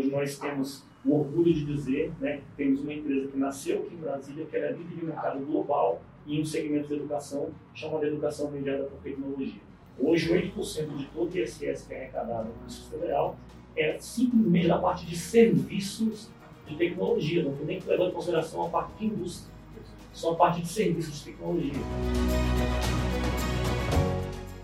Hoje nós temos o orgulho de dizer né, que temos uma empresa que nasceu aqui em Brasília, que era líder de mercado global em um segmento de educação chamado Educação Mediada por Tecnologia. Hoje, 8% de todo o ISS que é arrecadado no Ministério Federal é simplesmente da parte de serviços de tecnologia, não estou nem levando em consideração a parte de indústria, só a parte de serviços de tecnologia.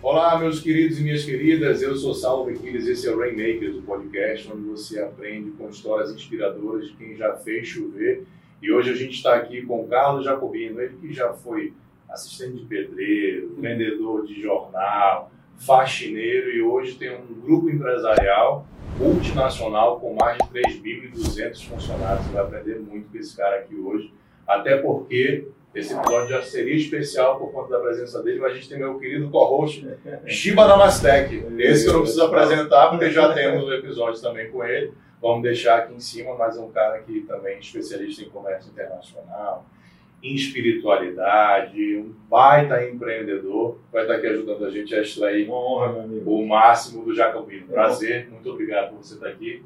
Olá, meus queridos e minhas queridas, eu sou Saulo Bequiles, esse é o Rainmakers, o podcast onde você aprende com histórias inspiradoras de quem já fez chover. E hoje a gente está aqui com o Carlos Jacobino, ele que já foi assistente de pedreiro, vendedor de jornal, faxineiro e hoje tem um grupo empresarial multinacional com mais de 3.200 funcionários. Você vai aprender muito com esse cara aqui hoje, até porque esse episódio já seria especial por conta da presença dele, mas a gente tem meu querido co-host, Shiba Namastec. Esse que eu não preciso apresentar, porque já temos um episódio também com ele. Vamos deixar aqui em cima, mas é um cara que também é especialista em comércio internacional, em espiritualidade, um baita empreendedor, vai estar aqui ajudando a gente a extrair honra, o máximo do Jacobino. Prazer, muito obrigado por você estar aqui.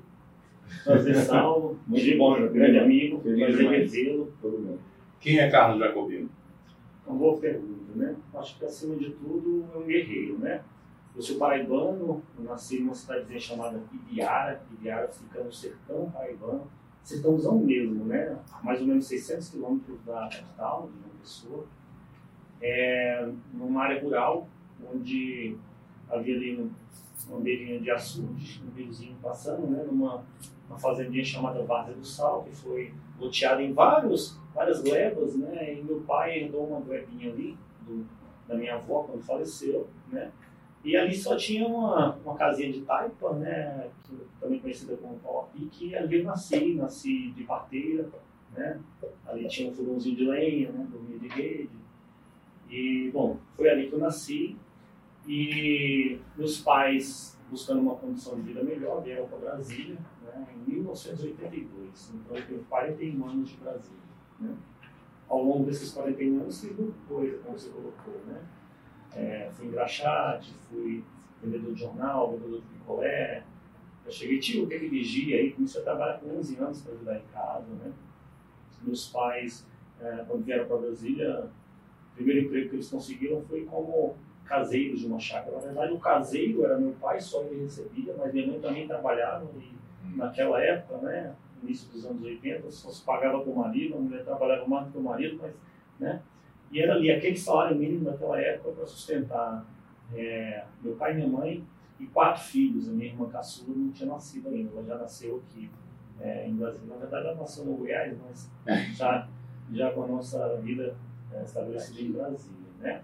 Prazer, Saulo. Muito bom, meu grande amigo. Prazer revê-lo. Quem é Carlos Jacobino? Uma boa pergunta, né? Acho que acima de tudo é um guerreiro, né? Eu sou paraibano, eu nasci numa cidadezinha chamada Ibiara. Ibiara fica no sertão paraibano, sertãozão mesmo, né? Mais ou menos 600 quilômetros da capital, de uma pessoa. É, numa área rural, onde havia ali uma beirinha de açude, um riozinho passando, né? Numa uma fazendinha chamada Várzea do Sal, que foi loteada em vários várias glebas, né? E meu pai herdou uma glebinha ali, do, da minha avó, quando faleceu, né? E ali só tinha uma, uma casinha de taipa, né? Também conhecida como pau-a-pique, que ali eu nasci, nasci de parteira, né? Ali tinha um fogãozinho de lenha, né? Dormia de rede. E, bom, foi ali que eu nasci. E meus pais, buscando uma condição de vida melhor, vieram para Brasília, né? Em 1982. Então eu tenho 41 anos de Brasília. Né? Ao longo desses 41 anos fiz muita coisa, como você colocou. Né? É, fui engraxate, fui vendedor de jornal, vendedor de picolé. Eu cheguei, tio, que vigia aí, comecei a trabalhar com 11 anos para ajudar em casa. Né? Meus pais, é, quando vieram para Brasília, o primeiro emprego que eles conseguiram foi como caseiros de uma chácara. Na verdade, o caseiro era meu pai, só ele recebia, mas minha mãe também trabalhava e naquela época, né, início dos anos 80, só se pagava para o marido, a mulher trabalhava mais do que o marido, mas, né? E era ali aquele salário mínimo naquela época para sustentar é, meu pai minha mãe e quatro filhos. A minha irmã caçula não tinha nascido ainda, ela já nasceu aqui é, em Brasília. Na verdade, ela nasceu no Goiás, mas já, já com a nossa vida é, estabelecida em Brasília, né?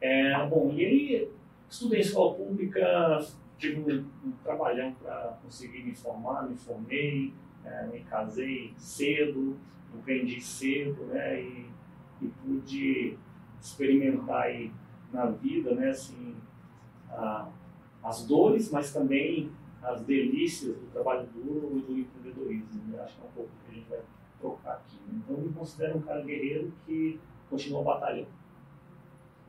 É, bom, e aí estudei em escola pública, tive um, um trabalhão para conseguir me formar, me formei, é, me casei cedo, empreendi cedo, né, e, e pude experimentar aí na vida, né, assim, a, as dores, mas também as delícias do trabalho duro e do empreendedorismo. Né? Acho que é um pouco que a gente vai trocar aqui. Né? Então, eu me considero um cara guerreiro que continua batalhando.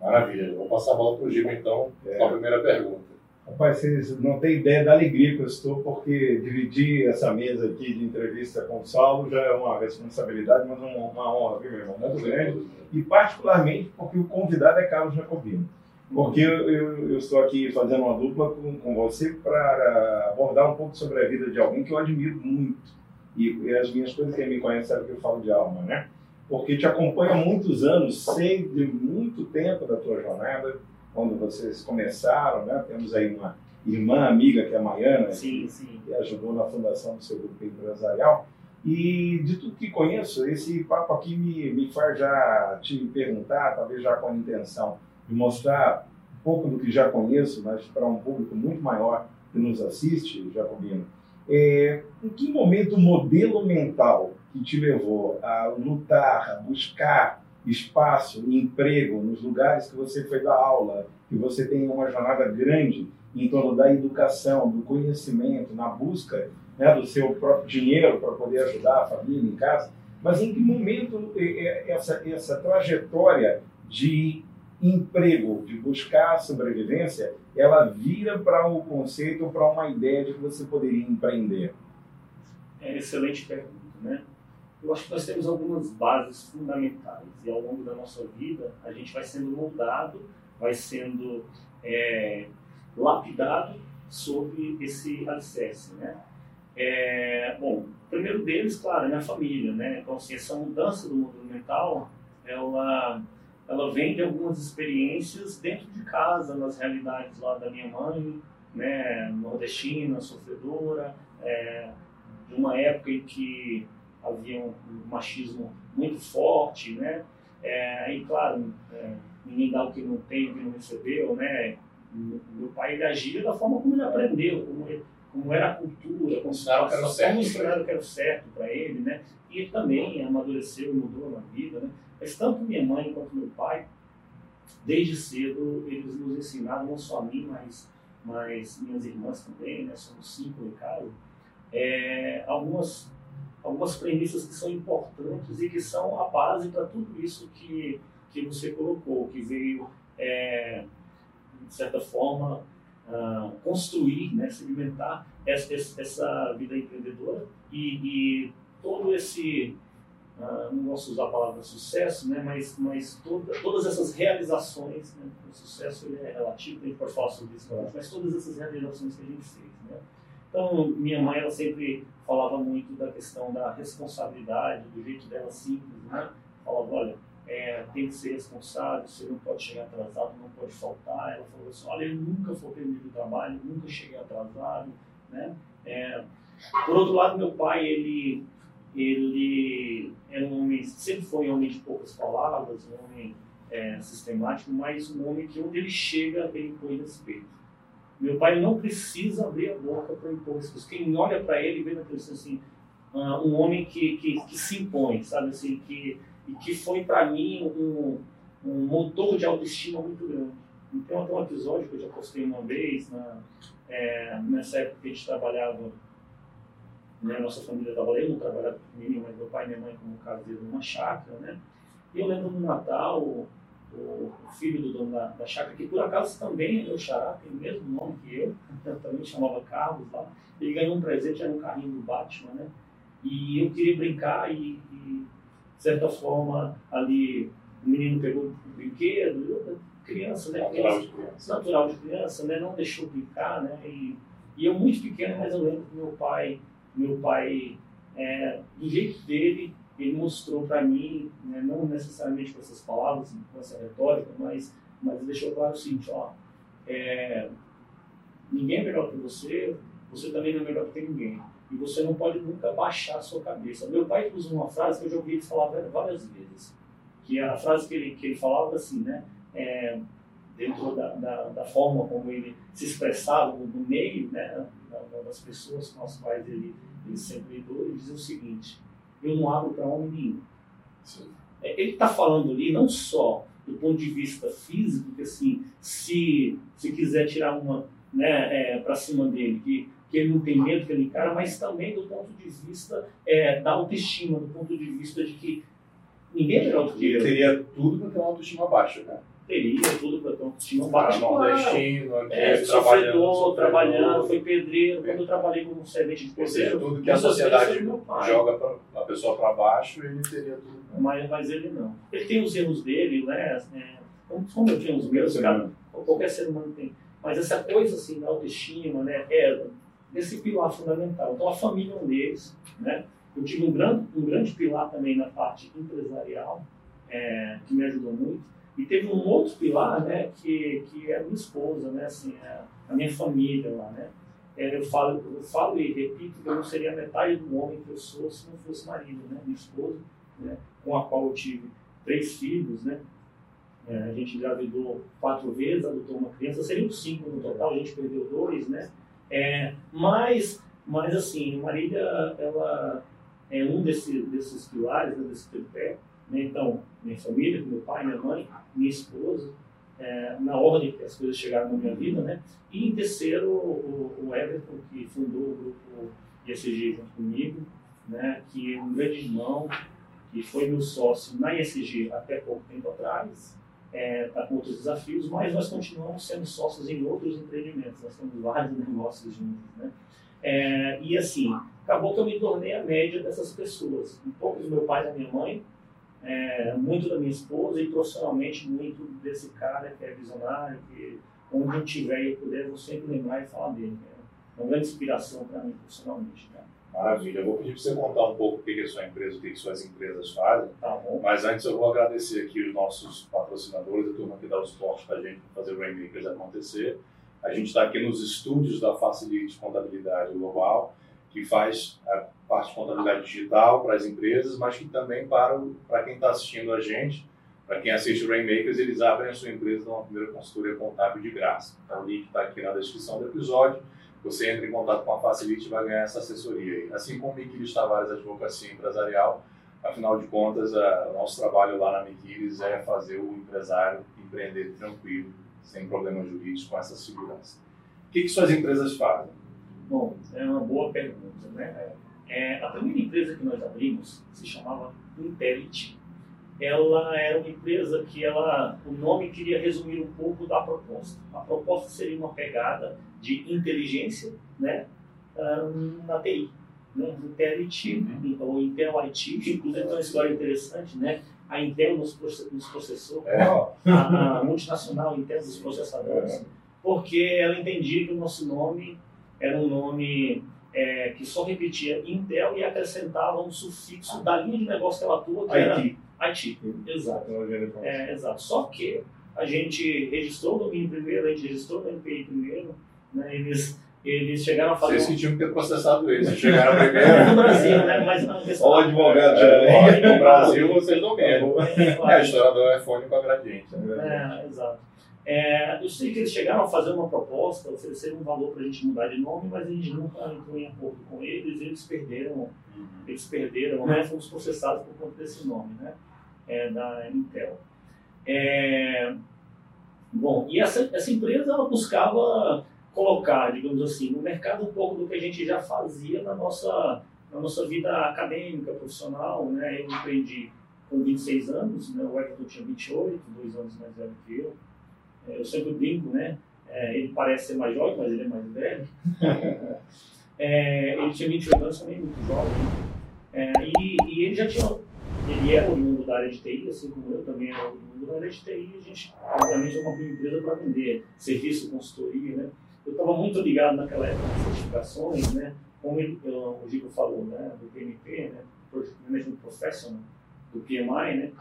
Maravilha. Vou passar a bola para o Gil, então, é. com a primeira pergunta. Rapaz, vocês não têm ideia da alegria que eu estou, porque dividir essa mesa aqui de entrevista com o Saulo já é uma responsabilidade, mas uma honra, viu, meu irmão? Muito grande. E particularmente porque o convidado é Carlos Jacobino. Porque eu, eu, eu estou aqui fazendo uma dupla com, com você para abordar um pouco sobre a vida de alguém que eu admiro muito. E, e as minhas coisas, quem me conhece sabe que eu falo de alma, né? Porque te acompanho há muitos anos, sei de muito tempo da tua jornada, quando vocês começaram, né? Temos aí uma irmã amiga que é a Maiana, sim, que, sim. que ajudou na fundação do seu grupo empresarial. E de tudo que conheço, esse papo aqui me, me faz já te perguntar, talvez já com a intenção de mostrar um pouco do que já conheço, mas para um público muito maior que nos assiste, Jacobino. É, em que momento o modelo mental que te levou a lutar, a buscar espaço emprego nos lugares que você foi dar aula, que você tem uma jornada grande em torno da educação, do conhecimento, na busca né, do seu próprio dinheiro para poder ajudar a família em casa. Mas em que momento essa, essa trajetória de emprego, de buscar sobrevivência, ela vira para o um conceito, para uma ideia de que você poderia empreender? É excelente pergunta, né? Eu acho que nós temos algumas bases fundamentais e ao longo da nossa vida a gente vai sendo moldado, vai sendo é, lapidado sobre esse alicerce, né? É, bom, o primeiro deles, claro, é minha família, né? Então, assim, essa mudança do mundo mental, ela, ela vem de algumas experiências dentro de casa, nas realidades lá da minha mãe, né? Nordestina, sofredora, é, de uma época em que havia um, machismo muito forte, né? É, e claro, é, ninguém dá o que não tem, o que não recebeu, né? Meu pai ele agia da forma como ele aprendeu, como, ele, como era a cultura, como que era certo, ensinaram que era certo para ele, né? E ele também amadureceu e mudou na vida, né? Mas tanto minha mãe quanto meu pai, desde cedo, eles nos ensinaram, não só a mim, mas, mas minhas irmãs também, né? Somos cinco em casa, é, algumas algumas premissas que são importantes e que são a base para tudo isso que, que você colocou, que veio, é, de certa forma, uh, construir, né, sedimentar essa, essa vida empreendedora e, e todo esse, uh, não posso usar a palavra sucesso, né, mas, mas toda, todas essas realizações, né, o sucesso é relativo, a gente pode falar sobre isso, mas todas essas realizações que a gente fez. Né, então, minha mãe, ela sempre falava muito da questão da responsabilidade, do jeito dela simples, né? Falava, olha, é, tem que ser responsável, você não pode chegar atrasado, não pode faltar. Ela falou assim, olha, eu nunca faltei no do trabalho, nunca cheguei atrasado, né? É, por outro lado, meu pai, ele, ele era um homem, sempre foi um homem de poucas palavras, um homem é, sistemático, mas um homem que onde ele chega, ele põe respeito. Meu pai não precisa abrir a boca para impor isso. Quem olha para ele vê naquele assim, uh, um homem que, que, que, se impõe, sabe assim, que, que foi para mim um, um motor de autoestima muito grande. Então, até um episódio que eu já postei uma vez, na, é, nessa época que a gente trabalhava, né, nossa família trabalhava, eu não trabalhava comigo, mas meu pai e minha mãe como caseiro numa chácara, né? E eu lembro no Natal, o, filho do dono da, da chácara, que por acaso também é meu xará, tem o mesmo nome que eu, então, também chamava Carlos lá. Ele ganhou um presente, era um carrinho do Batman, né? E eu queria brincar e, e de certa forma, ali o menino pegou o brinquedo, eu, criança, né? Natural de criança. Natural de criança, né? Não deixou brincar, né? E, e eu muito pequeno, mas eu lembro que meu pai, meu pai, é, do jeito dele, ele mostrou para mim, né, não necessariamente com essas palavras, com essa retórica, mas, mas deixou claro o seguinte, ó, é, ninguém é melhor que você, você também não é melhor que ninguém. E você não pode nunca baixar a sua cabeça. Meu pai usa uma frase que eu já ouvi ele falar várias vezes, que é a frase que ele, que ele falava assim, né, é, dentro da, da, da, forma como ele se expressava no meio né, das pessoas com as quais ele, ele sempre lidou, ele dizia o seguinte, eu não abro para homem nenhum. É, ele está falando ali não só do ponto de vista físico, que assim, se, se quiser tirar uma né, é, para cima dele, que, que ele não tem medo, que ele encara, mas também do ponto de vista é, da autoestima, do ponto de vista de que ninguém é melhor do que ele. Teria tudo para ter uma autoestima baixa, né? Teria tudo para ter um. Nordestino, aqui, é, sofredor, trabalhando, foi pedreiro. Quando eu trabalhei como servente de pedreiro, Ou seja, tudo que a sociedade joga pra, a pessoa para baixo, ele teria tudo. Mas, mas ele não. Ele tem os erros dele, né? É, como eu tinha os meus, cara, qualquer ser humano tem. Mas essa coisa assim da autoestima, né? É esse pilar fundamental. Então a família é um deles, né? Eu tive um grande, um grande pilar também na parte empresarial, é, que me ajudou muito e teve um outro pilar, né, que, que é a minha esposa, né, assim, a, a minha família lá, né. É, eu falo, eu falo e repito que eu não seria metade do homem que eu sou se não fosse marido, né, minha esposa, né, com a qual eu tive três filhos, né. É, a gente engravidou quatro vezes, adotou uma criança, seriam cinco no total, a gente perdeu dois, né. É, mas, mas assim, Marília, ela é um desse, desses pilares, né, desse tripé? Então, minha família, meu pai, minha mãe, minha esposa, é, na ordem que as coisas chegaram na minha vida, né? E em terceiro, o, o Everton, que fundou o grupo ISG junto comigo, né? Que é um grande irmão, que foi meu sócio na ISG até pouco tempo atrás, está é, tá com outros desafios, mas nós continuamos sendo sócios em outros empreendimentos, nós temos vários negócios juntos, né? É, e assim, acabou que eu me tornei a média dessas pessoas. Um pouco do meu pai e da minha mãe, é, muito da minha esposa e profissionalmente muito desse cara que é visionário, que onde eu tiver e eu puder, eu vou sempre lembrar e falar dele. É uma grande inspiração para mim profissionalmente. Cara. Maravilha. Eu vou pedir para você contar um pouco o que é a sua empresa, o que, é que suas empresas fazem. Tá bom. Mas antes eu vou agradecer aqui os nossos patrocinadores, a turma que dá o suporte para a gente fazer o Rainmakers acontecer. A gente está aqui nos estúdios da Facilite Contabilidade Global, que faz a parte de contabilidade digital para as empresas, mas que também para, para quem está assistindo a gente, para quem assiste o Rainmakers, eles abrem a sua empresa numa primeira consultoria contábil de graça. Então o link está aqui na descrição do episódio você entra em contato com a Facilite e vai ganhar essa assessoria. Assim como Miquiles Tavares Advocacia Empresarial, afinal de contas, a, o nosso trabalho lá na Miquiles é fazer o empresário empreender tranquilo, sem problemas jurídicos, com essa segurança. O que, que suas empresas fazem? Bom, é uma boa pergunta. Né? É, a primeira empresa que nós abrimos se chamava Intellit. Ela era uma empresa que ela, o nome queria resumir um pouco da proposta. A proposta seria uma pegada de inteligência né, na TI. Né? Intel IT, uhum. ou Intel IT, inclusive tem uma história interessante, né? a Intel nos, processou, é. a, multinacional Intel nos processadores, é. porque ela entendia que o nosso nome era um nome é, que só repetia Intel e acrescentava um sufixo da linha de negócio que ela atua, que IT. era IT. Exato. É, exato. Só que a gente registrou o domínio primeiro, a gente registrou o MPI primeiro, né? Eles, eles chegaram a fazer. Vocês que tinham que ter processado eles, chegaram primeiro. no Brasil, né? Mas não, Olha o advogado, é, no Brasil vocês não mesmo. É, a história do iPhone com a Gradiente. Né? É, exato. É, eu sei que eles chegaram a fazer uma proposta, ofereceram um valor para a gente mudar de nome, mas a gente nunca entrou em acordo com eles, eles perderam, uhum. eles perderam, né? Fomos processados por conta desse nome, né? É, da Intel. É, bom, e essa, essa empresa ela buscava colocar, digamos assim, no mercado um pouco do que a gente já fazia na nossa, na nossa vida acadêmica, profissional. Né? Eu empreendi com 26 anos, né? o Everton tinha 28, dois anos mais velho que eu. Eu sempre brinco, né? É, ele parece ser mais jovem, mas ele é mais velho. é, ele tinha 28 anos, também muito jovem. É, e, e, ele já tinha, ele é oriundo da área de TI, assim como eu também era oriundo da área de TI. A gente, obviamente, é uma empresa para vender serviço, consultoria, né? eu estava muito ligado naquela época nas certificações, né? Como ele, o Gico falou, né? Do PMP, né? Management Professional, do PMI, né?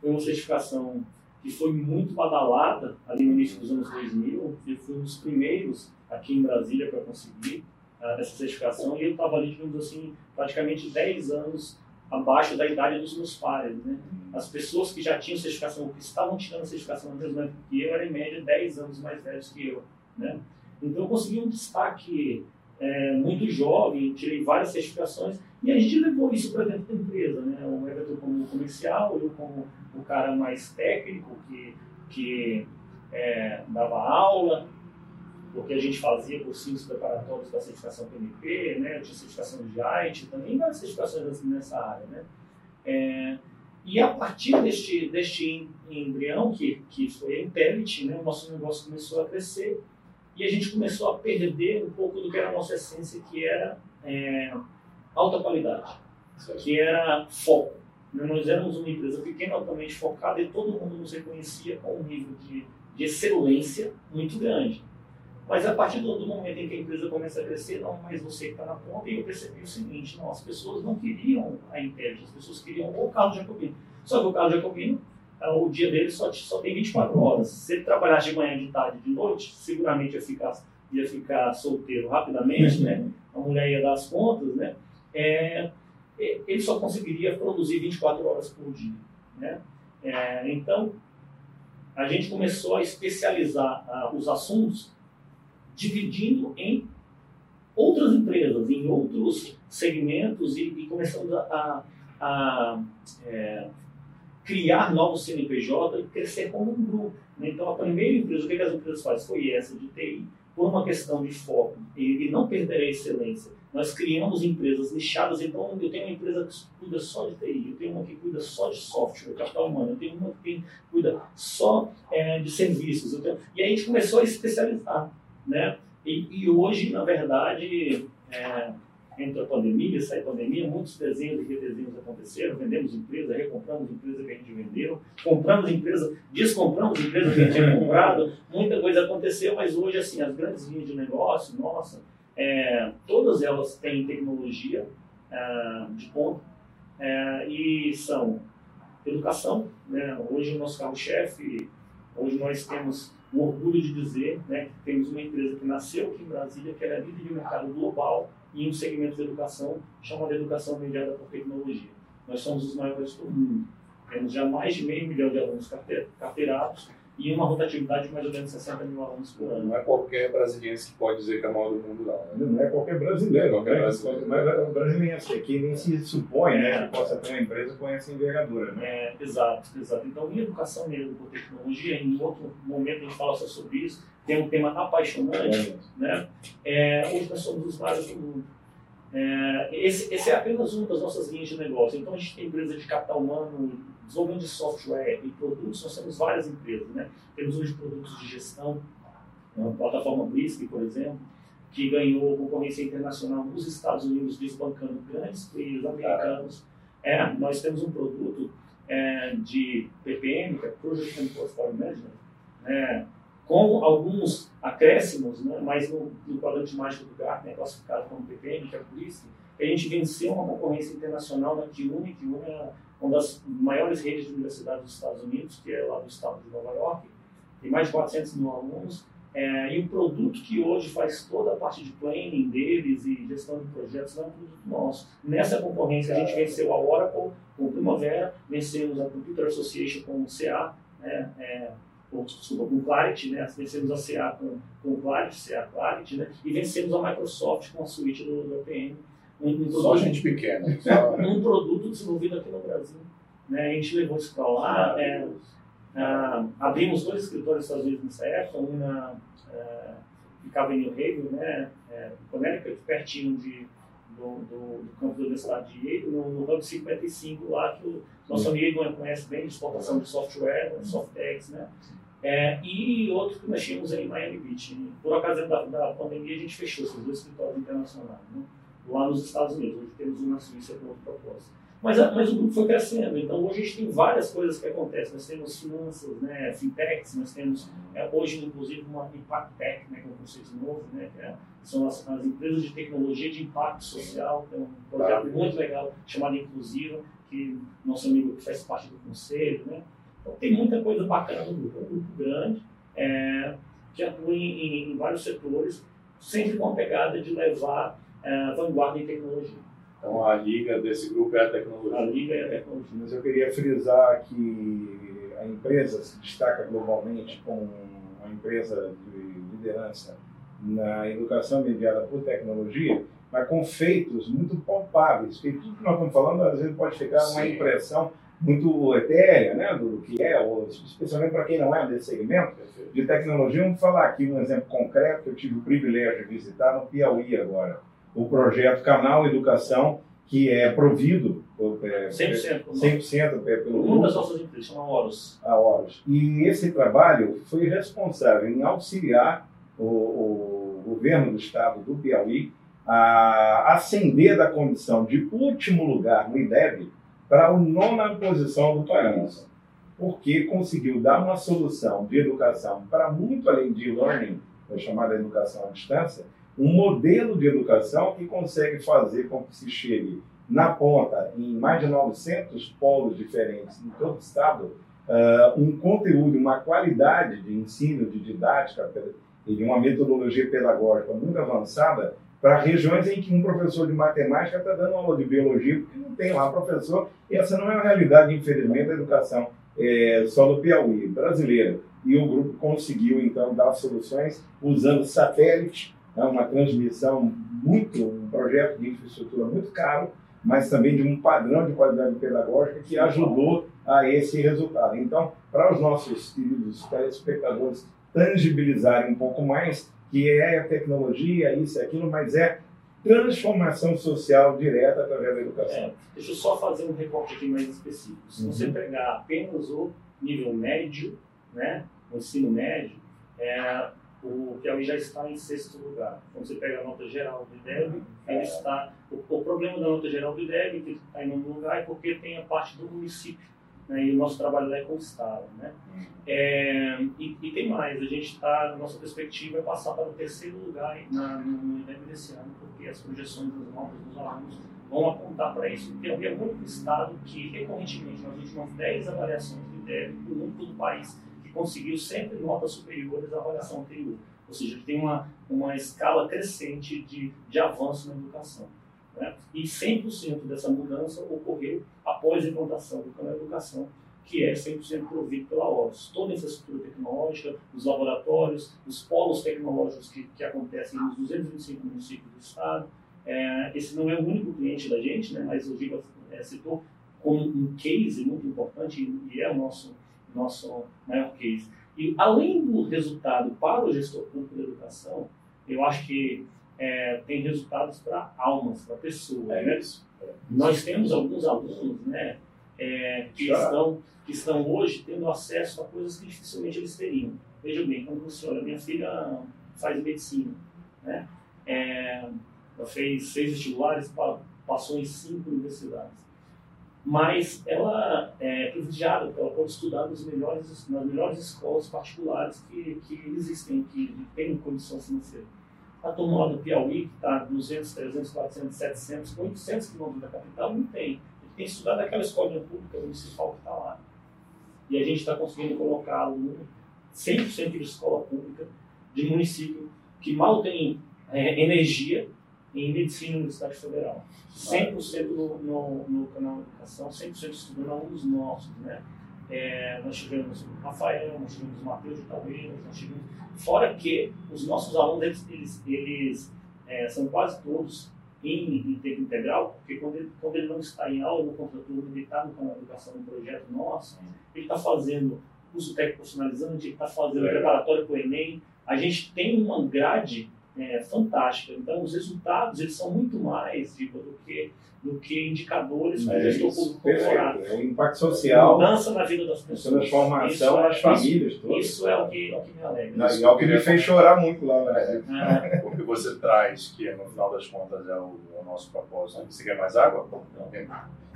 Foi uma certificação que foi muito badalada ali no início dos anos 2000. Eu fui um dos primeiros aqui em Brasília para conseguir uh, essa certificação e eu estava ali, digamos assim, praticamente 10 anos abaixo da idade dos meus pais, né? As pessoas que já tinham certificação, que estavam tirando a certificação na mesma época que eu, eram em média 10 anos mais velhos que eu, né? Então eu consegui um destaque é, muito jovem, tirei várias certificações e a gente levou isso para dentro da empresa. Né? O Everton como comercial, eu como o cara mais técnico que, que é, dava aula, porque a gente fazia cursinhos preparatórios para certificação PMP, né? tinha certificação de IT, também várias certificações assim nessa área. Né? É, e a partir deste, deste embrião, que, que foi a Intellit, né? o nosso negócio começou a crescer e a gente começou a perder um pouco do que era a nossa essência, que era é, alta qualidade, que era foco. Nós éramos uma empresa pequena, altamente focada, e todo mundo nos reconhecia com um nível de, de excelência muito grande. Mas a partir do, do, momento em que a empresa começa a crescer, não mais você que está na ponta, e eu percebi o seguinte, não, as pessoas não queriam a Intel, as pessoas queriam o Carlos Jacobino. Só que o Carlos Jacobino então, o dia dele só, só tem 24 horas. Se ele trabalhasse de manhã, de tarde, de noite, seguramente ia ficar, ia ficar solteiro rapidamente, né? A mulher ia dar as contas, né? É, ele só conseguiria produzir 24 horas por dia, né? É, então, a gente começou a especializar uh, os assuntos dividindo em outras empresas, em outros segmentos e, e começamos a, a, a é, criar novos CNPJ e crescer como um grupo. Né? Então, a primeira empresa, o que as empresas fazem? Foi essa de TI, por uma questão de foco e, não perder a excelência. Nós criamos empresas lixadas, então eu tenho uma empresa que cuida só de TI, eu tenho uma que cuida só de software, capital humano, eu tenho uma que cuida só é, de serviços. Tenho... E aí a gente começou a especializar. Né? E, e hoje, na verdade, é, entre a pandemia e sai pandemia, muitos desenhos e redesenhos aconteceram, vendemos empresa, recompramos empresa que a gente vendeu, compramos empresa, descompramos empresa que a gente tinha comprado, muita coisa aconteceu, mas hoje, assim, as grandes linhas de negócio, nossa, é, todas elas têm tecnologia é, de ponta é, e são educação, né? hoje o nosso carro-chefe, hoje nós temos um orgulho de dizer né, que temos uma empresa que nasceu aqui em Brasília, que era líder de mercado global em um segmento de educação chamado Educação Mediada por Tecnologia. Nós somos os maiores do mundo. Temos já mais de meio milhão de alunos carteirados e uma rotatividade de mais ou menos 60 mil alunos por ano. Não é qualquer brasileiro que pode dizer que é o maior do mundo, não. Né? Não é qualquer brasileiro. Qualquer né? brasileiro. Mas é brasileiro que nem se supõe né, que possa ter uma empresa com essa envergadura. Né? É, exato, exato. Então, em educação mesmo por tecnologia, em outro momento a gente fala só sobre isso, tem um tema apaixonante. É. Né? É, hoje nós somos os maiores do mundo. É, esse, esse, é apenas uma das nossas linhas de negócio. Então, a gente tem empresa de capital humano, desenvolvimento de software e produtos, nós temos várias empresas. Né? Temos hoje produtos de gestão, a plataforma Brisk, por exemplo, que ganhou concorrência internacional nos Estados Unidos, desbancando grandes players americanos. É, nós temos um produto é, de PPM, que é Project and Portfolio Management, né, com alguns acréscimos, né, mas no, no quadrante mágico do Gartner, é classificado como PPM, que é por isso, a gente venceu uma concorrência internacional na Kiuna, Kiuna é uma das maiores redes de universidades dos Estados Unidos, que é lá do estado de Nova York, tem mais de 400 mil alunos, é, e o produto que hoje faz toda a parte de planning deles e gestão de projetos é um produto nosso. Nessa concorrência a gente venceu a Oracle com Primavera, vencemos a Computer Association com o CA, né, é, desculpa, com Clarity, né, vencemos a CA com, com Clarity, CA Clarity, né, e vencemos a Microsoft com a suíte do, do APM. Um, só produto, gente pequena. Só... um produto desenvolvido aqui no Brasil. Né, a gente levou isso para lá. É, ah, abrimos dois escritórios nos Estados Unidos nessa época, um na, ah, ficava em New Haven, né, é, Connecticut, pertinho de, do, do, do campus da Universidade de Yale, no, no Hub 55 lá, que o nosso amigo conhece bem de exportação de software, né, Softex, né, é, e outro que nós tínhamos em Miami Beach. Por ocasião da, da pandemia, a gente fechou esses dois escritórios internacionais, né, lá nos Estados Unidos. Hoje temos um na Suíça com outro propósito. Mas, mas o grupo foi crescendo. Então, hoje a gente tem várias coisas que acontecem. Nós temos finanças, né, fintechs, nós temos, é, hoje, inclusive, uma Impact Tech, né, que é um conceito novo, né, que é, são as, as, empresas de tecnologia de impacto social. Tem um projeto tá. muito legal chamado Inclusiva, que nosso amigo faz parte do conselho. Né. Então, tem muita coisa bacana no grupo. É um grupo grande, é, que atua em, em, vários setores, sempre com a pegada de levar é, vanguarda em tecnologia. Então a liga desse grupo é a tecnologia. A liga é a tecnologia. Mas eu queria frisar que a empresa se destaca globalmente como uma empresa de liderança na educação mediada por tecnologia, mas com feitos muito palpáveis. Porque tudo que nós estamos falando, às vezes, pode ficar Sim. uma impressão muito etérea né, do que é, ou, especialmente para quem não é desse segmento de tecnologia. Vamos falar aqui um exemplo concreto que eu tive o privilégio de visitar no Piauí agora o projeto Canal Educação, que é provido é, 100%, 100% é, pelo Uma das nossas empresas, chama Horus. A Horus. E esse trabalho foi responsável em auxiliar o, o governo do estado do Piauí a ascender da condição de último lugar no IDEB para a nona posição do país, porque conseguiu dar uma solução de educação para muito além de learning, chamada educação à distância, um modelo de educação que consegue fazer com que se chegue na ponta, em mais de 900 polos diferentes em todo o estado, uh, um conteúdo, uma qualidade de ensino, de didática e de uma metodologia pedagógica muito avançada para regiões em que um professor de matemática está dando aula de biologia porque não tem lá professor. E essa não é a realidade, infelizmente, da educação é, só do Piauí, brasileira. E o grupo conseguiu, então, dar soluções usando satélites é uma transmissão muito, um projeto de infraestrutura muito caro, mas também de um padrão de qualidade pedagógica que ajudou a esse resultado. Então, para os nossos queridos telespectadores tangibilizarem um pouco mais, que é a tecnologia, isso e aquilo, mas é transformação social direta através da educação. É, deixa eu só fazer um recorte aqui mais específico. Se uhum. você pegar apenas o nível médio, né, o ensino médio, é, o Piauí já está em sexto lugar. Quando você pega a nota geral do IDEB, ele está. O, o problema da nota geral do IDEB, que está em nono lugar, é porque tem a parte do município. Né, e o nosso trabalho lá é com o Estado. Né? É, e, e, tem mais, a gente está, nossa perspectiva é passar para o terceiro lugar na, no, IDEB desse ano, porque as projeções das notas dos alunos vão apontar para isso. Porque é o único Estado que, recorrentemente, nas últimas 10 avaliações do IDEB, o único do país conseguiu sempre notas superiores à avaliação anterior. Ou seja, tem uma, uma escala crescente de, de avanço na educação. Né? E 100% dessa mudança ocorreu após a implantação do plano de educação, que é 100% provido pela OBS. Toda a infraestrutura tecnológica, os laboratórios, os polos tecnológicos que, que acontecem nos 225 municípios do estado. É, esse não é o único cliente da gente, né? mas o Giba é, citou como um case muito importante e é o nosso nosso maior case. E além do resultado para o gestor público da educação, eu acho que é, tem resultados para almas, para pessoas. É né? Nós temos alguns alunos né, é, que, estão, que estão hoje tendo acesso a coisas que dificilmente eles teriam. Veja bem, quando você olha, minha filha faz medicina, né? É, ela fez seis vestibulares, passou em cinco universidades mas ela é privilegiada, porque ela pode estudar nos melhores, nas melhores escolas particulares que, que existem, que têm condição financeira. A turma do Piauí, que está 200, 300, 400, 700, 800 quilômetros da capital, não tem. Ele tem que estudar naquela escola pública municipal que está lá. E a gente está conseguindo colocar aluno 100% de escola pública, de município, que mal tem é, energia em medicina na Universidade Federal. 100% no, no, no canal de educação, 100% estudando alunos nossos, né? É, nós tivemos o Rafael, nós tivemos o Matheus de Talveiras, nós tivemos... Fora que os nossos alunos, eles, eles, eles é, são quase todos em, em tempo integral, porque quando ele, quando ele não está em aula no contraturno, ele está no canal de educação, no projeto nosso, ele está fazendo curso técnico profissionalizante, ele está fazendo é. preparatório para o Enem. A gente tem uma grade é, fantástica. Então, os resultados eles são muito mais do que do que indicadores que o gestor público corporativo. É o impacto social, mudança na vida das pessoas, transformação nas é, famílias isso, todas. Isso é o que, é o que me alegra. Não, e é o que me fez chorar muito lá, né? É. Porque você traz, que no final das contas é o, o nosso propósito. Você quer mais água? Não,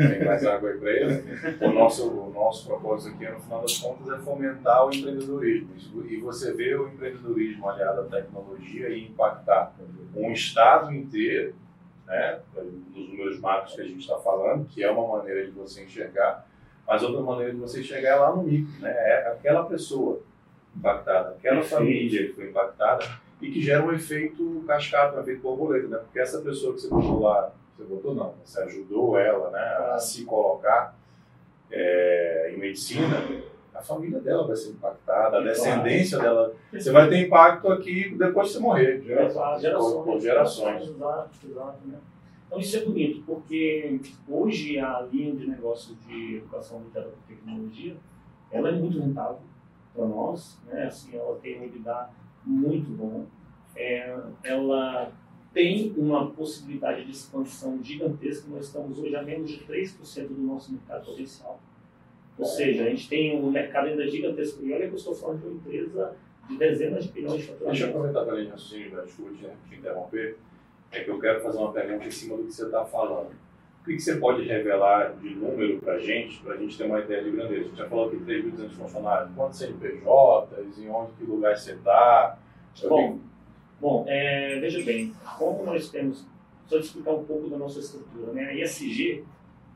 tem, mais água aí para ele. O nosso, o nosso propósito aqui, no final das contas, é fomentar o empreendedorismo. E você vê o empreendedorismo aliado à tecnologia e impactar um estado inteiro né, dos números macros que a gente está falando, que é uma maneira de você enxergar, mas outra maneira de você enxergar é lá no micro, né, é aquela pessoa impactada, aquela família que foi impactada e que gera um efeito cascata, um efeito borboleta, né, porque essa pessoa que você botou lá, você botou não, você ajudou ela né, a se colocar é, em medicina, a família dela vai ser impactada, a descendência dela. Você vai ter impacto aqui depois de você morrer. Gerações. Gerações. Por gerações. Exato, exato. Né? Então isso é bonito, porque hoje a linha de negócio de educação literatura e tecnologia, ela é muito rentável para nós, né? assim, ela tem um EBITDA muito bom, é, ela tem uma possibilidade de expansão gigantesca, nós estamos hoje a menos de 3% do nosso mercado potencial. Ou seja, a gente tem um mercado ainda gigantesco. E olha que eu estou falando de uma empresa de dezenas de bilhões de faturamento. Deixa eu aproveitar para a linha raciocínio, desculpe te interromper. É que eu quero fazer uma pergunta em cima do que você está falando. O que, que você pode revelar de número para a gente, para a gente ter uma ideia de grandeza? Você já falou que 3.200 funcionários. Quantos CNPJs? Em onde, que lugar você está? Bom, bom é, veja bem, como nós temos... Só explicar um pouco da nossa estrutura. Né? A ISG,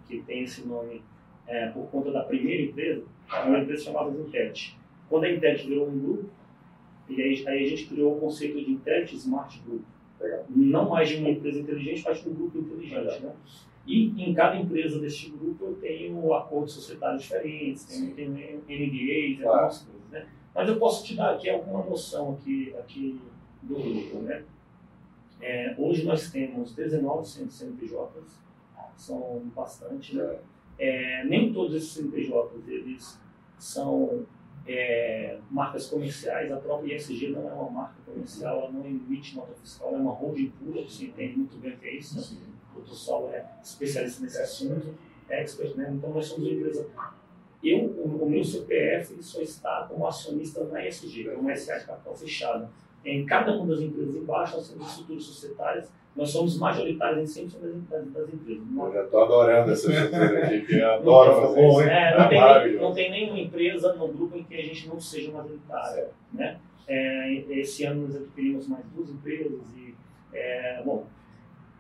que tem esse nome é, por conta da primeira empresa, uma empresa chamada Intet. Quando a Intet virou um grupo, e aí, aí, a gente criou o conceito de Intet Smart Group. Não mais de uma empresa inteligente, mas de um grupo inteligente. Né? E em cada empresa deste grupo eu tenho acordos societários diferentes, tenho, tenho NDAs, claro. algumas coisas. Né? Mas eu posso te dar aqui alguma noção aqui, aqui do grupo. Né? É, hoje nós temos 19 CNPJs, são bastante, né? É, nem todos esses CNPJs eles são é, marcas comerciais, a própria ISG não é uma marca comercial, ela não emite nota fiscal, ela é uma holding pura, você entende muito bem o que é isso. Né? O Tussol é especialista nesse assunto, é expert, né? então nós somos uma empresa. Eu, o, o meu CPF só está como acionista na ISG, é uma SA de capital fechada. Em cada uma das empresas embaixo, nós temos estruturas societárias, nós somos majoritários em 100% das, das empresas. Eu já estou adorando essa estrutura aqui, que eu adoro fazer bom, isso. hein? É, não, É tem, maravilhoso. não tem nenhuma empresa no grupo em que a gente não seja majoritário. Né? É, esse ano nós adquirimos mais duas empresas e, é, bom,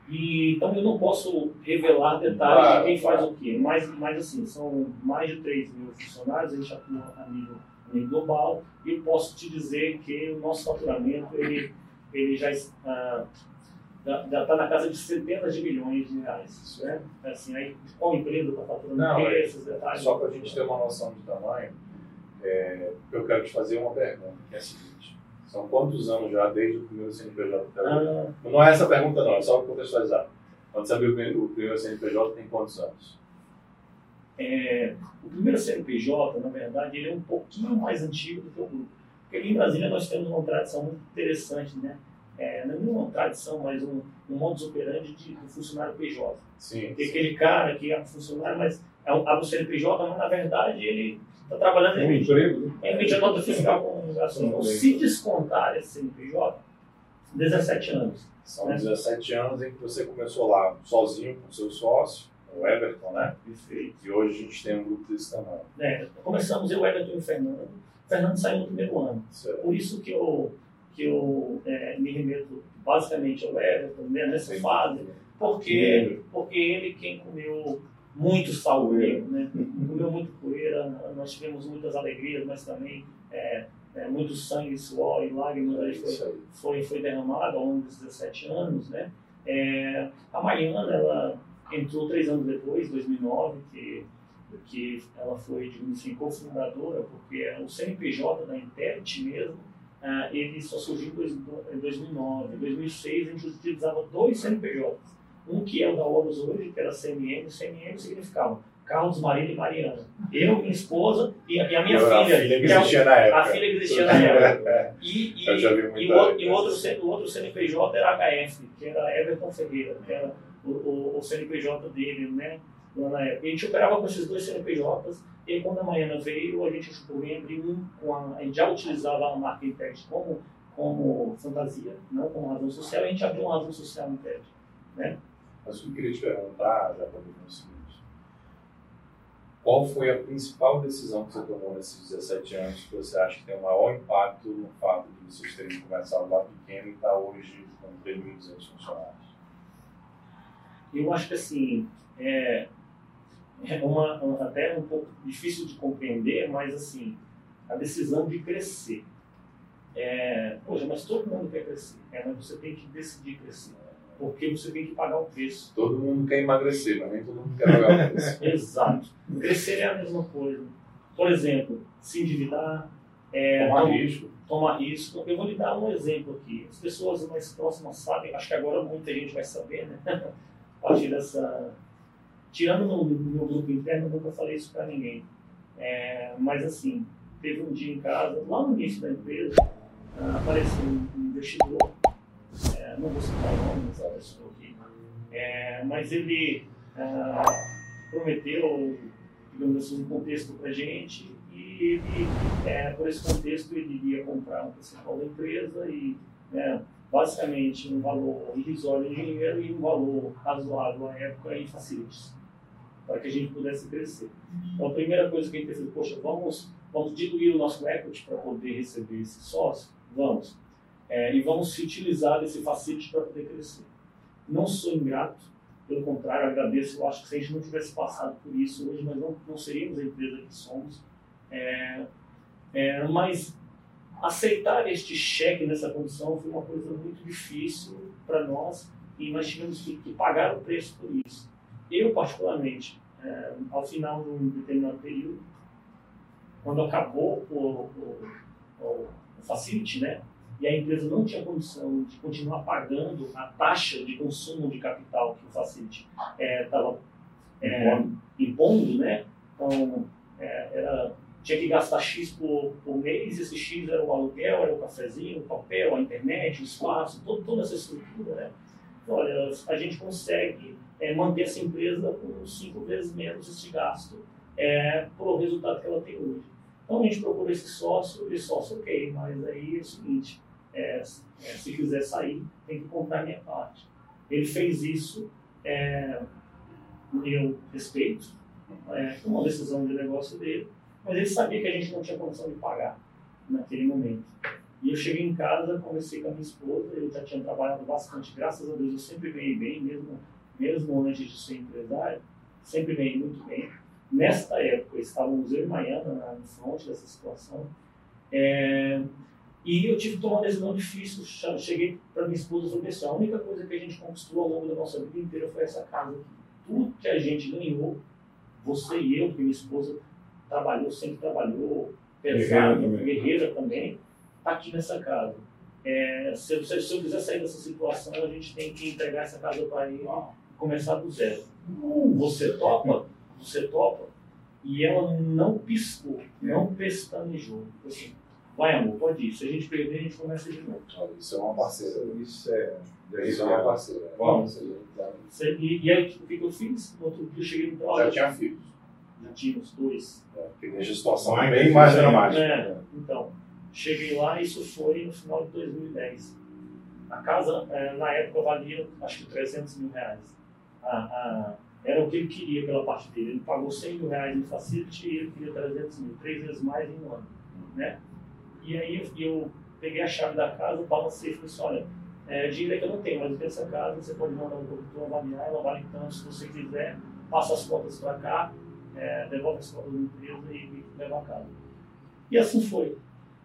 e, então eu não posso revelar detalhes Claro, de quem faz claro. o quê, mas, mas assim, são mais de 3 mil funcionários, a gente atua a nível, nível global e posso te dizer que o nosso faturamento ele, ele já está já está na casa de centenas de milhões de reais. Né? Assim, aí, qual empresa está faturando Não, é- esses detalhes? Só para a gente ter uma noção de tamanho, é, eu quero te fazer uma pergunta, que é a seguinte. São quantos anos já desde o primeiro CNPJ até hoje? Ah, Não é essa pergunta não, é só para contextualizar. Quando você abriu o primeiro CNPJ, tem quantos anos? É, o primeiro CNPJ, na verdade, ele é um pouquinho mais antigo do que o grupo. Porque aqui em Brasília nós temos uma tradição muito interessante, né? É, não é uma tradição, mas um, um modus operandi de, do funcionário PJ. Sim. Tem aquele cara que é um funcionário, mas é um, abre o CNPJ, mas na verdade ele está trabalhando em emprego, né? é emite a nota fiscal com obrigação. Então, se descontar esse CNPJ, 17 anos. São É. 17 anos em que você começou lá sozinho com seu sócio, o Everton, né? Perfeito. E hoje a gente tem um grupo desse tamanho. É, começamos eu, Everton e o Fernando. O Fernando saiu no primeiro ano. Certo? Por isso que eu, que eu é, me remeto basicamente ao Everton né, nessa Sim. fase, porque, porque ele quem comeu muito sal comigo, né? comeu muito poeira, nós tivemos muitas alegrias, mas também é, é, muito sangue, suor e lágrimas aí foi, foi, foi derramado ao longo dos 17 anos. Né? É, a Mariana, ela entrou três anos depois, 2009, que, que ela foi, digamos assim, cofundadora, porque o CNPJ da Interit mesmo, ah, ele só surgiu em dois- em 2009. Em 2006, a gente utilizava dois CNPJs. Um que é o da Horus hoje, que era CMM. CMM significava Carlos, Marília e Mariana. Eu, minha esposa e a, e a minha Eu filha. a filha que é existia na época. a filha que existia na época. E, e, Eu já vi e, muita o, e o outro, o outro CNPJ era HF, que era Everton Ferreira, que era o, o, o CNPJ dele, né? Lá na época. A gente operava com esses dois CNPJs, e quando a Mariana veio, a gente por bem abrir um a. A gente já utilizava a marca Intert como, como fantasia, não como razão social, e a gente abriu uma razão social Intert. Mas o que eu queria te perguntar, já para o seguinte. Qual foi a principal decisão que você tomou nesses 17 anos que você acha que tem o maior impacto no fato de vocês terem começado lá pequeno e estar hoje com 3.200 funcionários? Eu acho que assim, é, é uma, até um pouco difícil de compreender, mas assim, a decisão de crescer. É, poxa, mas todo mundo quer crescer, é, mas você tem que decidir crescer, porque você tem que pagar o preço. Todo mundo quer emagrecer, mas nem todo mundo quer pagar o preço. Exato. Crescer é a mesma coisa. Por exemplo, se endividar, é, Tomar tom- risco. tomar risco. Eu vou lhe dar um exemplo aqui. As pessoas mais próximas sabem, acho que agora muita gente vai saber, né? Partir dessa. Tirando no, meu grupo interno, nunca falei isso para ninguém. É, mas assim, teve um dia em casa, lá no início da empresa, ah, apareceu um investidor, é, não vou citar o nome dessa pessoa aqui, é, mas ele ah, prometeu, digamos assim, um contexto para gente e ele, é, por esse contexto, ele iria comprar um percentual da empresa e, né, basicamente, um valor irrisório em dinheiro e um valor razoável à época em facilities, para que a gente pudesse crescer. Então, a primeira coisa que a gente pensou, poxa, vamos, vamos diluir o nosso equity para poder receber esse sócio? Vamos. É, e vamos utilizar esse facility para poder crescer. Não sou ingrato, pelo contrário, agradeço. Eu acho que se a gente não tivesse passado por isso hoje, nós não, não seríamos a empresa que somos. É, é, mas aceitar este cheque nessa condição foi uma coisa muito difícil para nós e nós tivemos que, que pagar o preço por isso. Eu, particularmente, é, ao final de um determinado período, quando acabou o, o, o, o facility, né, e a empresa não tinha condição de continuar pagando a taxa de consumo de capital que o facility estava é, impondo, né, então é, era tinha que gastar X por, por mês, esse X era o aluguel, era o cafezinho, o papel, a internet, o espaço, todo, toda essa estrutura, né? Então, olha, a gente consegue é, manter essa empresa com cinco vezes menos esse gasto é, por o resultado que ela tem hoje. Então a gente procura esse sócio, esse sócio, ok, mas aí é o seguinte, é, se quiser sair, tem que comprar minha parte. Ele fez isso, é, eu respeito, é, uma decisão de negócio dele, mas ele sabia que a gente não tinha condição de pagar naquele momento. E eu cheguei em casa, conversei com a minha esposa, eu já tinha trabalhado bastante, graças a Deus eu sempre ganhei bem, mesmo, mesmo antes de ser empresário, sempre ganhei muito bem. Nesta época, estávamos eu e Maiana na frente dessa situação, é, e eu tive que tomar uma decisão difícil. Cheguei para minha esposa e falei assim: a única coisa que a gente conquistou ao longo da nossa vida inteira foi essa casa. Tudo que a gente ganhou, você e eu, porque minha esposa trabalhou, sempre trabalhou, pesado, guerreira também, está aqui nessa casa. É, se, se, se, eu quiser sair dessa situação, a gente tem que entregar essa casa para ele e começar do zero. Você topa? Você topa? E ela não piscou, não pestanejou. Assim, vai amor, pode ir. Se a gente perder, a gente começa de novo. Isso é uma parceira. Isso é. Isso é uma parceira. Vamos. E, e aí, o que eu fiz? No outro dia eu cheguei no trabalho. Já tinha filhos. Já tínhamos dois. É, porque deixa a situação bem mais dramática. É, então. Cheguei lá, isso foi no final de 2010. A casa, é, na época, valia acho que 300 mil reais. A, a, era o que ele queria pela parte dele. Ele pagou 100 mil reais em facility e ele queria 300 mil, três vezes mais em um ano. Né? E aí eu, eu peguei a chave da casa, balancei e falei assim: olha, é, dinheiro é que eu não tenho, mas eu tenho essa casa, você pode mandar um produtor avaliar, ela vale tanto se você quiser, passa as contas para cá, é, devolve as contas da empresa e, leva a casa. E assim foi.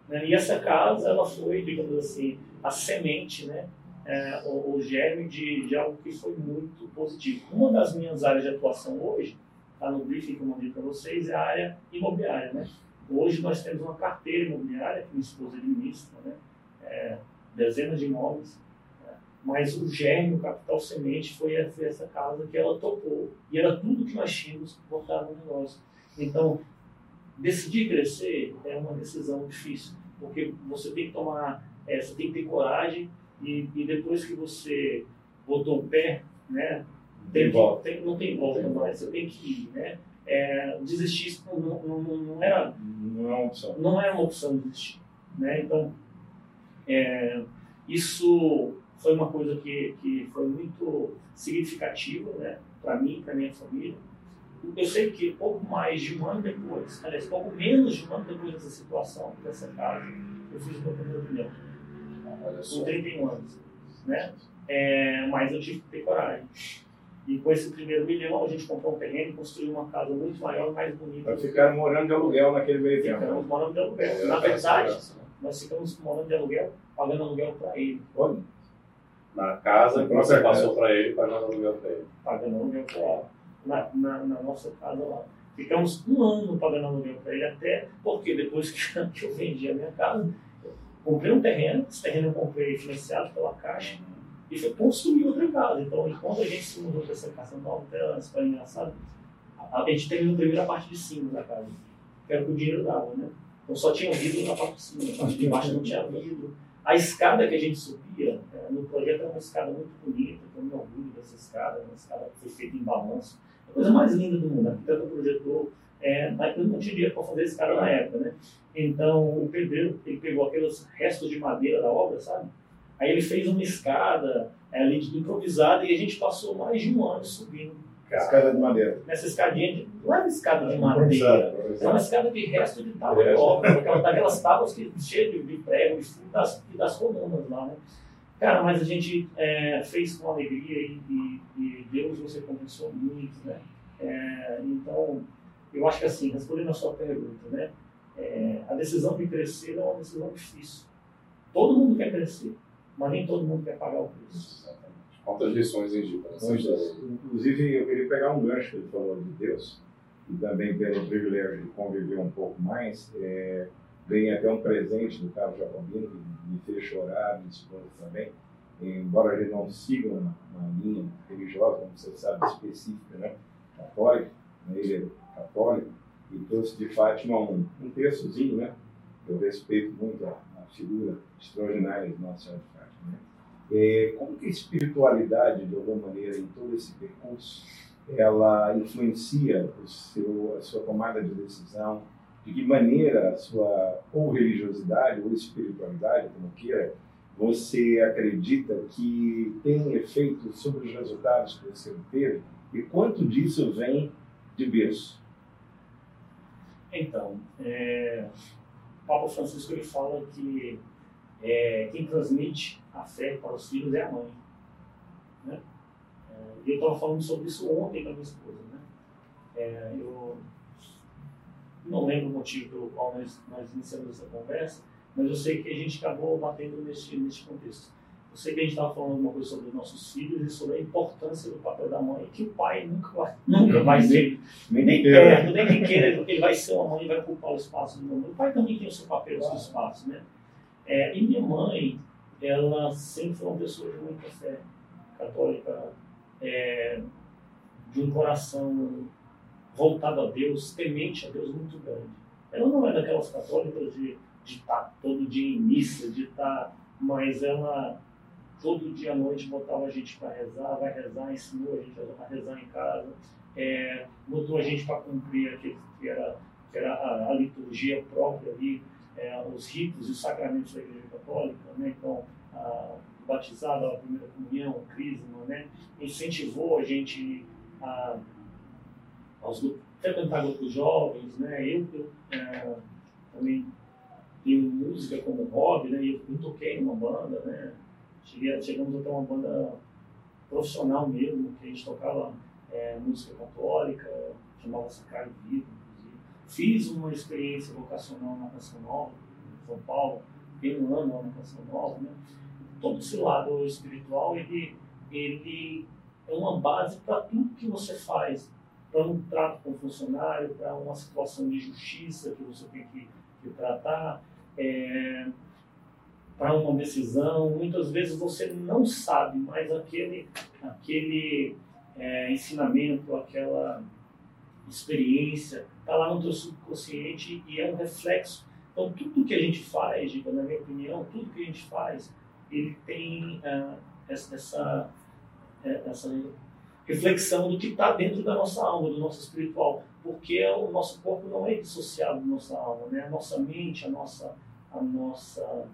Né? E essa casa, ela foi, digamos assim, a semente, né? É, o, o germe de, de algo que foi muito positivo. Uma das minhas áreas de atuação hoje, está no briefing que eu mandei para vocês, é a área imobiliária. Né? Hoje nós temos uma carteira imobiliária que minha esposa administra, né? É, dezenas de imóveis? Mas o germe, o capital semente, foi essa casa que ela tocou. E era tudo que nós tínhamos que botar no negócio. Então, decidir crescer é uma decisão difícil porque você tem que tomar, é, você tem que ter coragem e, e depois que você botou o pé, né, tem, tem, tem, não tem volta mais, você tem que ir, né? É, desistir não, não, não, era não é uma opção, não é uma opção desistir, né? Então é, isso foi uma coisa que, que foi muito significativa, né, para mim, para minha família eu sei que pouco mais de um ano depois, aliás, pouco menos de um ano depois dessa situação, dessa casa, eu fiz o meu primeiro milhão. Com 31 anos. Né? É, mas eu tive que ter coragem. E com esse primeiro milhão, a gente comprou um terreno e construiu uma casa muito maior, mais bonita. Nós ficamos morando de aluguel naquele meio tempo. Ficamos morando de aluguel. Na verdade, nós ficamos morando de aluguel, pagando aluguel para ele. Olha. Na casa que você passou para ele, pagando aluguel para ele. Pagando aluguel para ele na, na, na, nossa casa lá. Ficamos um ano pagando aluguel para ele, até porque depois que eu vendi a minha casa, eu comprei um terreno, esse terreno eu comprei financiado pela Caixa, e foi construir outra casa. Então, enquanto a gente se mudou para essa casa nova, até antes, para engraçado, a, a gente terminou primeiro a parte de cima da casa, que era o que o dinheiro dava, né? Então só tinha vidro na parte de cima, na parte de baixo não tinha vidro. A escada que a gente subia, no projeto era uma escada muito bonita, eu me orgulho dessa escada, uma escada que foi feita em balanço a coisa mais linda do mundo. A arquiteto projetou, é, mas eu não tinha dinheiro para fazer esse cara na época, né? Então o pedreiro ele pegou aqueles restos de madeira da obra, sabe? Aí ele fez uma escada é, ali improvisada e a gente passou mais de um ano subindo. Escada de madeira. Nessa escadinha, de, não era escada de madeira, era uma escada de resto de tábua de obra, aquelas tábuas que, cheias de, de prego e das, das colunas lá, né? Cara, mas a gente é, fez com alegria e, e, e, Deus nos recompensou muito, né? É, então, eu acho que assim, respondendo a sua pergunta, né? É, a decisão de crescer é uma decisão difícil. Todo mundo quer crescer, mas nem todo mundo quer pagar o preço. Exatamente. Quantas lições em Inclusive, eu queria pegar um gancho que ele falou de Deus, e também pelo privilégio de conviver um pouco mais, é, ganhei até um presente do Carlos Jacobino, me fez chorar, minha esposa também. Embora a gente não siga uma, uma linha religiosa, como você sabe, específica, né? católica, né? ele é católico, e trouxe de Fátima um, um textozinho, né? Eu respeito muito a, a figura extraordinária de Nossa Senhora de Fátima. Né? É, como que a espiritualidade, de alguma maneira, em todo esse percurso, ela influencia o seu, a sua tomada de decisão, de que maneira a sua ou religiosidade ou espiritualidade, como queira, você acredita que tem efeito sobre os resultados que você obteve? E quanto disso vem de berço? Então, é, o Papa Francisco ele fala que é, quem transmite a fé para os filhos é a mãe. Né? É, eu estava falando sobre isso ontem com a minha esposa. Né? É, eu não lembro o motivo pelo qual nós, nós iniciamos essa conversa, mas eu sei que a gente acabou batendo nesse, nesse contexto. Eu sei que a gente estava falando alguma coisa sobre os nossos filhos e sobre a importância do papel da mãe, que o pai nunca vai, nunca vai ser, nem, nem perto, nem que queira, porque ele vai ser uma mãe e vai ocupar o espaço do mundo. O pai também tem o seu papel, o seu espaço, né? É, e minha mãe, ela sempre foi uma pessoa de muita fé católica, é, de um coração voltado a Deus, temente a Deus muito grande. Ela não é daquelas católicas de estar todo dia em missa, de estar, mas ela todo dia à noite botava a gente para rezar, vai rezar, ensinou a gente a rezar em casa, é, botou a gente para cumprir aquilo que era, que era a, a liturgia própria ali, é, os ritos e os sacramentos da Igreja Católica, né? então a, o batizado, a primeira comunhão, o crisma, né? incentivou a gente a, aos frequentar grupos jovens, né? eu, eu é, também tenho música como hobby, né? eu, eu toquei numa banda, né? Cheguei, chegamos a ter uma banda profissional mesmo, que a gente tocava é, música católica, chamava-se Sacrário Vivo, inclusive. Fiz uma experiência vocacional na Canção Nova, em São Paulo, tem um ano lá na Canção Nova, né? Todo esse lado espiritual, ele, ele é uma base para tudo que você faz, para um trato com o funcionário, para uma situação de justiça que você tem que, que tratar, é, para uma decisão. Muitas vezes você não sabe, mas aquele, aquele é, ensinamento, aquela experiência está lá no teu subconsciente e é um reflexo. Então, tudo que a gente faz, Giba, na minha opinião, tudo que a gente faz, ele tem uh, essa, essa, é, essa reflexão do que está dentro da nossa alma, do nosso espiritual, porque o nosso corpo não é dissociado da nossa alma, né? A nossa mente, a nossa, a nossa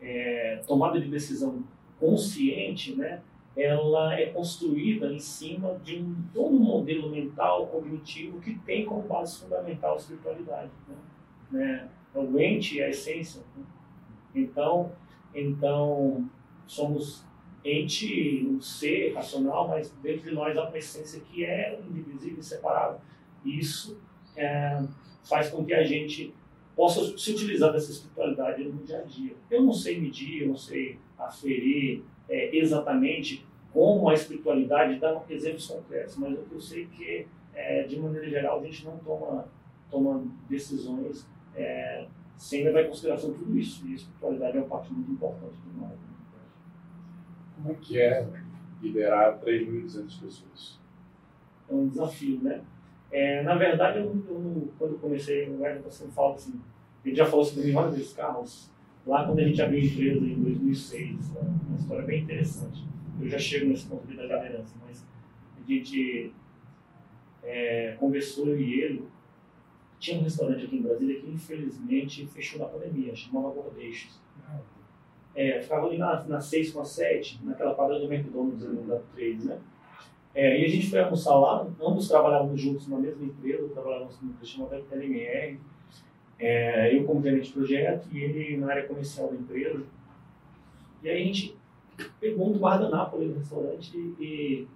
é, tomada de decisão consciente, né, ela é construída em cima de um todo um modelo mental cognitivo que tem como base fundamental a espiritualidade, né? né? É o ente e a essência. Né? Então, então somos ente, um ser racional, mas dentro de nós há uma essência que é indivisível. E isso é, faz com que a gente possa se utilizar dessa espiritualidade no dia a dia. Eu não sei medir, eu não sei aferir é, exatamente como a espiritualidade dá exemplos concretos, mas eu sei que, é, de maneira geral, a gente não toma, toma decisões é, sem levar em consideração tudo isso. E a espiritualidade é uma parte muito importante do nós. Como é que é liderar 3.200 pessoas? É um desafio, né? É, na verdade, eu, eu, quando comecei no Everton, você fala assim, ele já falou sobre várias vezes, Carlos, lá quando a gente abriu a empresa em 2006, é uma história bem interessante. Eu já chego nesse ponto da liderança, mas a gente é, conversou, eu e ele, tinha um restaurante aqui em Brasília que infelizmente fechou na pandemia, chamava Gordeixos. É, ficava ali na, na 6 com a 7, naquela quadra do McDonald's ali da 3, né? É, e a gente foi almoçar lá, ambos trabalhávamos juntos na mesma empresa, trabalhávamos numa empresa chamada LMR, é, eu como gerente de projeto e ele na área comercial da empresa. E aí a gente pegou um guardanapo ali no restaurante e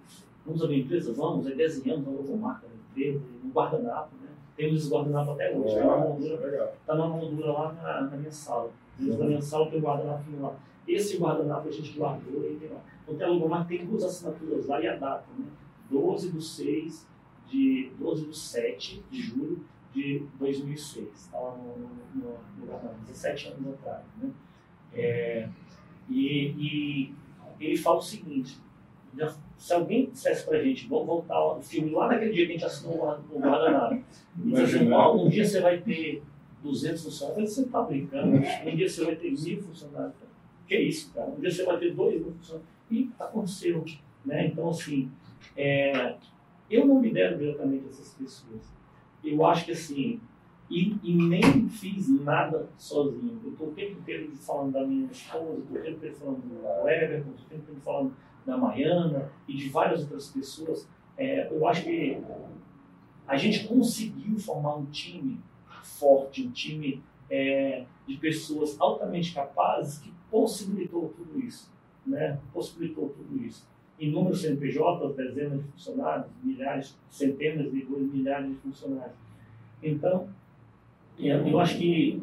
vamos abrir empresa? Vamos, aí desenhamos uma nova marca da empresa, um guardanapo, né? Temos esse guardanapo até hoje, está é, na moldura, tá na moldura lá na, na minha sala. Da minha sala tem um guardanapo lá. Esse guardanapo a gente guardou e tem lá. Então tem logomarca, tem duas assinaturas lá e a data, né? 12 do 6 de 12 do 7 de julho de 2006. Estava no, no, no, no 17 anos atrás. Né? É, e, e, ele fala o seguinte: se alguém dissesse para a gente, vamos voltar o filme lá naquele dia que a gente assinou o guardanapo, e assim, um dia você vai ter 200 funcionários, você está brincando, um dia você vai ter mil funcionários. Que isso, cara? Um dia você vai ter dois mil funcionários. E aconteceu. Né? Então, assim, é, eu não lidero diretamente essas pessoas. Eu acho que, assim, E, e, nem fiz nada sozinho. Eu estou o tempo inteiro falando da minha esposa, estou o tempo inteiro falando do Everton, estou o tempo inteiro falando da Maiana e de várias outras pessoas. É, eu acho que a gente conseguiu formar um time forte, um time é, de pessoas altamente capazes que possibilitou tudo isso. Né? Possibilitou tudo isso. Inúmeros CNPJs, dezenas de funcionários, milhares, centenas de milhares de funcionários. Então, eu acho que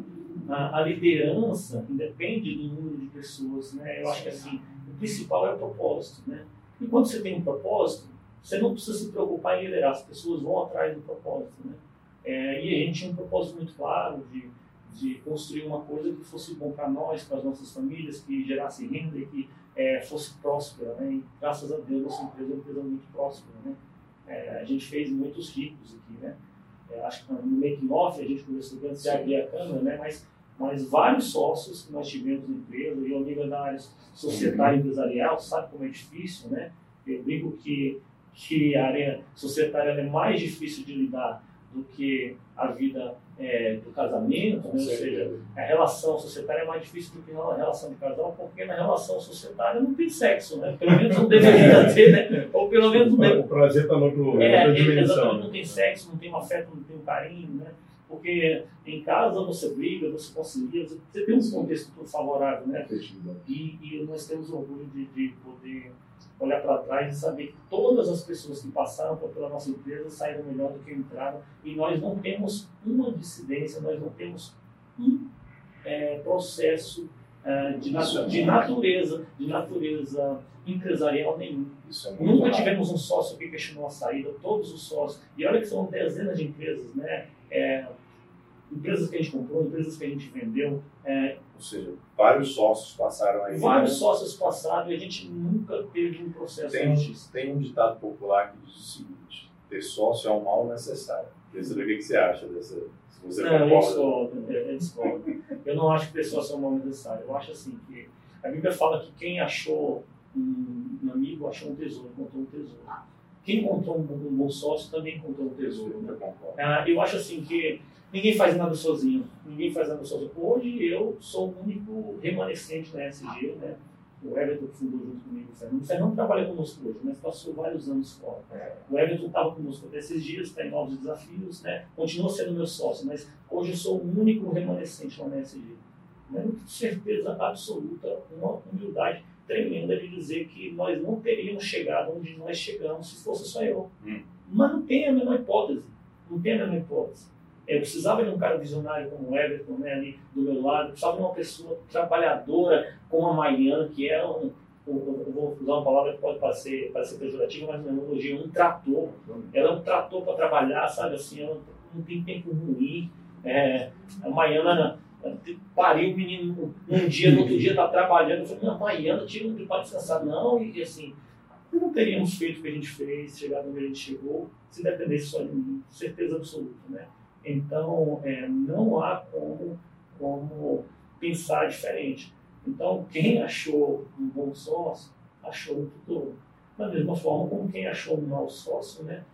a, a, liderança independe do número de pessoas, né? Eu acho que assim, o principal é o propósito, né? E quando você tem um propósito, você não precisa se preocupar em liderar, as pessoas vão atrás do propósito, né? É, e a gente tinha um propósito muito claro de, de construir uma coisa que fosse bom para nós, para as nossas famílias, que gerasse renda e que é, fosse próspera, né? E, graças a Deus, nossa empresa é uma empresa muito próspera, né? É, a gente fez muitos ricos aqui, né? é, acho que no making off a gente conversou antes de abrir a câmera, né? Mas, mas vários sócios que nós tivemos na empresa, e o nível da área societária empresarial, sabe como é difícil, né? Eu digo que, que a área societária é mais difícil de lidar do que a vida é, do casamento, né? ou seja, a relação societária é mais difícil do que a relação de casal, porque na relação societária não tem sexo, né? Pelo menos não deveria ter, né? Ou pelo menos não deve... O prazer está no outro, é, outra dimensão. não tem sexo, não tem um afeto, não tem um carinho, né? Porque em casa você briga, você concilia, você tem um contexto favorável, né? E, e nós temos orgulho de, de poder olhar para trás e saber que todas as pessoas que passaram pela nossa empresa saíram melhor do que entraram e nós não temos uma dissidência, nós não temos um é, processo é, de, natu de, natureza, de natureza empresarial nenhum. É Nunca tivemos um sócio que questionou a saída, todos os sócios, e olha que são dezenas de empresas, né? É, empresas que a gente comprou, empresas que a gente vendeu. Ou seja, vários sócios passaram aí. Vários né? sócios passaram e a gente nunca teve um processo tem, Tem um ditado popular que diz o seguinte: ter sócio é um mal necessário. Saber o que você acha dessa. Se você não, eu discordo, eu discordo. eu não acho que ter sócio é um mal necessário. Eu acho assim que a Bíblia fala que quem achou um, um amigo achou um tesouro, encontrou um tesouro. Quem encontrou um, um bom sócio também encontrou um tesouro. Né? Ah, eu acho assim que Ninguém faz nada sozinho. Ninguém faz nada sozinho. Hoje eu sou o único remanescente na SG, né? O Everton fundou junto comigo, o Fernando. O Fernando trabalha conosco hoje, mas passou vários anos fora. O Everton estava conosco até esses dias, está em novos desafios, né? Continua sendo meu sócio, mas hoje eu sou o único remanescente lá na SG. Mas com certeza absoluta, uma humildade tremenda de dizer que nós não teríamos chegado onde nós chegamos se fosse só eu. Hum. Mas não tem a menor hipótese. Não tem a menor hipótese. Eu precisava de um cara visionário como o Everton, né, ali do meu lado, precisava de uma pessoa trabalhadora como a Mariana, que é um, um, eu vou usar uma palavra que pode parecer, parecer pejorativa, mas não é elogio, um trator. Ela é um trator para trabalhar, sabe assim, ela não tem tempo ruim. É, a Mariana pariu o menino um dia, no outro dia está trabalhando. Eu falei, não, Mariana, tira um dia para descansar. Não, e assim, não teríamos feito o que a gente fez, chegado onde a gente chegou, se dependesse só de mim, certeza absoluta, né? Então, é, não há como, como pensar diferente. Então, quem achou um bom sócio, achou um tutor. Da mesma forma como quem achou um mau sócio, né,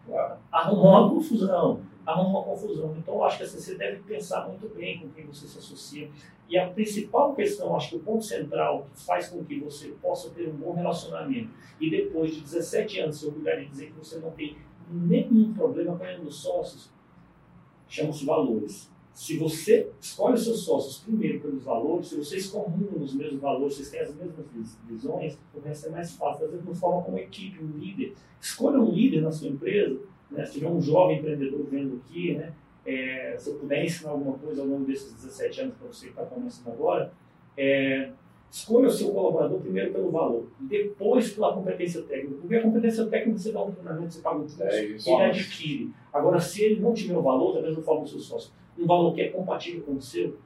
arrumou uma confusão. Arrumou uma confusão. Então, acho que assim, você deve pensar muito bem com quem você se associa. E a principal questão, acho que o ponto central que faz com que você possa ter um bom relacionamento e depois de 17 anos se orgulhar de dizer que você não tem nenhum problema com dos sócios, chamam-se valores. Se você escolhe os seus sócios primeiro pelos valores, se vocês comunam nos mesmos valores, vocês têm as mesmas visões, começa a ser mais fácil. Às vezes, de forma como equipe, um líder. Escolha um líder na sua empresa. Né? Se tiver um jovem empreendedor vendo aqui, né? É, se eu puder ensinar alguma coisa ao longo desses 17 anos para você que está começando agora, é, Escolha o seu colaborador primeiro pelo valor, depois pela competência técnica. Porque a competência técnica você dá um treinamento, você paga um curso, é ele adquire. Agora, se ele não tiver o valor, da mesma forma o seu sócio, um valor que é compatível com o seu,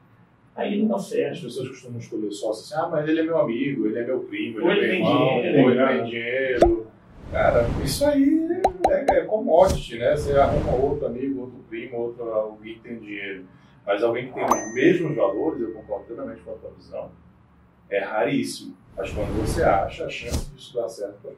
aí não dá certo. As pessoas costumam escolher sócio assim, ah, mas ele é meu amigo, ele é meu primo, ele, ele é meu irmão, dinheiro, ou ele tem dinheiro. Cara, isso aí é, é commodity, né? Você arruma outro amigo, outro primo, outro alguém que tem dinheiro. Mas alguém que tem os mesmos valores, eu concordo plenamente com a tua visão é raríssimo. Mas quando você acha, a chance disso dar certo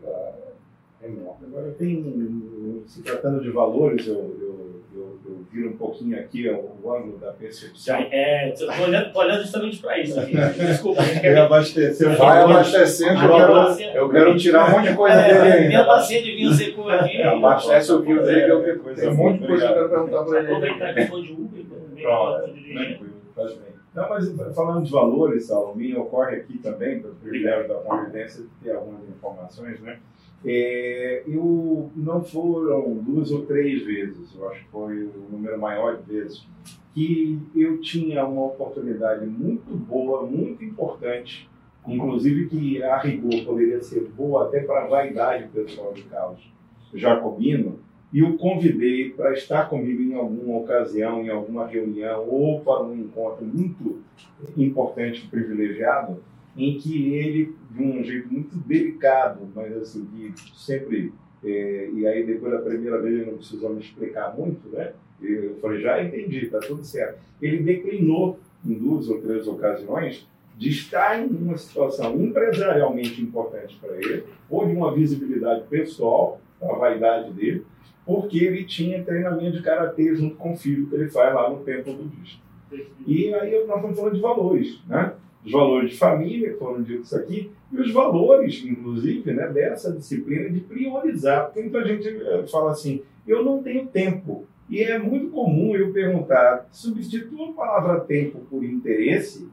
é enorme. Agora, tem, se tratando de valores, eu, eu, eu, eu vi vira um pouquinho aqui o, o ângulo da percepção. É, tô olhando, olhando justamente para isso aqui. Desculpa, quer abastecer. Vai abastecendo, eu quero, eu quero tirar um monte de coisa é, dele ainda. Minha bacia de vinho secou aqui. É, abastece o vinho dele, que eu tenho um monte de coisa que eu quero perguntar para ele. Aproveitar que eu sou de Uber, também. Pronto, tranquilo, faz bem. Não, mas falando de valores, Saulo, me ocorre aqui também, pelo privilégio da convivência, de ter algumas informações, né? É, eu não foram duas ou três vezes, eu acho que foi o número maior de vezes, que eu tinha uma oportunidade muito boa, muito importante, inclusive que a rigor poderia ser boa até para a vaidade pessoal de Carlos Jacobino, e o convidei para estar comigo em alguma ocasião, em alguma reunião ou para um encontro muito importante, privilegiado, em que ele, de um jeito muito delicado, mas assim, de sempre, é, e aí depois da primeira vez ele não precisou me explicar muito, né? Eu falei, já entendi, está tudo certo. Ele declinou em duas ou três ocasiões de estar em uma situação empresarialmente importante para ele, ou de uma visibilidade pessoal, a vaidade dele, porque ele tinha treinamento de karatê junto com o filho que ele faz lá no templo budista. E aí nós estamos falando de valores, né? Os valores de família, que foram ditos aqui, e os valores, inclusive, né, dessa disciplina de priorizar. Porque muita gente eh, fala assim, eu não tenho tempo. E é muito comum eu perguntar, substitua a palavra tempo por interesse,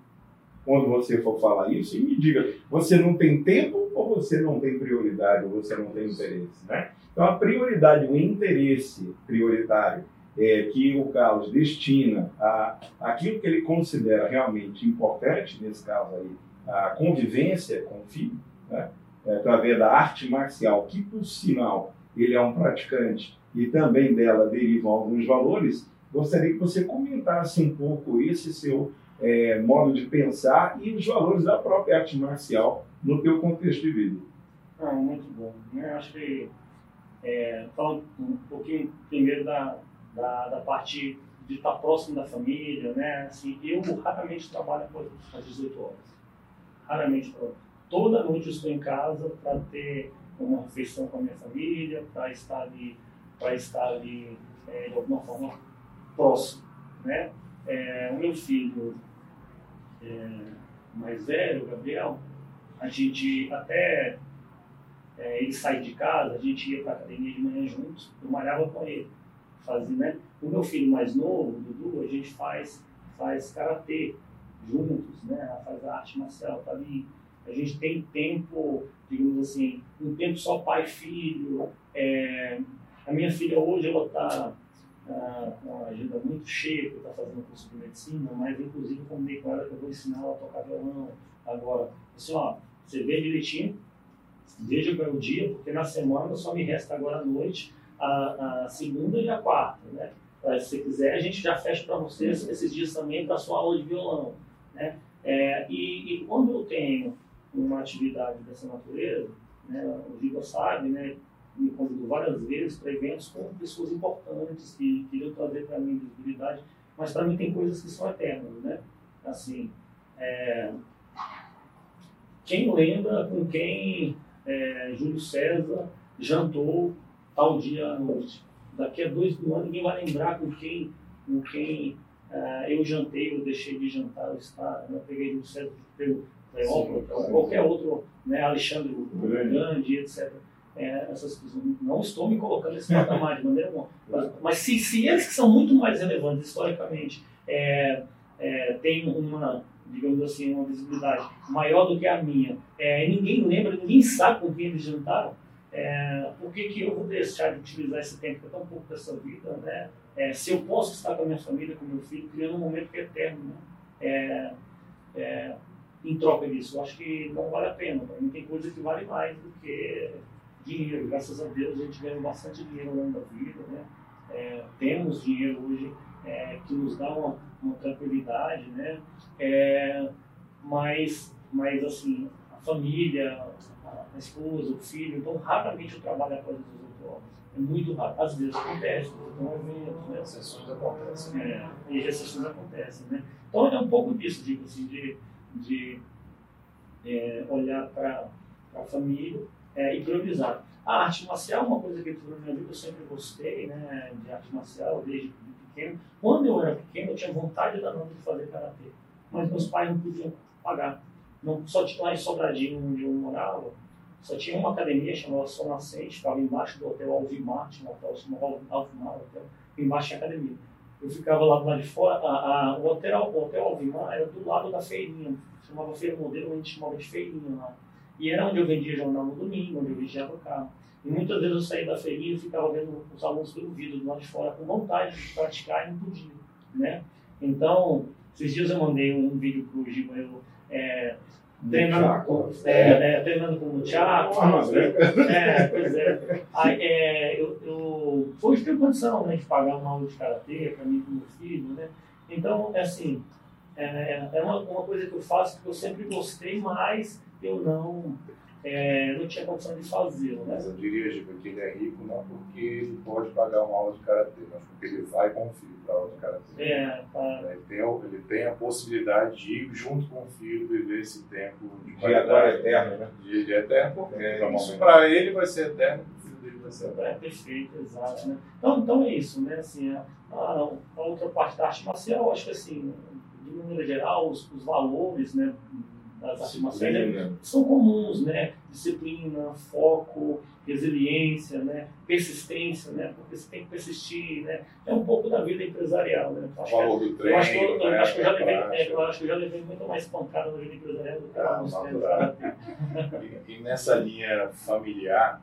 quando você for falar isso, e me diga, você não tem tempo ou você não tem prioridade, ou você não tem interesse, né? Então, a prioridade, o interesse prioritário é, que o Carlos destina a aquilo que ele considera realmente importante, nesse caso aí, a convivência com o filho, né? é, através da arte marcial, que por sinal ele é um praticante e também dela derivam alguns valores, gostaria que você comentasse um pouco esse seu é, modo de pensar e os valores da própria arte marcial no teu contexto de vida. Ah, muito bom. Eu acho que é, um pouquinho primeiro da, da, da, parte de estar próximo da família, né? Assim, eu raramente trabalho às 18 horas. Raramente Toda noite eu estou em casa para ter uma refeição com a minha família, para estar ali, para estar ali é, de alguma forma próximo, né? É, o meu filho é, mais velho, o Gabriel, a gente até é, ele sair de casa, a gente ia para academia de manhã juntos, eu malhava com ele. Fazia, né? O meu filho mais novo, o Dudu, a gente faz, faz karatê juntos, né? faz arte marcial, tá ali. A gente tem tempo, digamos assim, um tempo só pai e filho. É, a minha filha hoje, ela está uma agenda muito cheia, porque está fazendo curso de medicina, mas inclusive combinei com ela que eu vou ensinar ela a tocar violão agora. Assim, ó, você vê direitinho, Veja qual é o dia, porque na semana só me resta agora à noite a, a segunda e a quarta, né? Se você quiser, a gente já fecha para vocês esses dias também para sua aula de violão, né? É, e, e, quando eu tenho uma atividade dessa natureza, né, o Giga sabe, né, me convidou várias vezes para eventos com pessoas importantes que queriam trazer para mim visibilidade, mas para mim tem coisas que são eternas, né? Assim, é, quem lembra com quem é, Júlio César jantou tal dia à noite. Daqui a dois anos ninguém vai lembrar com quem, com quem uh, eu jantei ou deixei de jantar ou estar. Né? Eu peguei Júlio César pelo Cleópatra, qualquer outro, né? Alexandre Grande, etc. É, essas. Não estou me colocando nesse patamar de maneira alguma. Mas, mas se, se eles que são muito mais relevantes historicamente é, é, têm uma digamos assim, uma visibilidade maior do que a minha, é, ninguém lembra, ninguém sabe com quem eles jantaram, é, por que, que eu vou deixar de utilizar esse tempo que é tão pouco dessa vida, né? É, se eu posso estar com a minha família, com meu filho, criando um momento que é eterno, né? É, é, em troca disso, eu acho que não vale a pena. Para mim tem coisa que vale mais do que dinheiro. Graças a Deus a gente ganha bastante dinheiro ao longo da vida, né? É, temos dinheiro hoje é, que nos dá uma, uma tranquilidade, né? É, mas, mas, assim, a família, a, esposa, o filho, então raramente eu trabalho após as 18 horas. É muito raro. Às vezes acontece, então eventos, né? Sessões acontecem. É, e sessões acontecem, né? Então é um pouco disso, digo assim, de, de é, olhar para a família é, priorizar. A arte marcial é uma coisa que na minha vida eu sempre gostei, né? De arte marcial, desde pequeno. Quando eu era pequeno, eu tinha vontade da de fazer karatê, mas meus pais não podiam pagar. Não, só tinha lá em Sobradinho, onde eu morava, só tinha uma academia chamada Sol Nascente, ficava embaixo do hotel Alvimar, tinha um hotel chamado Alvimar, hotel, embaixo tinha academia. Eu ficava lá do lado de fora, a, a, o, hotel, o hotel Alvimar era do lado da feirinha, chamava Feira Modelo, a gente chamava de feirinha lá. E era onde eu vendia jornal no domingo, onde eu vendia o carro. E muitas vezes eu saía da feirinha e ficava vendo os alunos pelo vidro do lado de fora com vontade de praticar e não podia, né? Então, esses dias eu mandei um vídeo pro Giba, eu é, treinando, com, é, é, treinando com o Thiago. É, pois é. Aí, é eu, eu, hoje tenho condição né, de pagar uma aula de karatê para mim e para meu filho, né? Então, é assim, é, é uma, uma coisa que eu faço que eu sempre gostei, mas eu não é, não tinha condição de fazê-lo. Né? Mas eu diria, Giba, que ele é rico não porque ele pode pagar uma aula de karatê, mas porque ele vai com o filho para a aula de karatê. É, tá. ele, tem, ele tem a possibilidade de ir junto com o filho viver esse tempo de qualidade. eterno, né? De, de eterno, é, isso para ele vai ser eterno, para o filho dele vai ser eterno. É, perfeito, exato. Né? Então, então é isso, né? Assim, a, a, a outra parte da arte marcial, acho que assim, de maneira geral, os, os valores, né? Das afirmações né, são comuns, né? Disciplina, foco, resiliência, né? Persistência, né? Porque você tem que persistir, né? É um pouco da vida empresarial, né? valor do treino, eu acho que eu, eu, acho que eu já levei, é, eu acho que eu já levei muito mais pancada na vida empresarial do que ah, nos e, e nessa linha familiar,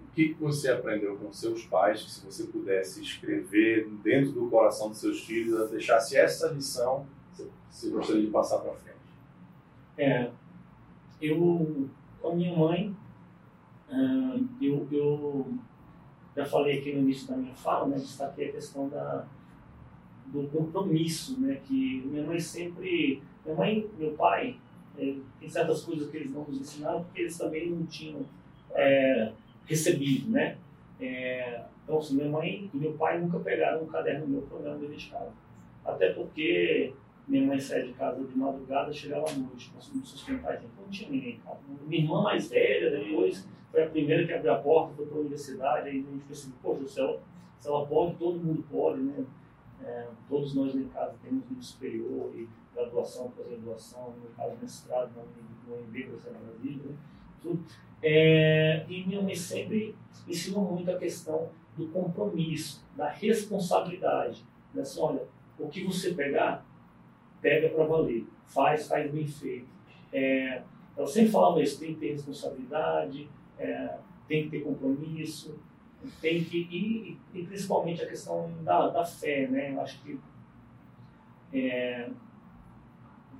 o que você aprendeu com seus pais que se você pudesse escrever dentro do coração dos seus filhos, deixasse essa lição você gostaria de passar para frente? É, eu, com a minha mãe, uh, eu, eu já falei aqui no início da minha fala, né, destaquei a questão da, do compromisso, né, que minha mãe sempre, minha mãe, meu pai, é, tem certas coisas que eles não nos ensinaram porque eles também não tinham é, recebido, né, é, então, assim, minha mãe e meu pai nunca pegaram um caderno meu programa de casa, até porque minha mãe saía de casa de madrugada, chegava à noite, conseguimos sustentar então não tinha ninguém em casa. Minha irmã mais velha, depois, foi a primeira que abriu a porta, foi para a universidade, aí a gente percebeu, poxa, se ela, se ela pode, todo mundo pode, né? É, todos nós em casa temos nível superior e graduação, pós-graduação, no caso mestrado, no UNB, você na Brasília, né? Tudo. É, e minha mãe sempre ensinou muito a questão do compromisso, da responsabilidade. Né? Assim, olha, o que você pegar, pega para valer, faz, faz bem feito. É, eu sempre falo isso, tem que ter responsabilidade, é, tem que ter compromisso, tem que ir, e principalmente a questão da, da fé, né? Eu acho que é,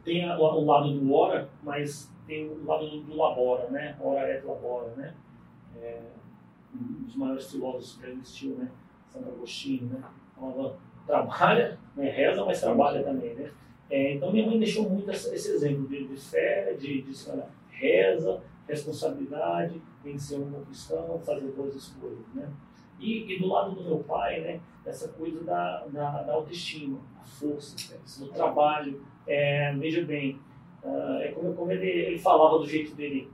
tem a, o lado do ora, mas tem o lado do, do labora, né? Ora et labora, né? É, um dos maiores filósofos que existiu, né? Santo Agostinho, né? Ela trabalha, né? reza, mas trabalha também, né? É, então minha mãe deixou muito esse exemplo de, de fé, de, de reza, responsabilidade, em ser um bom cristão, fazer boas escolhas, né? E, e, do lado do meu pai, né, essa coisa da, da, da autoestima, a força, do trabalho. É, veja bem, uh, é como, como ele, ele falava do jeito dele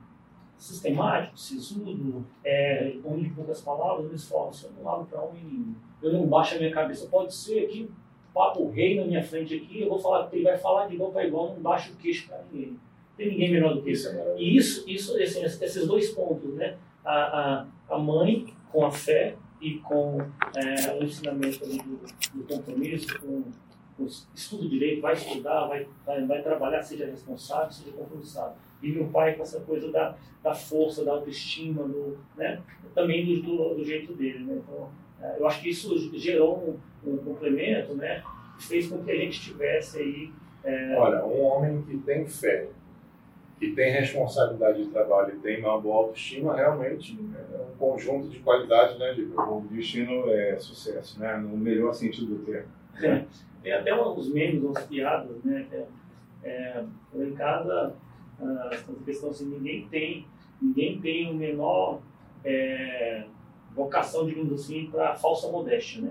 sistemático, sisudo, é, com poucas palavras, eles falam, assim, eu não lavo para um menino, eu não baixo a minha cabeça. Pode ser que papo rei na minha frente aqui, eu vou falar, ele vai falar de igual para igual, não baixa o queixo para ninguém. Não tem ninguém melhor do que isso. E isso, isso esses dois pontos, né? A, a, a mãe com a fé e com é, o ensinamento do, do, compromisso, com, com estudo direito, vai estudar, vai, vai, vai, trabalhar, seja responsável, seja compromissado. E meu pai com essa coisa da, da força, da autoestima, do, né? também do, do, do jeito dele. Né? Então, é, eu acho que isso gerou um, um complemento, né? fez com que a gente tivesse aí. É... Olha, um homem que tem fé, que tem responsabilidade de trabalho e tem uma boa autoestima, realmente é um conjunto de qualidades, né, Diego? O destino é sucesso, né? No melhor sentido do termo. É, tem até uns memes, umas piadas, né? É, é em casa, a questão assim, ninguém tem, ninguém tem o menor é, vocação, digamos assim, para falsa modéstia, né?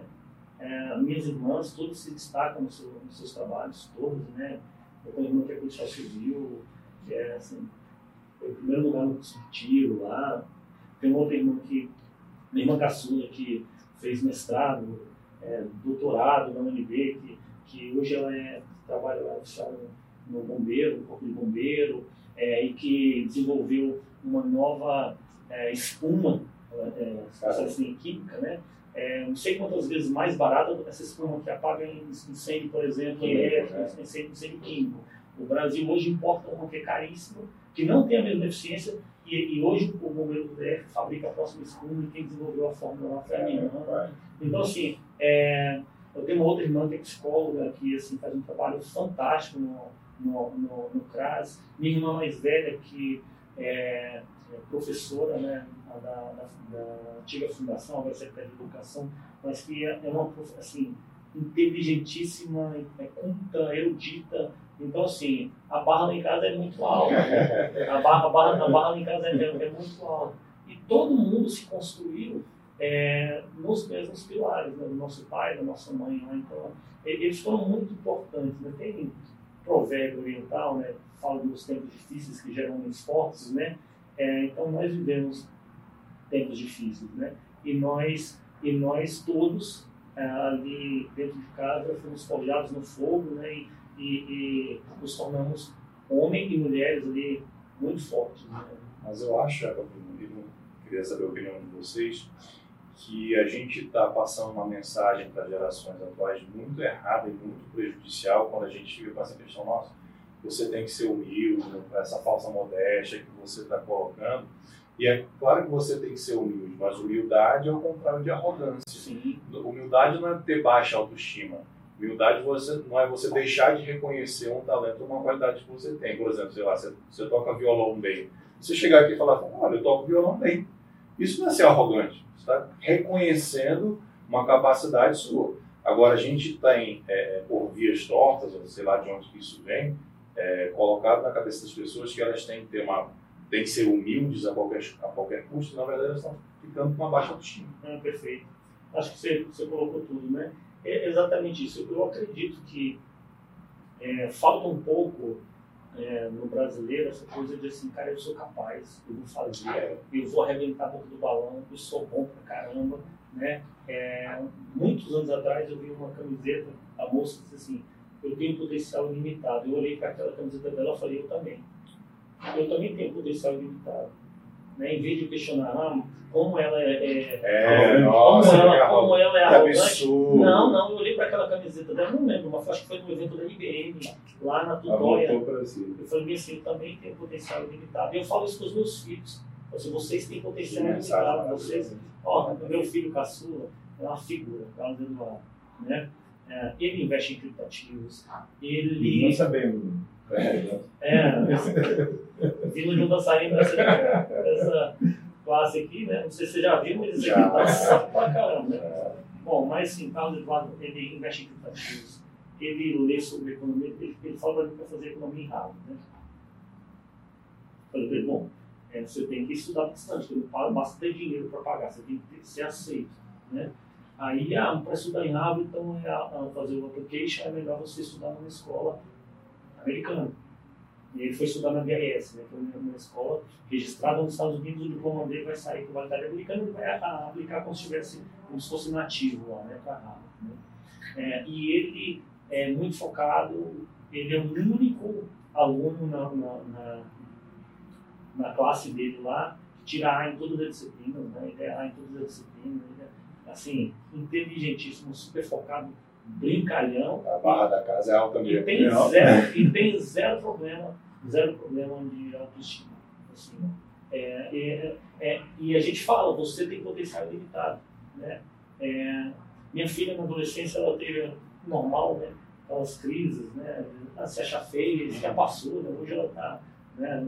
É, minhas irmãs, todas se destacam no seu, nos seus trabalhos, todas, né? Eu tenho uma que é policial civil, que é, assim, foi o primeiro lugar no tiro lá. Tem outra irmã que, minha irmã caçula, que fez mestrado é, doutorado na UNB, que, que hoje ela é, trabalha lá no, no bombeiro, no corpo de bombeiro, é, e que desenvolveu uma nova é, espuma, é, assim, em química, né? É, não sei quantas vezes mais barata essa espuma que apaga incêndio, por exemplo, é, é. Incêndio, incêndio químico. O Brasil hoje importa uma que é caríssima, que não tem a mesma eficiência, e, e hoje o bombeiro do DF fabrica a próxima espuma e quem desenvolveu a fórmula lá foi a minha irmã. Então, assim, é, eu tenho uma outra irmã que é psicóloga, que assim, faz um trabalho fantástico no, no, no, no CRAS. Minha irmã mais velha, que é, é professora né, da, da, da, antiga fundação, agora Secretaria de Educação, mas que é, é uma assim, inteligentíssima, é culta, erudita. Então, assim, a barra lá em casa é muito alta. A barra, a barra, a barra lá em casa é, é muito alta. E todo mundo se construiu é, nos mesmos pilares, né, do nosso pai, da nossa mãe. Né? Então, eles foram muito importantes. Né? Tem provérbio oriental, né? fala dos tempos difíceis que geram homens fortes, né? É, então, nós vivemos tempos difíceis, né? E nós, e nós todos é, ali dentro de casa fomos forjados no fogo, né? E, e, e nos tornamos homens e mulheres ali muito fortes. Né? Mas eu acho, eu queria saber a opinião de vocês, que a gente está passando uma mensagem para gerações atuais muito errada e muito prejudicial quando a gente fica com essa questão, nossa, você tem que ser humilde, essa falsa modéstia que você está colocando. E é claro que você tem que ser humilde, mas humildade é o contrário de arrogância. Sim. Humildade não é ter baixa autoestima. Humildade você, não é você deixar de reconhecer um talento, uma qualidade que você tem. Por exemplo, sei lá, você, você toca violão bem. Você chegar aqui e falar, olha, eu toco violão bem. Isso não é ser arrogante está reconhecendo uma capacidade sua. Agora, a gente tem, é, por vias tortas, ou sei lá de onde que isso vem, é, colocado na cabeça das pessoas que elas têm que ter uma têm que ser humildes a qualquer, a qualquer custo, na verdade elas estão ficando com uma baixa autoestima. É, perfeito. Acho que você, você colocou tudo, né? É exatamente isso. Eu acredito que é, falta um pouco é, no brasileiro essa coisa de assim, cara, eu sou capaz, eu vou fazer, eu vou arrebentar a boca do balão, eu sou bom pra caramba, né? É, muitos anos atrás eu vi uma camiseta, a moça disse assim, eu tenho potencial ilimitado. Eu olhei para aquela camiseta dela e falei, eu também. Eu também tenho potencial ilimitado. Né? Em vez de questionar, ah, como ela é, é, é nossa, como, ela, como ela é arrogante. Absurdo. Não, não, eu olhei para aquela camiseta dela, não lembro, mas acho que foi no evento da IBM, lá na Tutóia. Eu falei assim, eu também tenho potencial ilimitado. E eu falo isso com os meus filhos. Assim, vocês têm potencial ilimitado. Vocês, ó, meu filho caçula é uma figura, Carlos Eduardo. Né? É, ele investe em criptativos. Ele. Não sabemos. É, de um dançarino dessa, dessa classe aqui, né? Não sei se você já viu, mas esse aqui tá sapo pra caramba. Né? Bom, mas sim, Carlos Eduardo, ele investe em criptativos, ele lê sobre economia, ele, ele fala para fazer economia em Harvard, né? Falei, bom, é, você tem que estudar bastante, porque não basta ter dinheiro para pagar, você tem que ser aceito, né? Aí, ah, para estudar em Harvard, então, é, ah, fazer o application, é melhor você estudar numa escola americana. E ele foi estudar na BRS, né, que é uma escola registrada nos Estados Unidos, o diploma dele vai sair com validade americana e vai aplicar como se, tivesse, como se fosse nativo lá, né, para Harvard. Né. É, e ele é muito focado, ele é o único aluno na, na, na, na classe dele lá que tira A em todas as disciplinas, né, ele é A em todas as disciplinas, ele é, assim, inteligentíssimo, super focado brincalhão. A barra da casa é alta mesmo. E tem, zero, e tem zero problema, zero problema de autoestima. Assim, é, é, é, e a gente fala, você tem potencial ilimitado. Né? É, minha filha na adolescência ela teve normal, né? Aquelas crises, né? Ela se acha feia, já passou, né? hoje ela está. Né?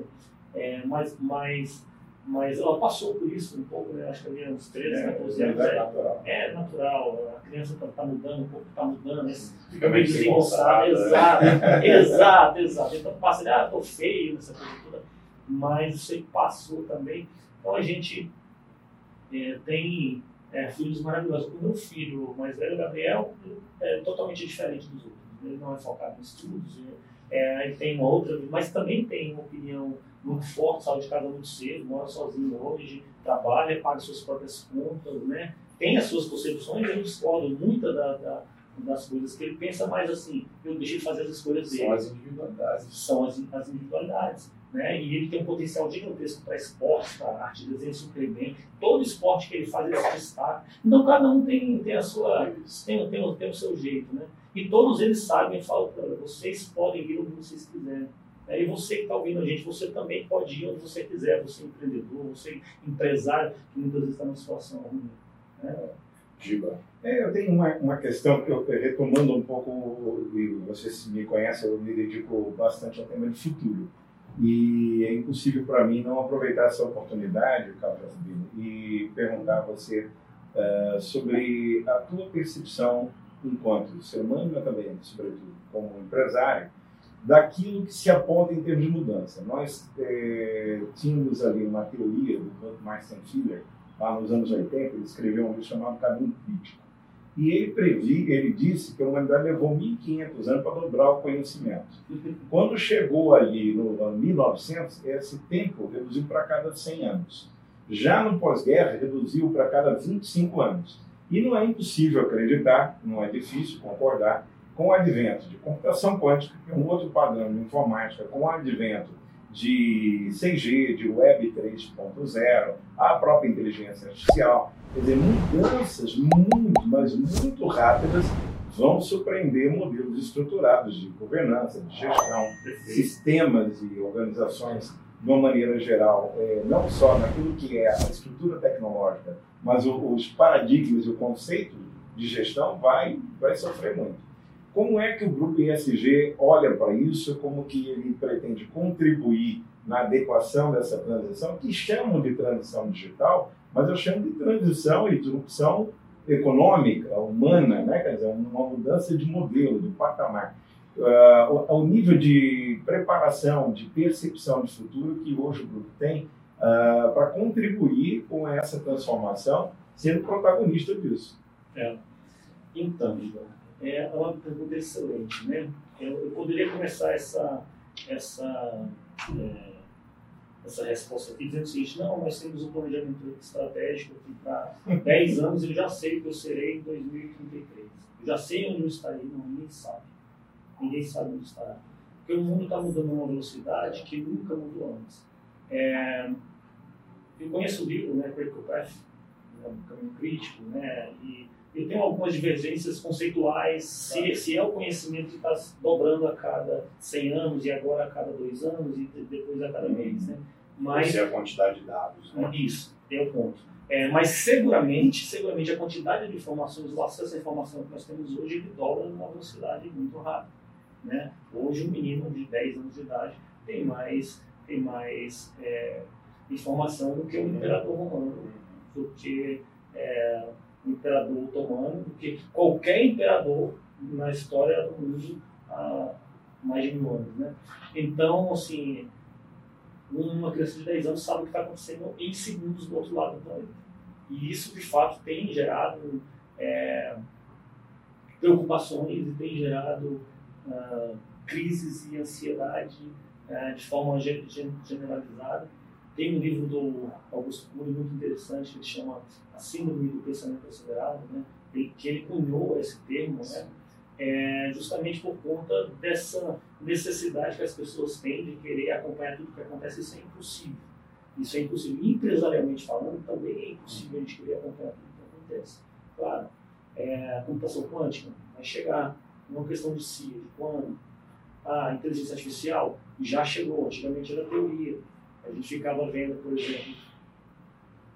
É, mas, mas mas ela passou por isso um pouco, né? acho que havia uns 13, 14 anos. É, natural. é natural, a criança está tá mudando um pouco, está mudando, né? fica meio desengonçada. Exato, exato, exato. Então passa, ah, estou feio, essa coisa toda. Mas isso aí passou também. Então a gente é, tem é, filhos maravilhosos. O meu filho mais velho, Gabriel, é totalmente diferente dos outros. Ele não é focado em estudos, é, ele tem uma outra, mas também tem uma opinião muito forte, saiu de casa muito cedo, mora sozinho hoje, trabalha, paga suas próprias contas, né? tem as suas concepções, eu discordo muito da, da, das coisas que ele pensa, mas assim, eu deixei de fazer as escolhas dele. São as individualidades. São as, as individualidades. Né? E ele tem um potencial gigantesco para esporte, para arte, desenho super bem. Todo esporte que ele faz, ele se destaca. Então, cada um tem, tem, a sua, tem, tem, tem o seu jeito. Né? E todos eles sabem e falam, vocês podem ir onde vocês quiserem. E você que está ouvindo a gente, você também pode ir onde você quiser, você é empreendedor, você é empresário, que muitas vezes está numa situação ruim. Né? Giba. É, eu tenho uma, uma questão que eu retomando um pouco, e vocês me conhecem, eu me dedico bastante ao tema de futuro. E é impossível para mim não aproveitar essa oportunidade, Carlos Jacobino, e perguntar a você uh, sobre a tua percepção enquanto ser humano, mas também, sobretudo, como empresário, daquilo que se aponta em termos de mudança. Nós é, tínhamos ali uma teoria do Kurt Martin Filler, lá nos anos 80, ele escreveu um livro chamado Caminho Crítico. E ele previ, ele disse que a humanidade levou 1.500 anos para dobrar o conhecimento. Quando chegou ali no ano 1900, esse tempo reduziu para cada 100 anos. Já no pós-guerra, reduziu para cada 25 anos. E não é impossível acreditar, não é difícil concordar, com o advento de computação quântica, que é um outro padrão de informática, com o advento de 6G, de Web 3.0, a própria inteligência artificial, quer dizer, mudanças muito, mas muito rápidas vão surpreender modelos estruturados de governança, de gestão, sistemas e organizações de uma maneira geral, é, não só naquilo que é a estrutura tecnológica, mas os paradigmas o conceito de gestão vai, vai sofrer muito. Como é que o grupo ISG olha para isso? Como que ele pretende contribuir na adequação dessa transição, que chamam de transição digital, mas eu chamo de transição e disrupção econômica, humana, né? quer dizer, uma mudança de modelo, de patamar. Uh, o, o, nível de preparação, de percepção de futuro que hoje o grupo tem uh, para contribuir com essa transformação, sendo protagonista disso. É. Então, é uma pergunta excelente. Né? Eu, eu poderia começar essa, essa, é, essa resposta aqui dizendo o seguinte: não, nós temos um planejamento estratégico aqui para 10 anos eu já sei o que eu serei em 2033. Eu já sei onde eu estarei, não, ninguém sabe. Ninguém sabe onde estará. Porque o mundo está mudando a uma velocidade que nunca mudou antes. É, eu conheço o livro, né, Critical Path, né, um caminho crítico, né, e eu tenho algumas divergências conceituais, se, se é o conhecimento que está dobrando a cada 100 anos e agora a cada dois anos e depois a cada uhum. mês. Né? Mas, é a quantidade de dados. Né? Isso, é o ponto. É, mas seguramente, seguramente a quantidade de informações, o acesso à informação que nós temos hoje, ele dobra numa velocidade muito rápida. Né? Hoje um menino de 10 anos de idade tem mais, tem mais é, informação do que um imperador romano, porque é, imperador otomano do que qualquer imperador na história do mundo há mais de mil anos. Né? Então, assim, uma criança de 10 anos sabe o que está acontecendo em segundos do outro lado do planeta. E isso, de fato, tem gerado é, preocupações e tem gerado uh, crises e ansiedade uh, de forma generalizada tem um livro do Augusto Cury muito interessante, que chama A Síndrome do Pensamento Acelerado, né? que ele cunhou esse termo, né? É justamente por conta dessa necessidade que as pessoas têm de querer acompanhar tudo que acontece. Isso é impossível. Isso é impossível. Empresarialmente falando, também é impossível a gente querer acompanhar tudo que acontece. Claro, é, a computação quântica vai chegar. É uma questão de si, de quando. A inteligência artificial já chegou. Antigamente era teoria a gente ficava vendo, por exemplo,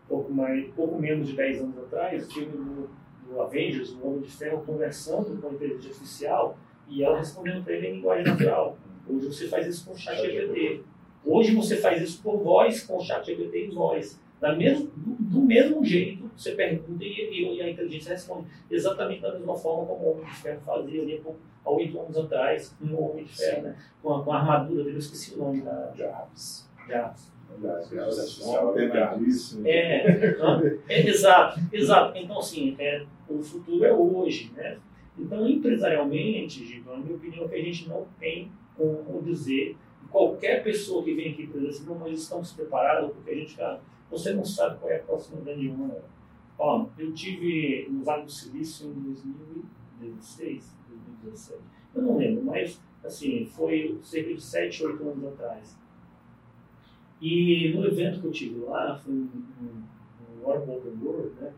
pouco, mais, pouco menos de 10 anos atrás, o filme do, do Avengers, o Homem de Ferro, conversando com a inteligência artificial e ela respondendo para ele em linguagem natural. Hoje você faz isso com o chat GPT. Hoje você faz isso por voz com o chat GPT e voz. Da mesmo, do, do mesmo jeito, você pergunta e, e, a inteligência responde. Exatamente da mesma forma como o Homem de Ferro fazia ali há oito anos atrás, com o Homem de Ferro, né? com, a, com a armadura dele, eu esqueci o nome da Jarvis. Jarvis. É, é, exato, exato. Então, assim, é, o futuro é hoje, né? Então, empresarialmente, Giba, a minha opinião é que a gente não tem como dizer, qualquer pessoa que vem aqui para dizer assim, não, nós estamos preparados, porque a gente, cara, você não sabe qual é a próxima grande onda. Ó, eu tive no Vale do Silício em 2016, 2017. Eu não lembro, mas assim, foi cerca de 7, 8 anos atrás. E no evento que eu tive lá, foi um, um, um Open World, né?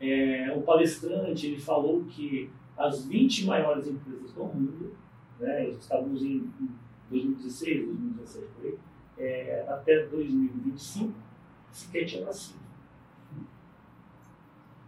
É, o palestrante ele falou que as 20 maiores empresas do mundo, né, estávamos em 2016, 2017, por aí, é, até 2025, sequer tinha nascido.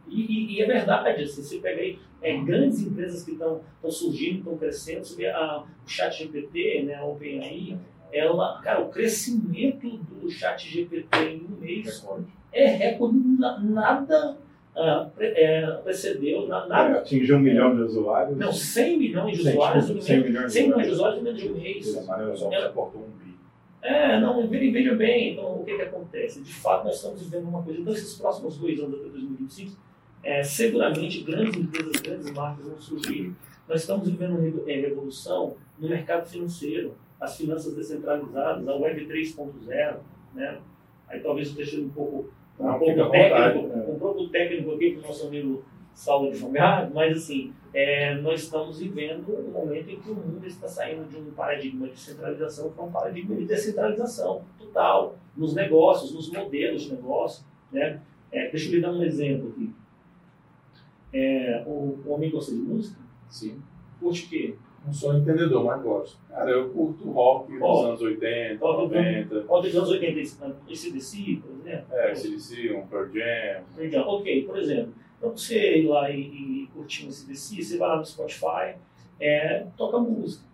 E, e, e, é verdade, assim, você pega aí é, grandes empresas que estão surgindo, estão crescendo, você vê a, o chat GPT, né, a OpenAI, ela, cara, o crescimento do chat GPT em um mês é recorde, nada uh, é, precedeu, nada... Atingiu um milhão de usuários. Não, 100 milhões de usuários, 100 milhões, 100 milhões de usuários em menos de um mês. A Microsoft é, aportou um bi. É, não, veja bem, então o que, que acontece? De fato, nós estamos vivendo uma coisa, então esses próximos dois anos até 2025, é, seguramente grandes empresas, grandes marcas vão surgir. Nós estamos vivendo uma é, revolução no mercado financeiro, as finanças descentralizadas, a Web 3.0, né? Aí talvez eu deixe um pouco, um, Não, pouco técnico, vontade, um pouco técnico aqui para o nosso amigo Saulo de Jogado, mas assim, é, nós estamos vivendo um momento em que o mundo está saindo de um paradigma de centralização para um paradigma de descentralização total, nos negócios, nos modelos de negócio. Né? É, deixa eu lhe dar um exemplo aqui. É, o, o homem gosta de música? Sim. Curte o quê? Não sou entendedor, mas gosto. Cara, eu curto rock dos anos 80, rock 90. Rock dos anos 80, ACDC, por exemplo? É, ACDC, um Pearl Jam. Pearl Jam, ok, por exemplo. Para você ir lá e, e curtir um ACDC, você vai lá no Spotify, é, toca música.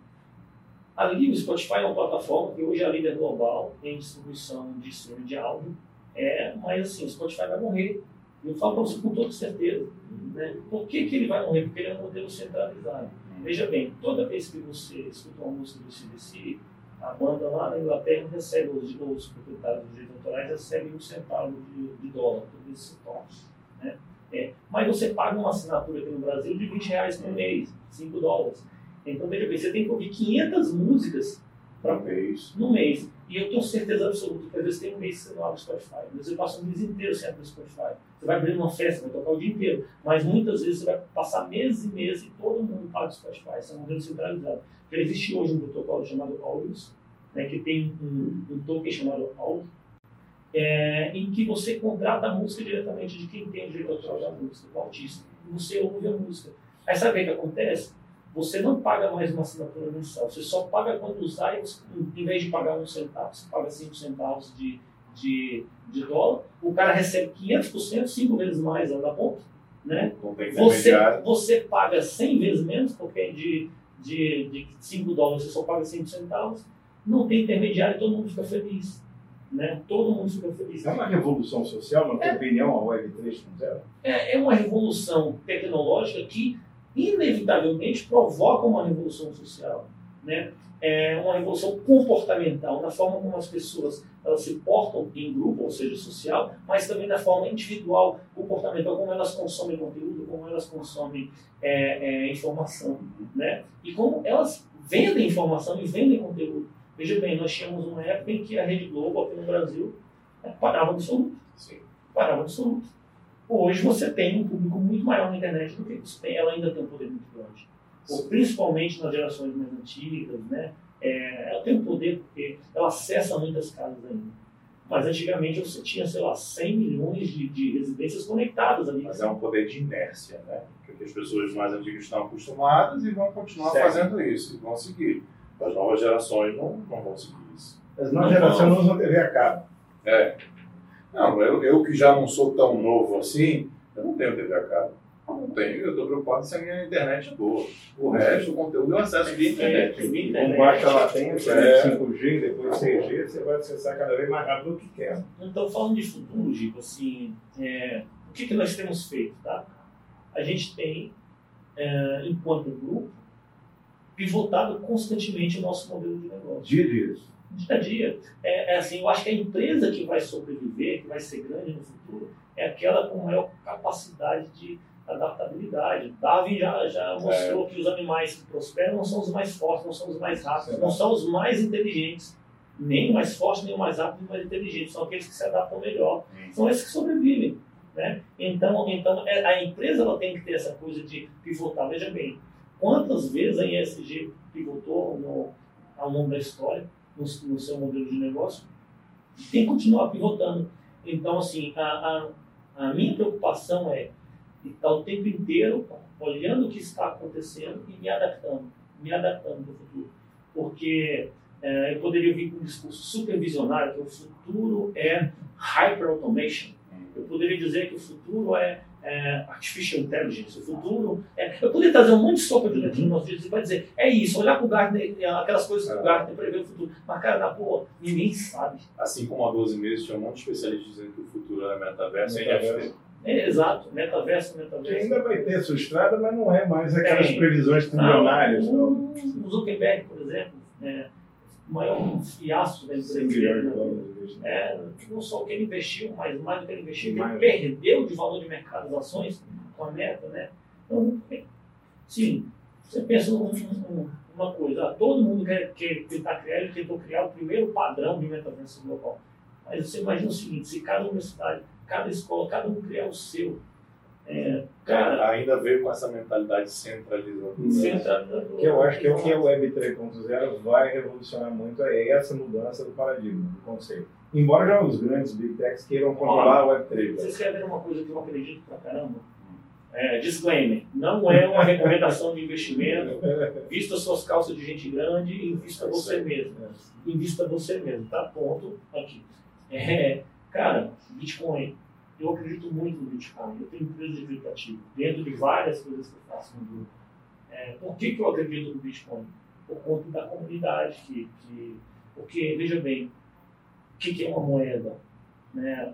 Ali o Spotify é uma plataforma que hoje é a líder global em distribuição de streaming de áudio, é, mas assim, o Spotify vai morrer. Eu falo para você com toda certeza. Né? Por que, que ele vai morrer? Porque ele é um modelo centralizado. Veja bem, toda vez que você escuta uma música do CDC, a banda lá na Inglaterra recebe, os, os proprietários dos direitos autorais recebem um centavo de, de dólar por esses toques. Né? É, mas você paga uma assinatura aqui no Brasil de 20 reais por mês, 5 dólares. Então, veja bem, você tem que ouvir 500 músicas para mês. no mês. E eu tenho certeza absoluta que às vezes tem um mês que você não abre o Spotify. Às vezes você passa um mês inteiro sem abrir o Spotify. Você vai abrir uma festa, vai tocar o dia inteiro. Mas muitas vezes você vai passar meses e meses e todo mundo paga o Spotify. Isso é um modelo centralizado. Porque existe hoje um protocolo chamado Audios, né, que tem um, um token chamado Audio, é, em que você contrata a música diretamente de quem tem o direito autoral da música, do artista. Você ouve a música. Aí sabe o que acontece? Você não paga mais uma assinatura mensal. Você só paga quando usar, e você, em vez de pagar um centavo, você paga cinco centavos de, de, de dólar. O cara recebe 500%, cinco vezes mais da ponta. Né? Você, você paga 100 vezes menos, porque de, de, de 5 dólares você só paga 5 centavos. Não tem intermediário, todo mundo fica feliz. Né? Todo mundo fica feliz. É uma revolução social, na tua é, opinião, a Web 3.0? É, é uma revolução tecnológica que inevitavelmente provoca uma revolução social, né? É uma revolução comportamental na forma como as pessoas elas se portam em grupo, ou seja, social, mas também na forma individual, comportamental, como elas consomem conteúdo, como elas consomem é, é, informação, né? E como elas vendem informação e vendem conteúdo. Veja bem, nós tínhamos uma época em que a Rede Globo aqui no Brasil é, parava absoluto. Sim. Parava absoluto. Hoje você tem um público muito maior na internet do que ela ainda tem um poder muito grande. principalmente nas gerações mais antigas, né? É, ela tem um poder porque ela acessa muitas casas ainda. Mas antigamente você tinha, sei lá, 100 milhões de, de residências conectadas ali. Mas é um poder de inércia, né? Porque as pessoas mais antigas estão acostumadas e vão continuar certo. fazendo isso, e vão seguir. As novas gerações não, não vão seguir isso. As novas gerações não usam TV a cabo. É. Não, eu, eu que já não sou tão novo assim, eu não tenho TV a cabo. Não tenho, eu estou preocupado se a minha internet é boa. O resto, o conteúdo eu acesso via internet. Via internet. Com baixa latência, é. 5G, depois 6G, você vai acessar cada vez mais rápido do que quer. Então, falando de futuro, Gico, assim, é, o que, que nós temos feito, tá? A gente tem, é, enquanto grupo, pivotado constantemente o nosso modelo de negócio. Dia a dia dia a dia. É, é, assim, eu acho que a empresa que vai sobreviver, que vai ser grande no futuro, é aquela com maior capacidade de adaptabilidade. Darwin já, já mostrou é. que os animais que prosperam não são os mais fortes, não são os mais rápidos, não são os mais inteligentes. Nem o mais forte, nem o mais rápido, nem o mais inteligente. São aqueles que se adaptam melhor. São esses que sobrevivem. Né? Então, então é, a empresa ela tem que ter essa coisa de pivotar. Veja bem, quantas vezes a ISG pivotou no, ao longo da história, no, no seu modelo de negócio, tem que continuar pivotando. Então, assim, a, a, a minha preocupação é estar o tempo inteiro olhando o que está acontecendo e me adaptando, me adaptando para o futuro. Porque é, eu poderia vir com um discurso supervisionário que o futuro é hyper automation. Eu poderia dizer que o futuro é, é artificial intelligence. O futuro é. Eu poderia trazer um monte de sopa de letrinha nos dias e vai dizer, é isso, olhar para o Gartner, é, aquelas coisas que o Gartner prevê o futuro. Mas, cara, na boa, ninguém sabe. Assim como há 12 meses tinha um monte de especialistas dizendo que o futuro é metaverso, metaverso. É, exato, metaverso, metaverso. Que ainda vai ter sua estrada, mas não é mais aquelas Tem. previsões trilionárias. Ah, o, o Zuckerberg, por exemplo, é, o maior fiasco da empresa. Né? É, não só o que ele investiu, mas mais do que ele investiu, ele perdeu de valor de mercado das ações com a meta. Né? Então, sim, você pensa numa coisa, ah, todo mundo quer, quer tentar criar, ele tentou criar o primeiro padrão de metaverso global. Mas você imagina o seguinte, se cada universidade, cada escola, cada um criar o seu, é, cara, ainda veio com essa mentalidade centralizadora. Centralizadora. Que eu acho que é o que a Web 3.0 vai revolucionar muito, é essa mudança do paradigma, do conceito. Embora já os grandes Big Techs queiram controlar a Web 3. Vocês querem ver uma coisa que eu acredito pra caramba? É, disclaimer, não é uma recomendação de investimento. Vista suas calças de gente grande e invista é você mesmo. É. Invista você mesmo, tá? Ponto aqui. É, cara, Bitcoin eu acredito muito no Bitcoin. Eu tenho empresa de aplicativo dentro de várias coisas que eu faço no grupo. É, por que, que eu acredito no Bitcoin? Por conta da comunidade. Que, que, porque, veja bem, o que, que é uma moeda? Né?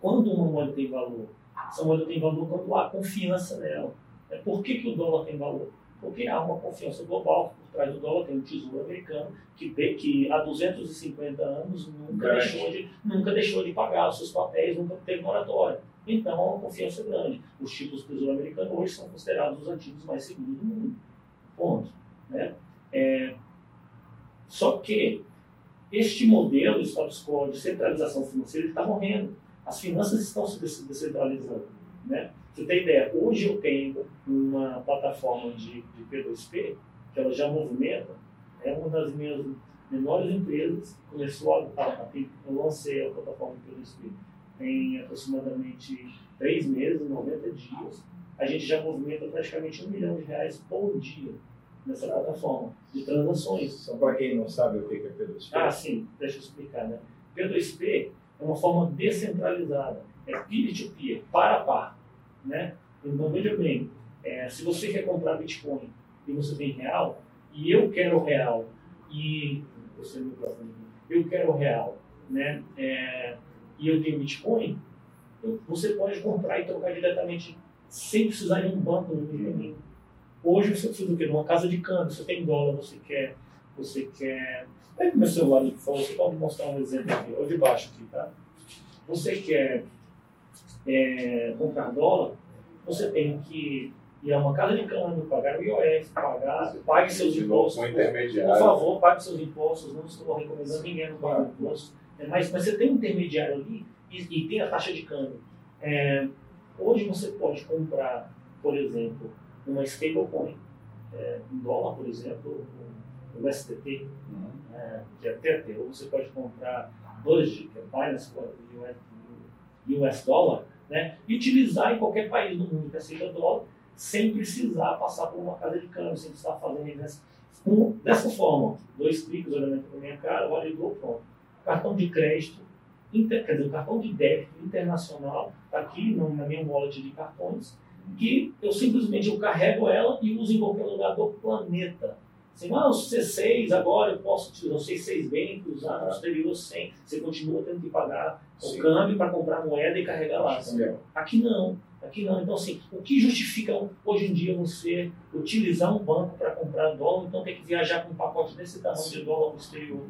Quando uma moeda tem valor? Essa moeda tem valor quando há confiança nela. É, por que, que o dólar tem valor? Porque há uma confiança global por trás do dólar, tem um tesouro americano que, que há 250 anos nunca deixou, de, nunca deixou de pagar os seus papéis, nunca teve moratória. Então há uma confiança grande. Os títulos do tesouro americano hoje são considerados os ativos mais seguros do mundo. Ponto. Né? É, só que este modelo status quo de centralização financeira está morrendo. As finanças estão se descentralizando. Né? Você tem ideia, hoje eu tenho uma plataforma de, de P2P que ela já movimenta, é uma das minhas menores empresas, começou a, a, a eu lancei a plataforma de P2P tem aproximadamente três meses, 90 dias, a gente já movimenta praticamente um milhão de reais por dia nessa plataforma de transações. Só para quem não sabe o que é P2P. Ah, sim, deixa eu explicar. Né? P2P é uma forma descentralizada, é peer-to-peer, para a par. Né? Então, veja bem, é, se você quer comprar Bitcoin e você tem real, e eu quero real, e você me eu quero real, né? É, e eu tenho Bitcoin, você pode comprar e trocar diretamente sem precisar de um banco no meio Hoje você precisa do quê? De uma casa de câmbio, você tem dólar, você quer, você quer. Pega meu celular, por favor, você pode mostrar um exemplo aqui, ou de baixo aqui, tá? Você quer é, comprar dólar, você tem que ir a uma casa de câmbio, pagar o IOF, pagar, pague seus impostos. Por favor, pague seus impostos, não estou recomendando ninguém não pagar impostos. É, mas, mas você tem um intermediário ali e, e tem a taxa de câmbio. É, hoje você pode comprar, por exemplo, uma stablecoin, é, um dólar, por exemplo, o STT, uhum. é, que é TT, ou você pode comprar BUSD, que é Binance US, US Dollar, né, e utilizar em qualquer país do mundo que aceita dólar, sem precisar passar por uma casa de câmbio, sem precisar fazer investimento. dessa forma, dois cliques olhando para minha cara, validou, pronto. Cartão de crédito, inter, quer dizer, cartão de débito internacional, está aqui na minha wallet de cartões, que eu simplesmente eu carrego ela e uso em qualquer lugar do planeta. Assim, ah, o C6 agora eu posso utilizar o C6 bem, usar no exterior sem. Você continua tendo que pagar Sim. o câmbio para comprar moeda e carregar lá. Aqui não. Aqui não. Então, assim, o que justifica hoje em dia você utilizar um banco para comprar dólar, então tem que viajar com um pacote desse tamanho de dólar no exterior?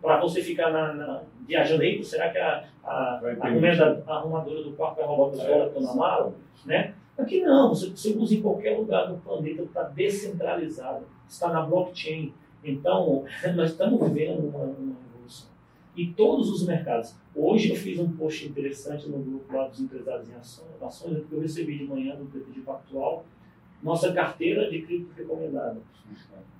Para você ficar na, na, viajando aí, será que a, a, a, a arrumadora do quarto vai roubar os é, dólares na mala? Né? Aqui não, você, você usa em qualquer lugar do planeta, está descentralizado, está na blockchain. Então, nós estamos vivendo uma, uma evolução. e todos os mercados. Hoje eu fiz um post interessante no grupo lá dos empresários em ações, ações que eu recebi de manhã do PPG Pactual, nossa carteira de cripto recomendada.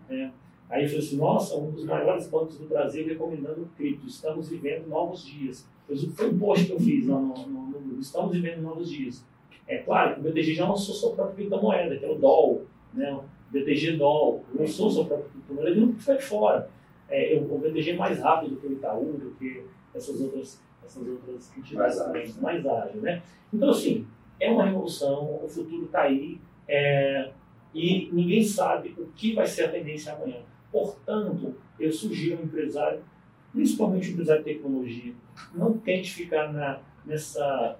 É. Aí eu falei assim, nossa, um dos maiores bancos do Brasil recomendando cripto, estamos vivendo novos dias. Foi um post que eu fiz lá no, no, no grupo, estamos vivendo novos dias. É claro que o BTG já lançou sua própria criptomoeda, que é o DOL, né? o BTG DOL, lançou sua própria criptomoeda, ele não foi de fora. É, o BTG é mais rápido que o Itaú, do que essas outras, essas outras entidades mais, ágil. mais ágil. Né? Então, assim, é uma revolução, o futuro está aí é, e ninguém sabe o que vai ser a tendência amanhã. Portanto, eu sugiro ao empresário, principalmente o empresário de tecnologia, não tente ficar na, nessa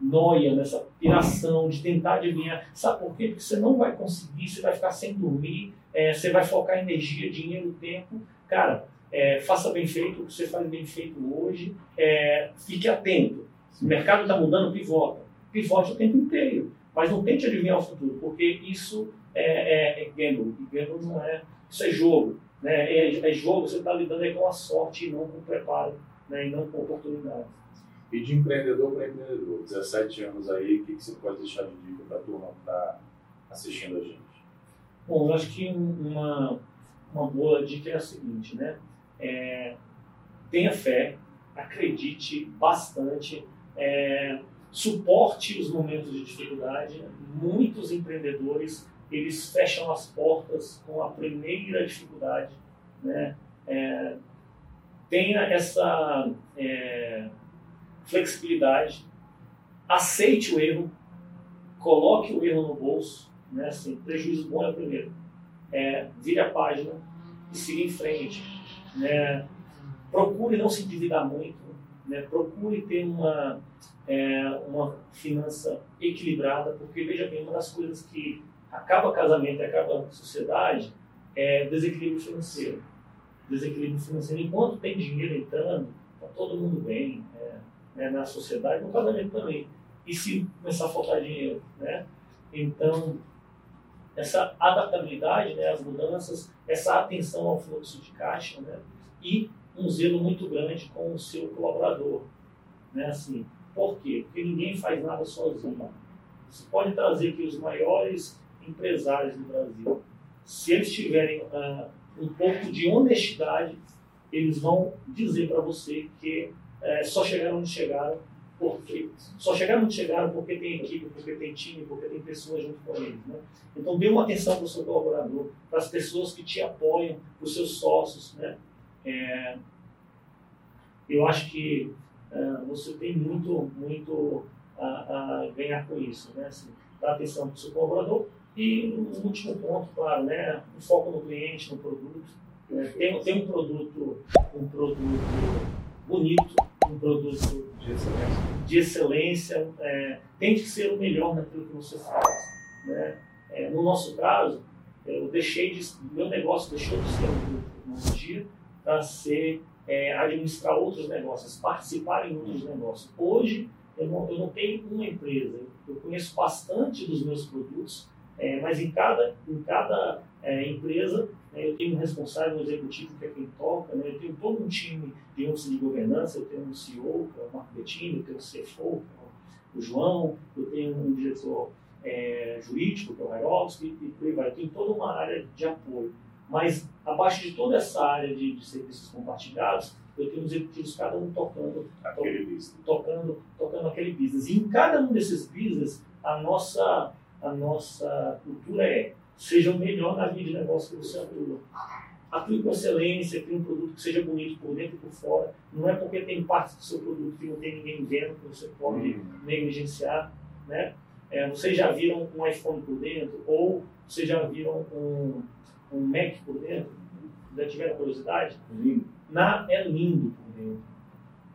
noia, nessa piração de tentar adivinhar. Sabe por quê? Porque você não vai conseguir, você vai ficar sem dormir, é, você vai focar energia, dinheiro, tempo. Cara, é, faça bem feito o que você faz bem feito hoje, é, fique atento. Se o mercado está mudando, pivota. Pivote o tempo inteiro. Mas não tente adivinhar o futuro, porque isso é, é, é. E gamble não é. Isso é jogo. Né? É, é jogo, você está lidando é com a sorte e não com o preparo, né? e não com oportunidades. E de empreendedor para empreendedor, 17 anos aí, o que, que você pode deixar de dica para a turma que está assistindo a gente? Bom, eu acho que uma, uma boa dica é a seguinte, né? É, tenha fé, acredite bastante, é, suporte os momentos de dificuldade. Muitos empreendedores eles fecham as portas com a primeira dificuldade, né? É, tenha essa é, flexibilidade, aceite o erro, coloque o erro no bolso, né? Assim, prejuízo bom é o primeiro. É, vire a página e siga em frente. Né? Procure não se endividar muito, né? procure ter uma, é, uma finança equilibrada, porque veja bem, uma das coisas que acaba casamento e acaba sociedade é desequilíbrio financeiro. Desequilíbrio financeiro. Enquanto tem dinheiro entrando, está todo mundo bem, né, na sociedade, no casamento também. E se começar a faltar dinheiro, né? Então, essa adaptabilidade, né, as mudanças, essa atenção ao fluxo de caixa, né, e um zelo muito grande com o seu colaborador, né, assim. Por quê? Porque ninguém faz nada sozinho. Você pode trazer aqui os maiores empresários do Brasil. Se eles tiverem uh, um pouco de honestidade, eles vão dizer para você que é, só chegaram onde chegaram porque só chegaram onde chegaram porque tem equipe, porque tem time, porque tem pessoas junto com eles. Né? Então dê uma atenção para o seu colaborador, para as pessoas que te apoiam, para os seus sócios. Né? É, eu acho que é, você tem muito, muito a, a, ganhar com isso. Né? Assim, dar atenção para o seu colaborador. E um último ponto, claro, né? o foco no cliente, no produto. É, tem, tem um produto, um produto bonito, um produto de excelência, de excelência é, ser o melhor naquilo que você faz. Né? É, no nosso caso, eu deixei de, meu negócio deixou de ser uma tecnologia para ser é, administrar outros negócios, participar em outros negócios. Hoje, eu não, eu não tenho uma empresa, eu conheço bastante dos meus produtos, é, mas em cada, em cada é, empresa né, eu tenho um responsável, executivo que é quem toca, né, eu tenho todo um time de índice de governança, eu tenho um CEO, que é o Marco Bettini, eu tenho um CFO, que é o João, eu tenho um diretor é, jurídico, que é o Rairovski, e por aí vai. Eu tenho toda uma área de apoio. Mas abaixo de toda essa área de, de serviços compartilhados, eu tenho executivos, cada um tocando aquele to, business. Tocando, tocando aquele business. E em cada um desses business, a nossa a nossa cultura é seja o melhor na linha de negócio que você atua. Atue com excelência, crie um produto que seja bonito por dentro e por fora. Não é porque tem partes do seu produto que não tem ninguém vendo que você pode uhum. negligenciar. Né? É, vocês já viram um iPhone por dentro? Ou vocês já viram um, um Mac por dentro? Já tiveram curiosidade? Lindo. Na, é lindo por dentro.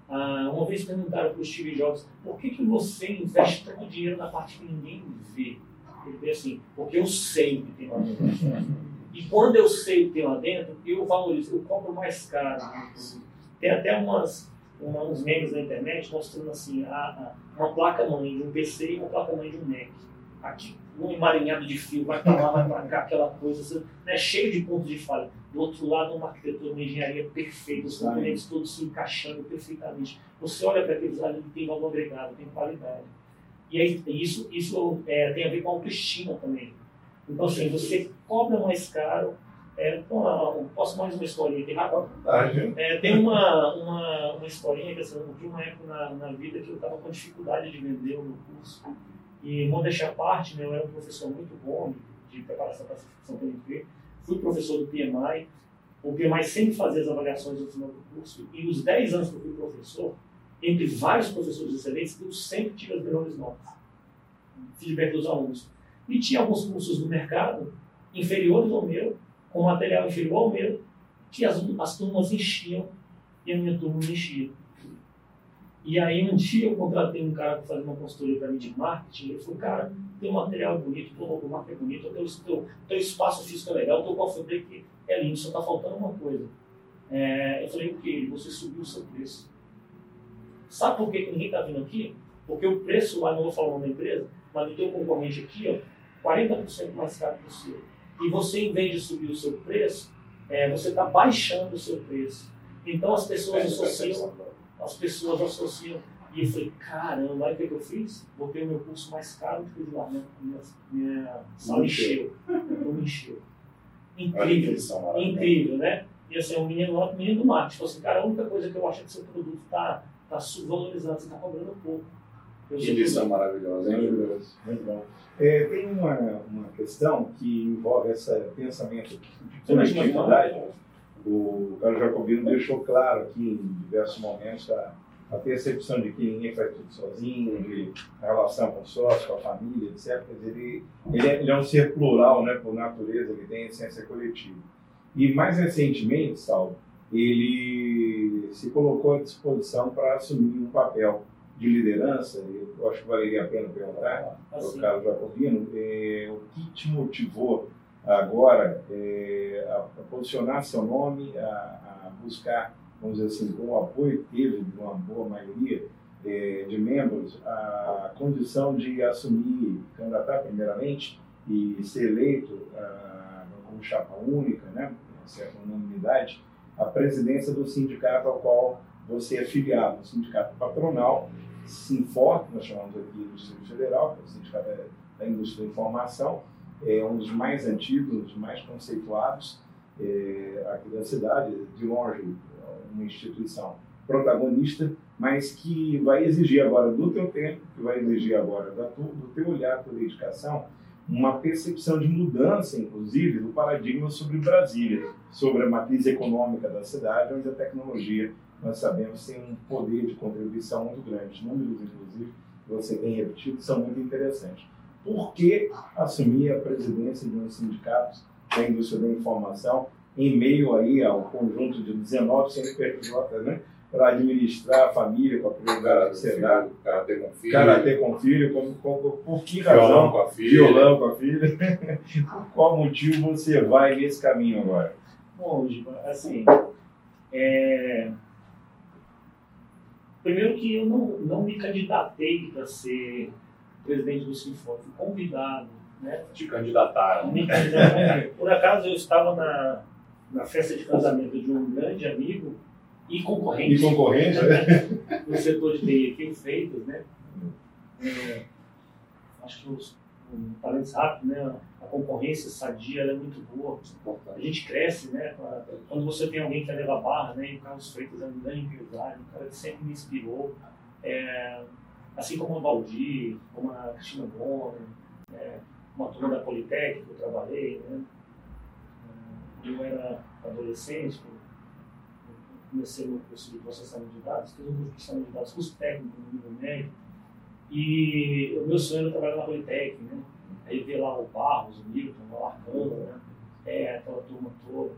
Ah, uma vez perguntaram para o Steve Jobs por que, que você investe tanto dinheiro na parte que ninguém vê? Ele vê assim, porque eu sei o que tem lá dentro. E quando eu sei o que tem lá dentro, eu valorizo, eu compro mais caro. Tem até umas, uns memes na internet mostrando assim, a, a, uma placa-mãe de um PC e uma placa-mãe de um Mac. Aqui, um emaranhado de fio, vai para lá, vai para cá, aquela coisa, assim, né, cheio de pontos de falha. do outro lado uma arquitetura, uma engenharia perfeita, os componentes todos se encaixando perfeitamente. Você olha para aqueles e tem valor agregado, tem qualidade. E aí, isso, isso é, tem a ver com a autoestima também. Então, assim, você cobra mais caro. É, uma, posso mais uma historinha aqui rápido? É, tem uma, uma, uma historinha que assim, eu tive uma época na, na vida que eu estava com dificuldade de vender o meu curso. E, vou deixar a parte, né, eu era um professor muito bom de, de preparação para a certificação PNP. Fui professor do PMI. O PMI sempre fazia as avaliações no final do curso. E os 10 anos que eu fui professor, entre vários professores excelentes, eu sempre tive as melhores notas. Feedback dos alunos. E tinha alguns cursos no mercado, inferiores ao meu, com material inferior ao meu, que as, as turmas enchiam e a minha turma não enchia. E aí um dia eu contratei um cara para fazer uma consultoria para mim de marketing, ele falou, cara, tem um material bonito, tua logomarca é bonito, teu, teu, teu espaço físico é legal, teu cofre é lindo, só está faltando uma coisa. É, eu falei, o que? Você subiu o seu preço. Sabe por que, que ninguém está vindo aqui? Porque o preço lá, não vou falar o nome da empresa, mas no teu concorrente aqui, ó, 40% mais caro que o seu. E você, em vez de subir o seu preço, é, você está baixando o seu preço. Então as pessoas associam, as pessoas associam. E eu falei, caramba, o que, eu fiz? Botei o meu curso mais caro do que de lá. Minha, minha, minha sala encheu. Então encheu. Incrível. Incrível, né? E assim, o menino, o menino do marketing falou assim, cara, a única coisa que eu acho é que seu produto está está subvalorizado, você está cobrando pouco. Que lição maravilhosa, hein, Muito bom. É, tem uma, uma questão que envolve esse pensamento de conectividade. O Carlos Jacobino deixou claro aqui em diversos momentos a, a percepção de que ninguém faz tudo sozinho, de relação com o sócio, com a família, etc. Ele, ele, é, ele é um ser plural, né, por natureza, ele tem essência coletiva. E mais recentemente, Saulo, ele se colocou à disposição para assumir um papel de liderança. Eu acho que valeria a pena perguntar ao assim. Carlos Jacobino é, o que te motivou agora é, a, a, posicionar seu nome, a, a, buscar, vamos dizer assim, com o apoio que teve de uma boa maioria é, de membros, a condição de assumir, candidatar primeiramente e ser eleito a, como chapa única, né, certa unanimidade, a presidência do sindicato ao qual você é filiado, o sindicato patronal, Sinfor, que nós chamamos aqui do Distrito Federal, que é o sindicato da indústria da informação, é um dos mais antigos, um dos mais conceituados é, aqui da cidade, de longe, uma instituição protagonista, mas que vai exigir agora do teu tempo, que vai exigir agora do teu olhar, da tua dedicação, uma percepção de mudança, inclusive, do paradigma sobre Brasília, sobre a matriz econômica da cidade, onde a tecnologia, nós sabemos, tem um poder de contribuição muito grande. Os números, inclusive, você tem repetido, são muito interessantes. Por que assumir a presidência de um sindicato da indústria da informação em meio aí ao conjunto de 19 CNPJ, né? Para administrar a família com a dá. Karatê com filho. Karatê com filho, com, com, por que razão? Violão com a filha. Violão com a filha. por qual motivo você vai nesse caminho agora? Bom, assim, é... primeiro que eu não, não me candidatei para ser presidente do Sinfone, fui convidado. Né? Te candidataram. Me candidataram. Por acaso eu estava na, na festa de casamento de um grande amigo e concorrente. E concorrente, né? no setor de TI aqui, feitos, né? É, acho que os um parênteses rápido, né? A concorrência sadia é muito boa. A gente cresce, né? Quando você tem alguém que leva a barra, né? E o Carlos Freitas é um grande empresário, um cara que sempre me inspirou. É, assim como o Valdir, como a Cristina Bonner, é, uma turma da Politécnica que eu trabalhei, né? Eu era adolescente, comecei no curso de processamento de dados, fiz um curso de processamento de dados, curso técnico no nível médio, e o meu sonho era trabalhar na Politec, né? Aí ver lá o Barros, o Milton, o Alarcano, né? É, aquela turma toda.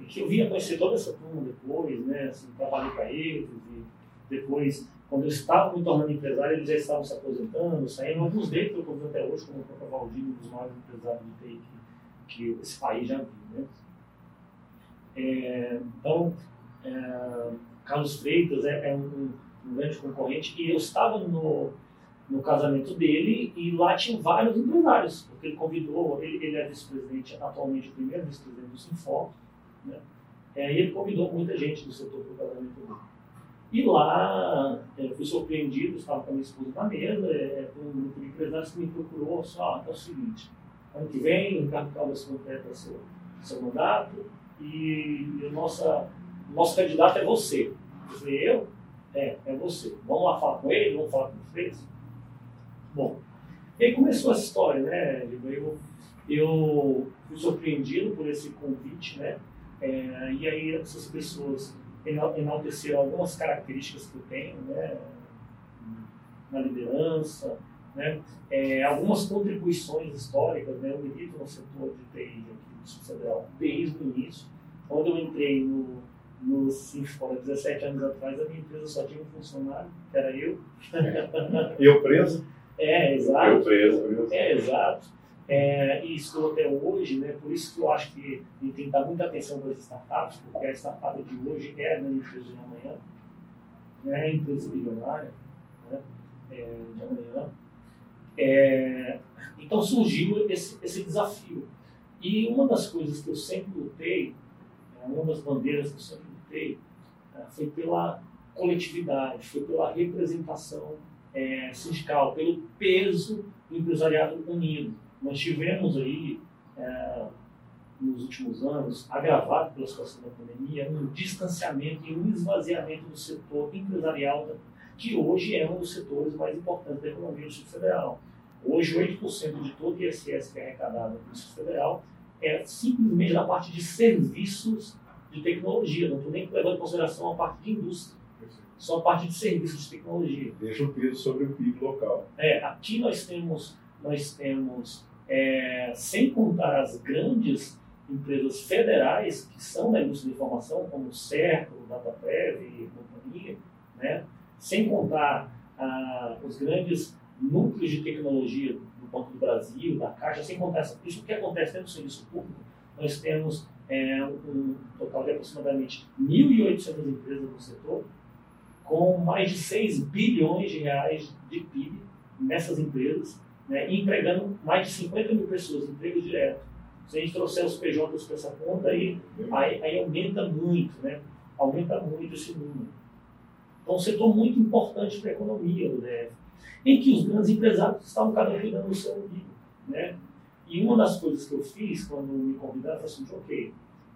E que eu vinha conhecer toda essa turma depois, né? Assim, trabalhei para eles e depois, quando eu estava me tornando empresário, eles já estavam se aposentando, saindo. Alguns deles eu convivo até hoje, como o próprio Valdinho, um dos maiores empresários de TI que, que esse país já viu, né? É, então, é, Carlos Freitas é, é um, um, grande concorrente e eu estava no, no casamento dele e lá tinha vários empresários, porque ele convidou, ele, ele é vice-presidente, atualmente o primeiro vice-presidente do Sinfor, Né? É, e ele convidou muita gente do setor para o casamento dele. E lá eu fui surpreendido, estava com a minha esposa na mesa, é, com um grupo de empresários que me procurou, só é o seguinte, ano que vem o Ricardo Caldas completa seu, seu mandato e, o nossa, nosso candidato é você. Eu falei, eu? É, é você. Vamos lá falar com ele, vamos falar com vocês. Bom, e aí começou essa história, né? Eu, eu fui surpreendido por esse convite, né? É, e aí essas pessoas enalteceram algumas características que eu tenho, né? Na liderança, né? É, algumas contribuições históricas, né? Eu milito no setor de TI aqui do Federal desde o início. Quando eu entrei no, no Sinfora 17 anos atrás, a minha empresa só tinha um funcionário, que era eu. eu preso? É, exato. Eu preso. É, exato. É, e estou até hoje, né? por isso que eu acho que tem que dar muita atenção para as startups, porque a startup de hoje é a grande empresa de amanhã, né? é a empresa bilionária né? é, de amanhã. É, então surgiu esse, esse desafio. E uma das coisas que eu sempre lutei, é, uma das bandeiras que eu sempre é, foi pela coletividade, foi pela representação é, sindical, pelo peso do empresariado unido. Nós tivemos aí, é, nos últimos anos, agravado pela situação da pandemia, um distanciamento e um esvaziamento do setor empresarial, que hoje é um dos setores mais importantes da economia do Distrito Federal. Hoje, 8% de todo o ISS que é arrecadado no Distrito Federal é simplesmente da parte de serviços de tecnologia, não estou nem levando em consideração a parte de indústria só a parte de serviços de tecnologia. Deixa o peso sobre o PIB local. É, aqui nós temos, nós temos é, sem contar as grandes empresas federais que são da indústria de informação, como o Cerco, DataPrev e companhia, né? sem contar ah, os grandes núcleos de tecnologia do Banco do Brasil, da Caixa, sem contar isso, o que acontece dentro do serviço público, nós temos é, um total de aproximadamente 1.800 empresas no setor, com mais de 6 bilhões de reais de PIB nessas empresas, né, e empregando mais de 50 mil pessoas, emprego direto. Se a gente trouxer os PJs para essa conta, aí, aí, aí, aumenta muito, né? aumenta muito esse número. Então, um setor muito importante para a economia do DF, em que os grandes empresários estavam cada um cuidando do seu umbigo. Né? E uma das coisas que eu fiz quando me convidaram, foi assim, ok,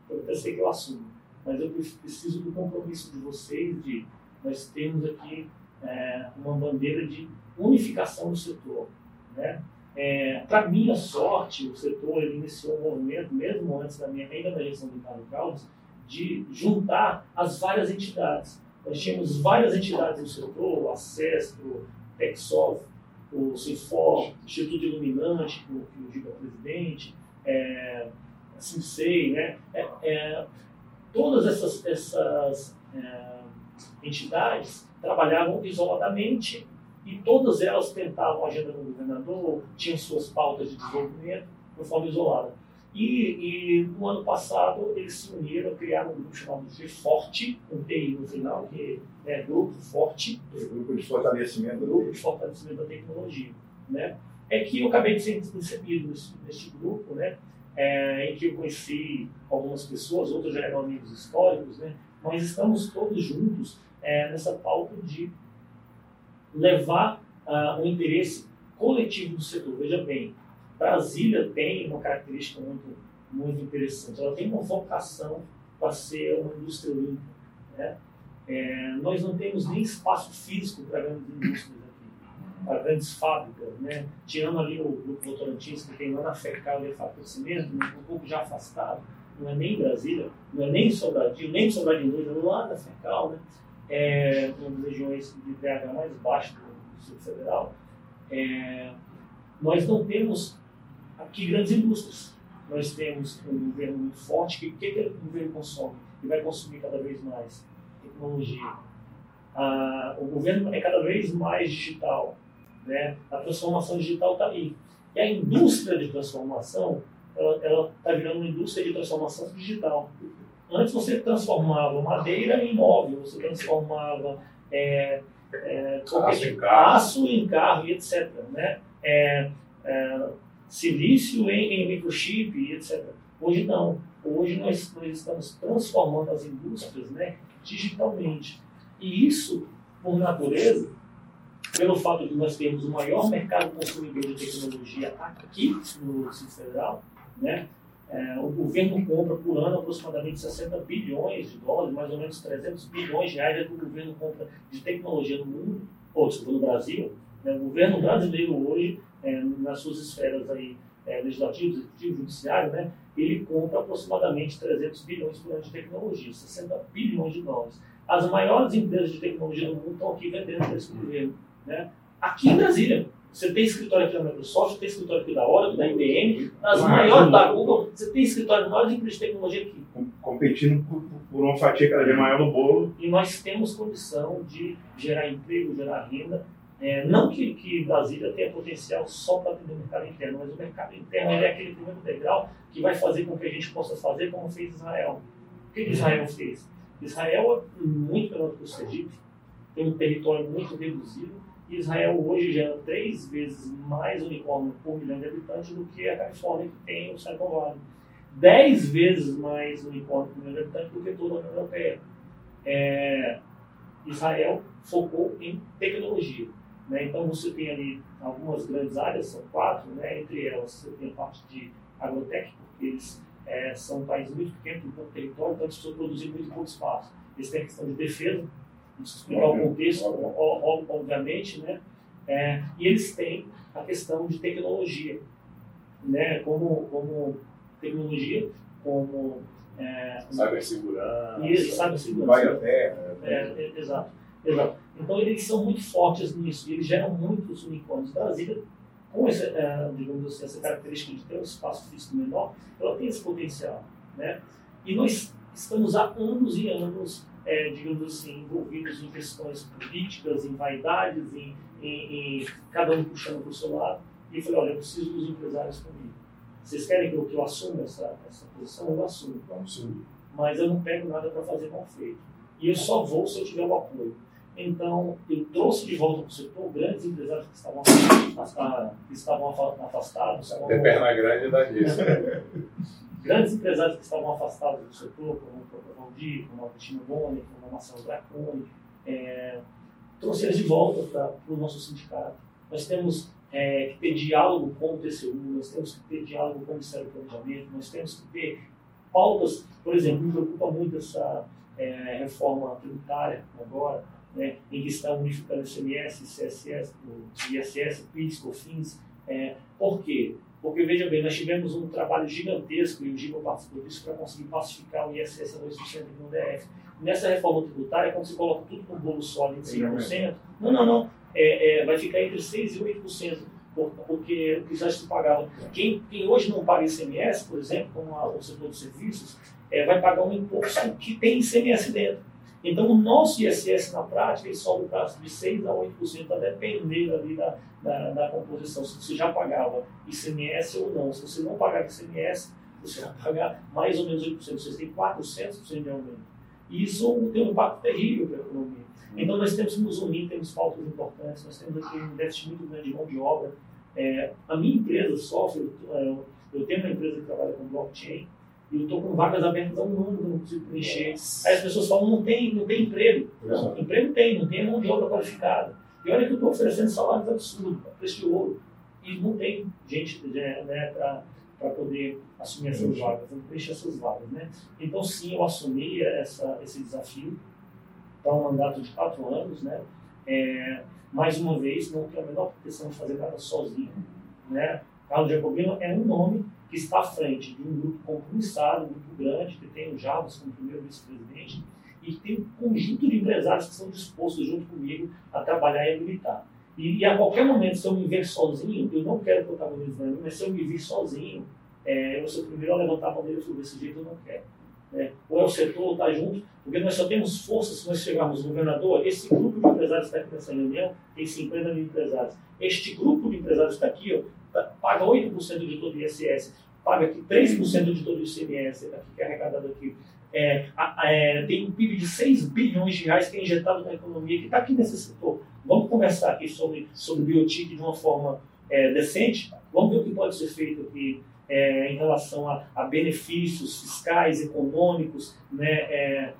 eu pensei que eu assumo, mas eu preciso do compromisso de vocês de nós temos aqui é, uma bandeira de unificação do setor. Né? É, Para minha sorte, o setor iniciou um movimento, mesmo antes da minha ainda da eleição do Ricardo Caldas, de juntar as várias entidades. Nós tínhamos várias entidades no setor, o Acestro, o Texof, o Sinfor, Instituto Iluminante, que o Giga presidente, é, a Sinsei, né? É, é, todas essas, essas é, entidades trabalhavam isoladamente e todas elas tentavam a agenda do governador, tinham suas pautas de desenvolvimento de forma isolada. E, e, no ano passado eles se uniram, criaram um grupo chamado de Forte, um TI no final, que é Grupo Forte. Grupo de Fortalecimento. Grupo de Fortalecimento da Tecnologia. Né? É que eu acabei de ser recebido nesse, nesse grupo, né? É, em que eu conheci algumas pessoas, outros já eram amigos históricos, né? Nós estamos todos juntos é, nessa pauta de levar uh, o interesse coletivo do setor. Veja bem, Brasília tem uma característica muito, muito interessante. Ela tem uma vocação para ser uma indústria limpa. Né? É, nós não temos nem espaço físico para grandes indústrias aqui, para grandes fábricas. Né? Tirando ali o grupo Votorantins, que tem lá na FECAL e a Fábrica de Cimento, um pouco já afastado, não é nem Brasília, não é nem Sobradinho, nem Sobradinho, é lá da FECAL, né? é uma das regiões de DH mais baixo do Distrito Federal, é, nós não temos aqui grandes indústrias. Nós temos um governo muito forte, que o que, que o governo consome? E vai consumir cada vez mais tecnologia. Ah, o governo é cada vez mais digital. Né? A transformação digital está ali. E a indústria de transformação, ela está virando uma indústria de transformação digital. Antes você transformava madeira em móvel, você transformava é, é, aço, em carro. aço em carro e etc. Né? É, é, silício em, em microchip, etc. Hoje não. Hoje nós, nós estamos transformando as indústrias né, digitalmente. E isso, por natureza, pelo fato de nós termos o maior mercado consumidor de tecnologia aqui no Distrito Federal, né, é, o governo compra por ano aproximadamente 60 bilhões de dólares, mais ou menos 300 bilhões de reais é que o governo compra de tecnologia no mundo, ou no Brasil. Né, o governo brasileiro hoje, é, nas suas esferas aí, é, legislativo, executivo, judiciário, né, ele compra aproximadamente 300 bilhões por ano de tecnologia, 60 bilhões de dólares. As maiores empresas de tecnologia do mundo estão aqui vendendo para esse governo. Né? Aqui em Brasília. Você tem escritório aqui da Microsoft, tem escritório aqui da Oracle, da IBM, as maiores da Google, você tem escritório das maiores empresas de tecnologia aqui. Competindo por, por uma fatia cada vez maior no bolo. E nós temos condição de gerar emprego, gerar renda. É, não que, que Brasília tenha potencial só para atender o mercado interno, mas o mercado interno é aquele primeiro degrau que vai fazer com que a gente possa fazer como fez Israel. O que, Israel fez? Israel é muito menor do que o Sergipe, tem um território muito reduzido, Israel hoje gera três vezes mais unicórnio por milhão de habitantes do que a Califórnia, que tem o Silicon Valley. Dez vezes mais unicórnio por milhão de habitantes do que toda a União Europeia. É, Israel focou em tecnologia. Né? Então você tem ali algumas grandes áreas, são quatro, né? entre elas você tem a parte de agrotech, porque eles é, são um país muito pequeno, com pouco território, então eles precisam produzir muito pouco espaço. Eles têm a questão de defesa, explicar o contexto, obviamente, né? É, e eles têm a questão de tecnologia, né? Como, como tecnologia, como é, cibersegurança, e cibersegurança, biotech, é, é, exato, exato. Então eles são muito fortes nisso, eles geram muitos unicórnios. Brasília, com essa, é, digamos assim, essa característica de ter um espaço físico menor, ela tem esse potencial, né? E nós estamos há anos e anos é, digamos assim, envolvidos em questões políticas, em vaidades, em, em, em cada um puxando para o seu lado. E eu falei, olha, eu preciso dos empresários comigo. Vocês querem que eu, que eu assuma essa, essa posição? Eu assumo. Vamos Mas eu não pego nada para fazer mal feito. E eu só vou se eu tiver o apoio. Então, eu trouxe de volta para o setor grandes empresários que estavam afastados. Que estavam afastados perna grande dá disso. grandes empresários que estavam afastados do setor, como o próprio Valdir, como a Cristina Boni, como a Marcelo Draconi, é, trouxe eles de volta para o nosso sindicato. Nós temos é, que ter diálogo com o TCU, nós temos que ter diálogo com o Ministério do Planejamento, nós temos que ter pautas, por exemplo, me preocupa muito essa é, reforma tributária agora, né, em que está unificando ICMS, CSS, ISS, PIS, COFINS. É, por quê? Porque, veja bem, nós tivemos um trabalho gigantesco, e o Giba participou disso, para conseguir pacificar o ISS a 2% aqui no DF. Nessa reforma tributária, quando você coloca tudo no bolo sólido em 5%, não, não, não, é, é, vai ficar entre 6% e 8%, porque o que já se pagava. Quem, quem, hoje não paga ICMS, por exemplo, como a, o setor de serviços, é, vai pagar um imposto que tem ICMS dentro. Então, o nosso ISS, na prática, ele sobe para de 6% a 8%, a depender ali da, da, da, composição, se você já pagava ICMS ou não. Se você não pagar ICMS, você vai pagar mais ou menos 8%, você tem 400% de aumento. E isso tem um impacto terrível para a economia. Então, nós temos que nos unir, temos pautas importantes, nós temos aqui um déficit muito grande de mão de obra. É, a minha empresa sofre, eu, eu tenho uma empresa que trabalha com blockchain, eu estou com vagas abertas há um ano que eu não consigo preencher. Aí as pessoas falam, não tem, não tem emprego. Não, emprego tem, não tem mão de obra qualificada. E olha que eu estou oferecendo salários absurdos, preço de ouro. E não tem gente né, né para poder assumir essas vagas, preencher essas vagas. Né? Então, sim, eu assumi essa, esse desafio para um mandato de quatro anos. Né? É, mais uma vez, não tenho a menor proteção de fazer nada sozinho. Né? Carlos Jacobino é um nome que está à frente de um grupo compromissado, um grupo grande, que tem o Jarbas como primeiro vice-presidente, e que tem um conjunto de empresários que estão dispostos, junto comigo, a trabalhar e a militar. E, e a qualquer momento, se eu me ver sozinho, eu não quero protagonismo, mas se eu me vir sozinho, é, eu ser o primeiro a levantar a bandeira e falar, desse jeito eu não quero. É, ou é o setor está junto, porque nós só temos força se nós chegarmos governador. Esse grupo de empresários que está aqui nessa reunião tem 50 mil empresários. Este grupo de empresários está aqui, ó, paga 8% de todo o ISS, paga aqui 3% de todo o ICMS, aqui, que é arrecadado aqui. É, é, tem um PIB de 6 bilhões de reais que é injetado na economia, que está aqui nesse setor. Vamos conversar aqui sobre, sobre biotique de uma forma é, decente, Vamos ver o que pode ser feito aqui é, em relação a, a, benefícios fiscais, econômicos, né, é,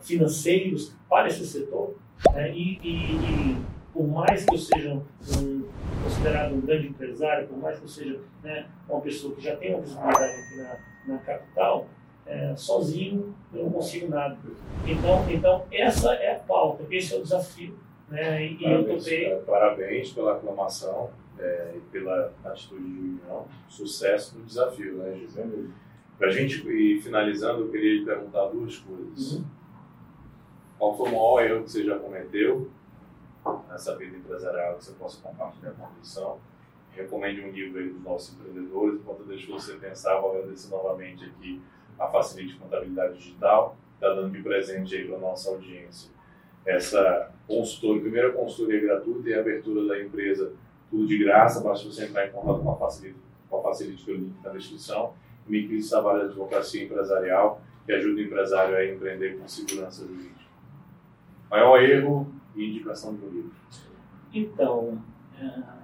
financeiros para esse setor. Né, e, e, e, por mais que eu seja um, considerado um grande empresário, por mais que seja né, uma pessoa que já tem uma visibilidade aqui na, na capital, é, sozinho eu não consigo nada. Então, então, essa é a pauta, esse é o desafio. Né, e, parabéns, eu topei. Parabéns pela aclamação é, e pela atitude de união. Sucesso no desafio, né, Gisele? Para a gente ir finalizando, eu queria lhe perguntar duas coisas. Uhum. Qual foi o maior erro que você já cometeu nessa vida empresarial que você possa compartilhar com a comissão? Recomende um livro aí dos nossos empreendedores, enquanto deixo você pensar, vou agradecer novamente aqui a Facilite Contabilidade Digital, está dando de presente aí para a nossa audiência essa consultoria, primeira consultoria gratuita e abertura da empresa, tudo de graça, basta você entrar em contato com a Facilite, com a Facilite pelo link na descrição. O Miquis trabalha de advocacia empresarial, que ajuda o empresário a empreender com segurança jurídica. Maior erro e indicação do livro. Então, é,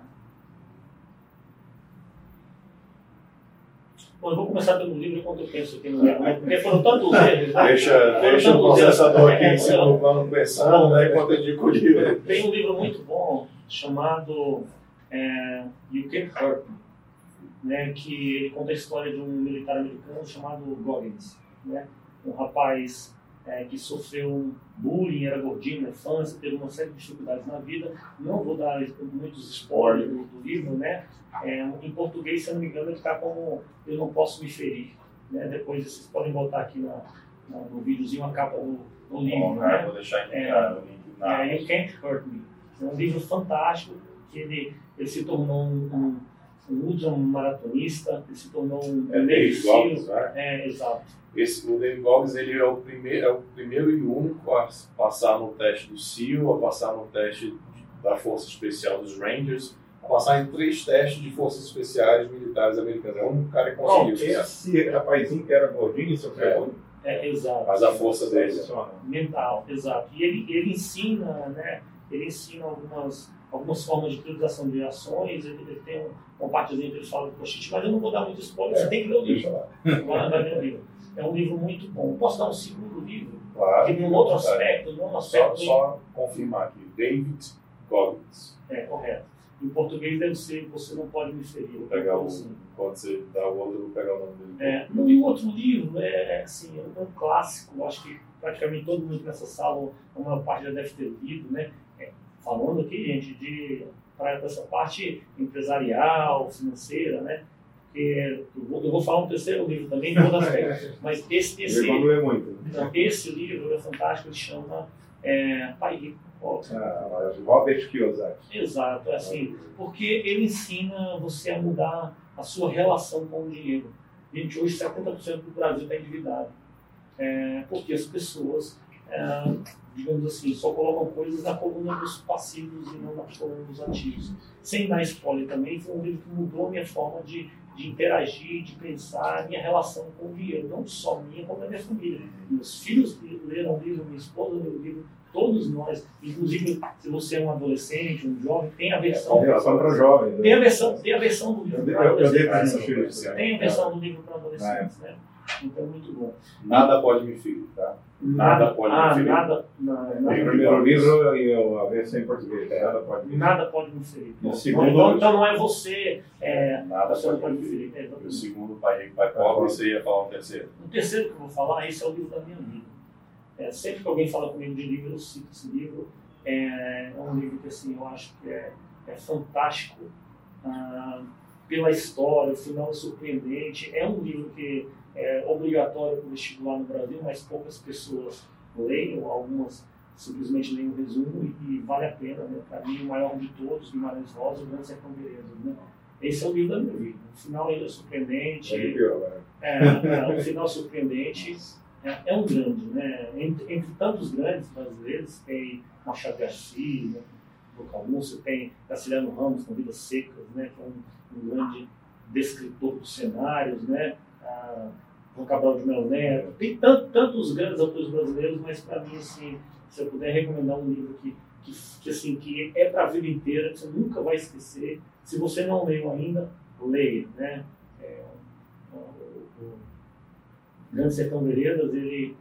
Bom, eu vou começar pelo livro enquanto eu penso aqui no livro, porque foram tantos erros. Né? Deixa, deixa o processador aqui em cima do plano pensando, né, enquanto eu digo o livro. Tem um livro muito bom chamado é, You Can't Hurt Me, né, que ele conta a história de um militar americano chamado Goggins, né, um rapaz é, que sofreu bullying, era gordinho na infância, teve uma série de dificuldades na vida. Não vou dar muitos spoilers do, do livro, né? É, em português, se eu não me engano, ele está como Eu Não Posso Me Ferir. Né? Depois vocês podem botar aqui na, na, no videozinho a capa do, do livro. Bom, né? Vou deixar indicado é, na... É, You Can't Hurt Me. É um livro fantástico, que ele, ele se tornou um, um, um ultramaratonista, ele se tornou um... É, Goggins, né? É, exato. Esse, o David Goggins ele é o, primeiro, é o primeiro e único a passar no teste do SEAL, a passar no teste da Força Especial dos Rangers, a passar em três testes de Forças Especiais Militares Americanas. É o único cara que conseguiu isso. Esse rapazinho que era gordinho, seu é. é, exato. Mas a força dele. Mental, exato. E ele, ele ensina, né? Ele ensina algumas, algumas formas de priorização de ações, ele, ele tem um, uma partezinha que ele fala do post mas eu não vou dar muito spoiler, é, você tem que ler o livro. Vai, vai ler o livro. É um livro muito bom. Posso dar um segundo livro? Claro. Que num outro aspecto, num aspecto. Só, só confirmar aqui. David Goggins. É, correto. Em português deve ser Você Não Pode Me Ferir. Pegar o, assim. Pode ser, dar o outro, vou pegar o nome dele. É, no outro livro, é, é assim, é um clássico, acho que praticamente todo mundo nessa sala, a maior parte já deve ter lido, né? Falando aqui, gente, de para essa parte empresarial, financeira, né? eu vou, eu vou falar um terceiro livro também, não vou dar mas esse, esse, muito. Então, esse livro é fantástico, ele chama é, Pai Rico. Ah, Robert Kiyosaki. Exato, é assim, porque ele ensina você a mudar a sua relação com o dinheiro. Gente, hoje 70% do Brasil está endividado. É, porque as pessoas, é, digamos assim, só colocam coisas na coluna dos passivos e não na coluna dos ativos. Sem dar spoiler também, foi um livro que mudou a minha forma de de interagir, de pensar minha relação com o dinheiro, não só minha, como a minha família. Meus filhos leram o livro, minha esposa leu o livro, todos nós, inclusive se você é um adolescente, um jovem, tem a versão. A versão para jovens. Né? Tem a versão, tem a versão do livro para adolescentes. Tem a versão do livro para adolescentes, né? Então, muito bom. Nada pode me ferir, tá? Nada, nada pode ah, me ferir. Nada, nada, o primeiro livro e a versão em português. É, nada pode me ferir. Nada pode me ferir. O segundo, então, então não é você. É, nada você pode, me ferir. É, o segundo, Pai Rico, Pai Pobre, você ia falar o terceiro. O terceiro que eu vou falar, esse é o livro da minha vida. É, sempre que alguém fala comigo de livro, eu cito esse livro. É, é um livro que assim, eu acho que é, é fantástico. Ah, pela história, o final é surpreendente. É um livro que é obrigatório para o vestibular no Brasil, mas poucas pessoas leem, algumas simplesmente leem o resumo e, e vale a pena. Né? Para mim, o maior de todos, Guimarães Rosa, o Grande Sertão Veredas. Né? Esse é o livro da minha vida. O final ele é surpreendente. É, né? é, é, o final surpreendente. É, é, um grande, né? Entre, entre, tantos grandes brasileiros, tem Machado Garcia, né? Boca tem Graciliano Ramos com Vidas Secas, né? que é um, um grande descritor dos cenários, né? Ah, João Cabral de Melo Neto, tem tanto, tantos grandes autores brasileiros, mas para mim, assim, se eu puder recomendar um livro que, que, que assim, que é para a vida inteira, que você nunca vai esquecer, se você não leu ainda, leia, né? É, o, o Grande Sertão Veredas, ele,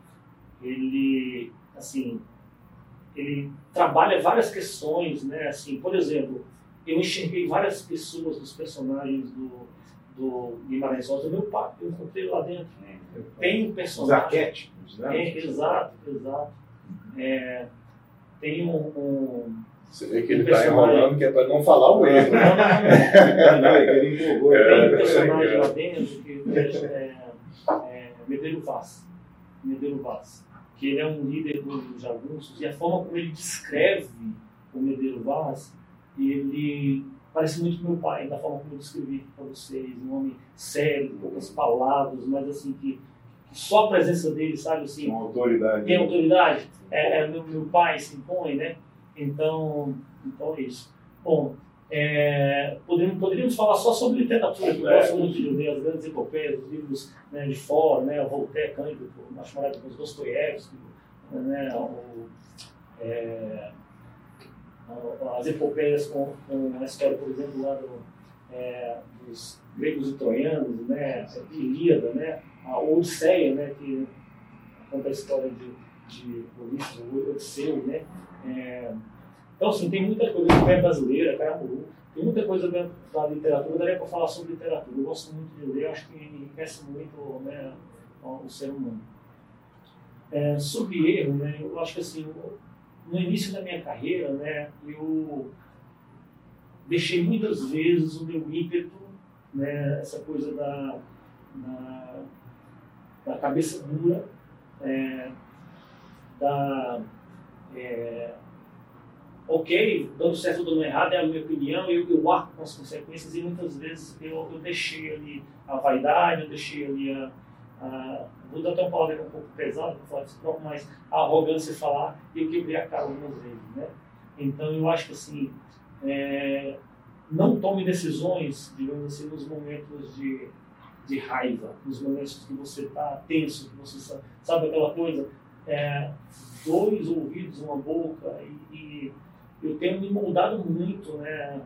ele, assim, ele trabalha várias questões, né? Assim, por exemplo, eu enxerguei várias pessoas dos personagens do, do Guimarães Rosa, meu pai, eu encontrei lá dentro. Tem um personagem. Os arquétipos, né? É, exato, exato. É, tem um, um, Você vê que ele está enrolando que é para não falar o erro. Não, não, não. Não, é que ele empolgou. É, Tem um né? personagem lá dentro que é, é Medeiros Vaz. Medeiros Vaz. Que ele é um líder dos jagunços e a forma como ele descreve o Medeiros Vaz, ele parece muito meu pai, da forma como eu descrevi para vocês. Um homem sério, poucas palavras, mas assim que, que só a presença dele, sabe assim, Uma autoridade. tem autoridade, é, é, meu, meu pai se impõe, né? Então, então é isso. Bom, é, poderíamos, poderíamos falar só sobre literatura, que eu É. gosto muito de ler as grandes epopeias, os livros né, de fora, né, o Voltaire, Cândido, o acho maravilhoso, Dostoiévski, né, o, é, as epopeias com, com a história, por exemplo, lá do, é, dos gregos e troianos, né, a Ilíada, né, a Odisseia, né, que conta a história de, de Ulisses, Odisseu, né, é, então, assim, tem muita coisa, a brasileira, Caramuru, tem muita coisa dentro da literatura, daria para falar sobre literatura. Eu gosto muito de ler, acho que enriquece muito né, o ser humano. É, sobre erro, né, eu acho que assim, no início da minha carreira, né, eu deixei muitas vezes o meu ímpeto, né, essa coisa da, da, da cabeça dura, é, da. É, ok, dando certo ou dando errado, é a minha opinião, eu, eu arco com as consequências e muitas vezes eu, eu deixei ali a vaidade, eu deixei ali a, a vou dar até uma palavra um pouco pesada, vou falar disso próprio, mas a arrogância falar e eu quebrei a algumas vezes, né? Então eu acho que assim, é, não tome decisões, digamos assim, nos momentos de, de raiva, nos momentos que você está tenso, que você sabe, aquela coisa, é, dois ouvidos, uma boca e, e eu tenho me moldado muito, né?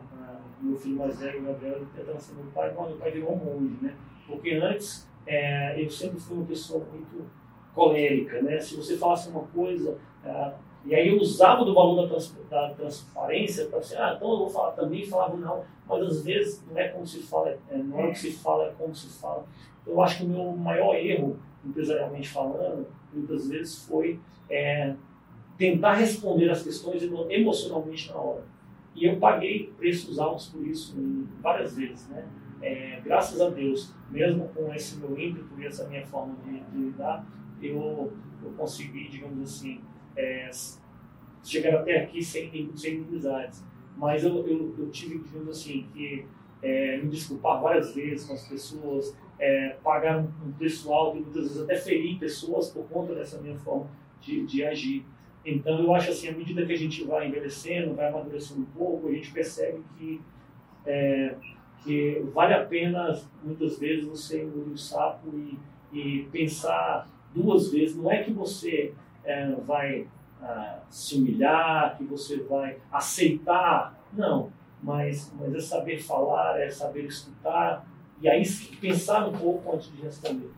Meu filho mais velho, Gabriel, tentando ser meu pai, quando meu pai virou um monge, né? Porque antes é, eu sempre fui uma pessoa muito colérica, né? Se você falasse uma coisa, é, e aí eu usava do valor da, trans, da transparência para dizer, ah, então eu vou falar também, falava não, mas às vezes não é como se fala, é, não é o que se fala, é como se fala. Eu acho que o meu maior erro, empresarialmente falando, muitas vezes foi é, tentar responder as questões emocionalmente na hora. E eu paguei preços altos por isso várias vezes, né? É, graças a Deus, mesmo com esse meu ímpeto e essa minha forma de, de lidar, eu, eu consegui, digamos assim, é, chegar até aqui sem, sem inimizades. Mas eu, eu, eu tive, digamos assim, que é, me desculpar várias vezes com as pessoas, é, pagar um, preço alto e muitas vezes até ferir pessoas por conta dessa minha forma de, de agir. Então, eu acho assim, à medida que a gente vai envelhecendo, vai amadurecendo um pouco, a gente percebe que, é, que vale a pena, muitas vezes, você engolir o sapo e, e pensar duas vezes. Não é que você é, vai ah, se humilhar, que você vai aceitar, não. Mas, mas é saber falar, é saber escutar, e aí pensar um pouco antes de responder.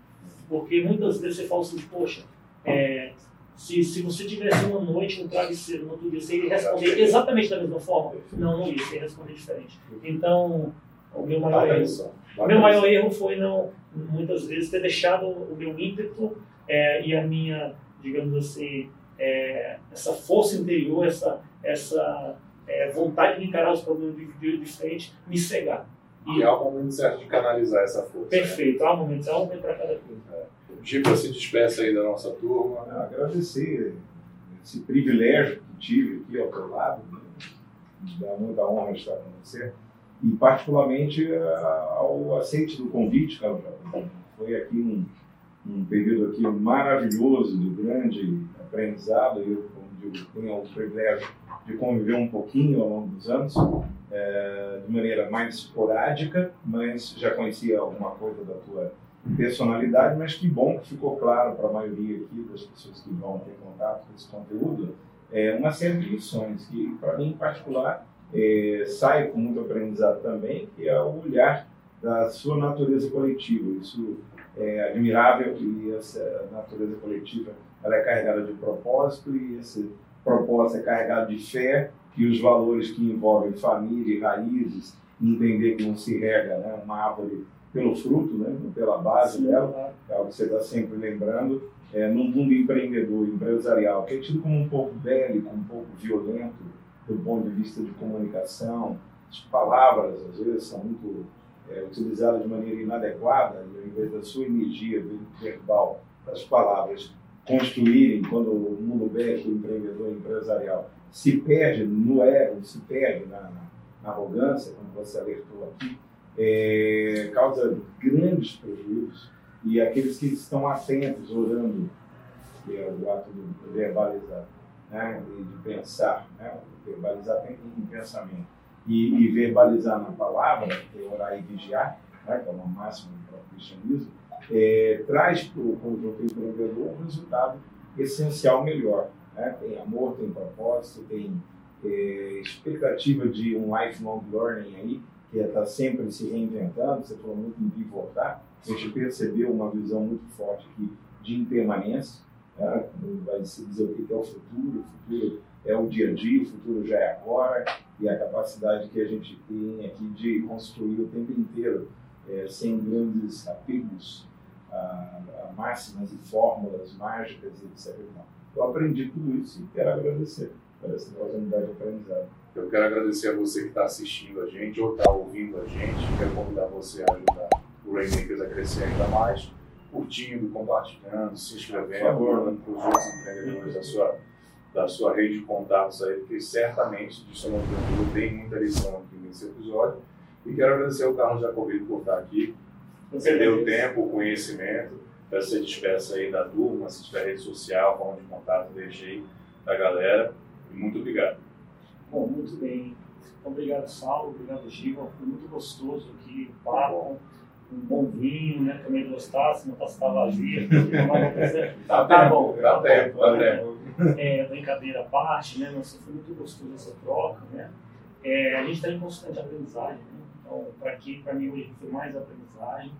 Porque muitas vezes você fala assim, poxa, é, se, se você tivesse uma noite no travesseiro no outro dia, você iria responder exatamente da mesma forma? Não, não ia, você ia responder diferente. Então, o meu maior erro, o meu maior erro foi não, muitas vezes, ter deixado o meu ímpeto é, e a minha, digamos assim, é, essa força interior, essa, essa é, vontade de encarar os problemas de, de frente, me cegar. E há o momento certo de canalizar essa força. Perfeito, há um momento, há um momento para cada coisa. Giba se despeça aí da nossa turma. Ah, agradecer esse privilégio que tive aqui ao teu lado, né? me dá muita honra estar com você, e particularmente ao aceite do convite, Jovem. Foi aqui um, um período aqui maravilhoso, de grande aprendizado, eu, digo, tenho o privilégio de conviver um pouquinho ao longo dos anos, é, de maneira mais esporádica, mas já conhecia alguma coisa da tua personalidade, mas que bom que ficou claro para a maioria aqui das pessoas que vão ter contato com esse conteúdo, é uma série de lições que, para mim em particular, é, sai com muito aprendizado também, que é o olhar da sua natureza coletiva. Isso é admirável e essa natureza coletiva ela é carregada de propósito e esse propósito é carregado de fé e os valores que envolvem família e raízes, entender que não se rega né, uma árvore pelo fruto, né, pela base Sim, dela, é algo que você está sempre lembrando, é, num mundo empreendedor, empresarial, que é tido como um pouco bélico, um pouco violento, do ponto de vista de comunicação, as palavras às vezes são muito é, utilizadas de maneira inadequada, e ao invés da sua energia verbal, das palavras construírem, quando o mundo bélico, empreendedor empresarial, se perde no ego, se perde na, na, arrogância, como você alertou aqui, é, causa grandes prejuízos e aqueles que estão atentos, orando, que é o ato de verbalizar, né, de pensar, né, verbalizar em pensamento, e, e, verbalizar na palavra, que é orar e vigiar, né, que é uma máxima do cristianismo, é, traz para o conjunto empreendedor um resultado essencial melhor. Né? Tem amor, tem propósito, tem é, expectativa de um lifelong learning aí, que está sempre se reinventando, você falou muito em pivotar, a gente percebeu uma visão muito forte aqui de impermanência, né? vai se dizer o que é o futuro, o futuro é o dia a dia, o futuro já é agora, e a capacidade que a gente tem aqui de construir o tempo inteiro, é, sem grandes apegos a, a, máximas e fórmulas mágicas, etc. Eu aprendi tudo isso e quero agradecer por essa oportunidade de aprendizado. Eu quero agradecer a você que está assistindo a gente ou está ouvindo a gente. Quero convidar você a ajudar o Rainmakers a crescer ainda mais, curtindo, compartilhando, se inscrevendo, mandando para os outros empreendedores da sua, da sua rede de contatos aí, porque certamente de São Paulo tem muita lição aqui nesse episódio. E quero agradecer ao Carlos Jacobino por estar aqui, ceder o tempo, o conhecimento. Peço que você despeça aí da turma, se tiver rede social, forma de contato, deixei da galera. E muito obrigado. Bom, muito bem. Obrigado, Saulo. Obrigado, Giva. Foi muito gostoso aqui o papo. Um bom vinho, né? Também gostasse, não está vazia. tá, tá bom. Tá tempo, tá tempo. É, brincadeira à parte, né? Nossa, foi muito gostoso essa troca, né? É, a gente está em constante aprendizagem, né? Então, para aqui, para mim, hoje foi mais aprendizagem.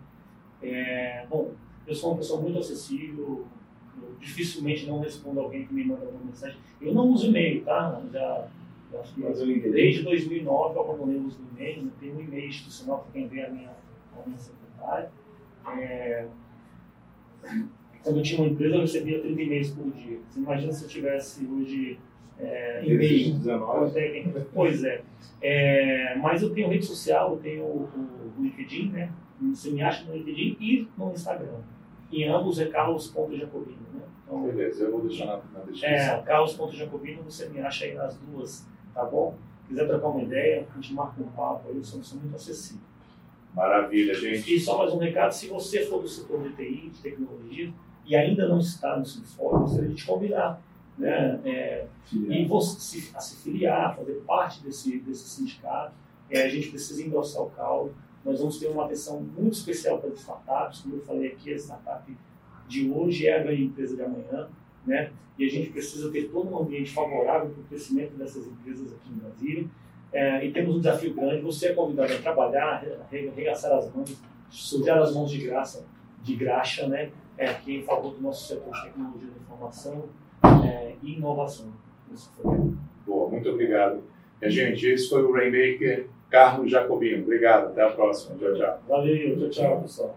É, bom, eu sou uma pessoa muito acessível, eu dificilmente não respondo alguém que me manda uma mensagem. Eu não uso e-mail, tá? Já, já desde 2009 eu abandonei o uso do e-mail, não tenho um e-mail institucional para quem vê a minha, a minha secretária. É, quando eu tinha uma empresa, eu recebia 30 e-mails por dia. Você imagina se eu tivesse hoje é, e-mail. Pois é. é. Mas eu tenho rede social, eu tenho o, o LinkedIn, né? Você me acha no LinkedIn e no Instagram. E ambos é carlos.jacobino. Né? Então, Beleza, eu vou deixar na, na descrição. É, carlos.jacobino, você me acha aí nas duas, tá bom? Se quiser trocar uma ideia, a gente marca um papo aí, somos muito acessíveis. Maravilha, gente. E só mais um recado, se você for do setor de TI, de tecnologia, e ainda não está no Sinfórum, gostaria de te convidar né? É, e você se, a se filiar, fazer parte desse, desse sindicato. É, a gente precisa endossar o caldo. Nós vamos ter uma atenção muito especial para as startups. Como eu falei aqui, a startup de hoje é a grande empresa de amanhã. Né? E a gente precisa ter todo um ambiente favorável para o crescimento dessas empresas aqui no Brasil. É, e temos um desafio grande. Você é convidado a trabalhar, arregaçar as mãos, sujar as mãos de graça, de graxa, né? É, aqui em favor do nosso setor de tecnologia da informação, é, e inovação. Boa, muito obrigado. E, gente, esse foi o Rainmaker Carlos Jacobino. Obrigado, até a próxima. Tchau, tchau. Valeu, tchau, tchau, pessoal.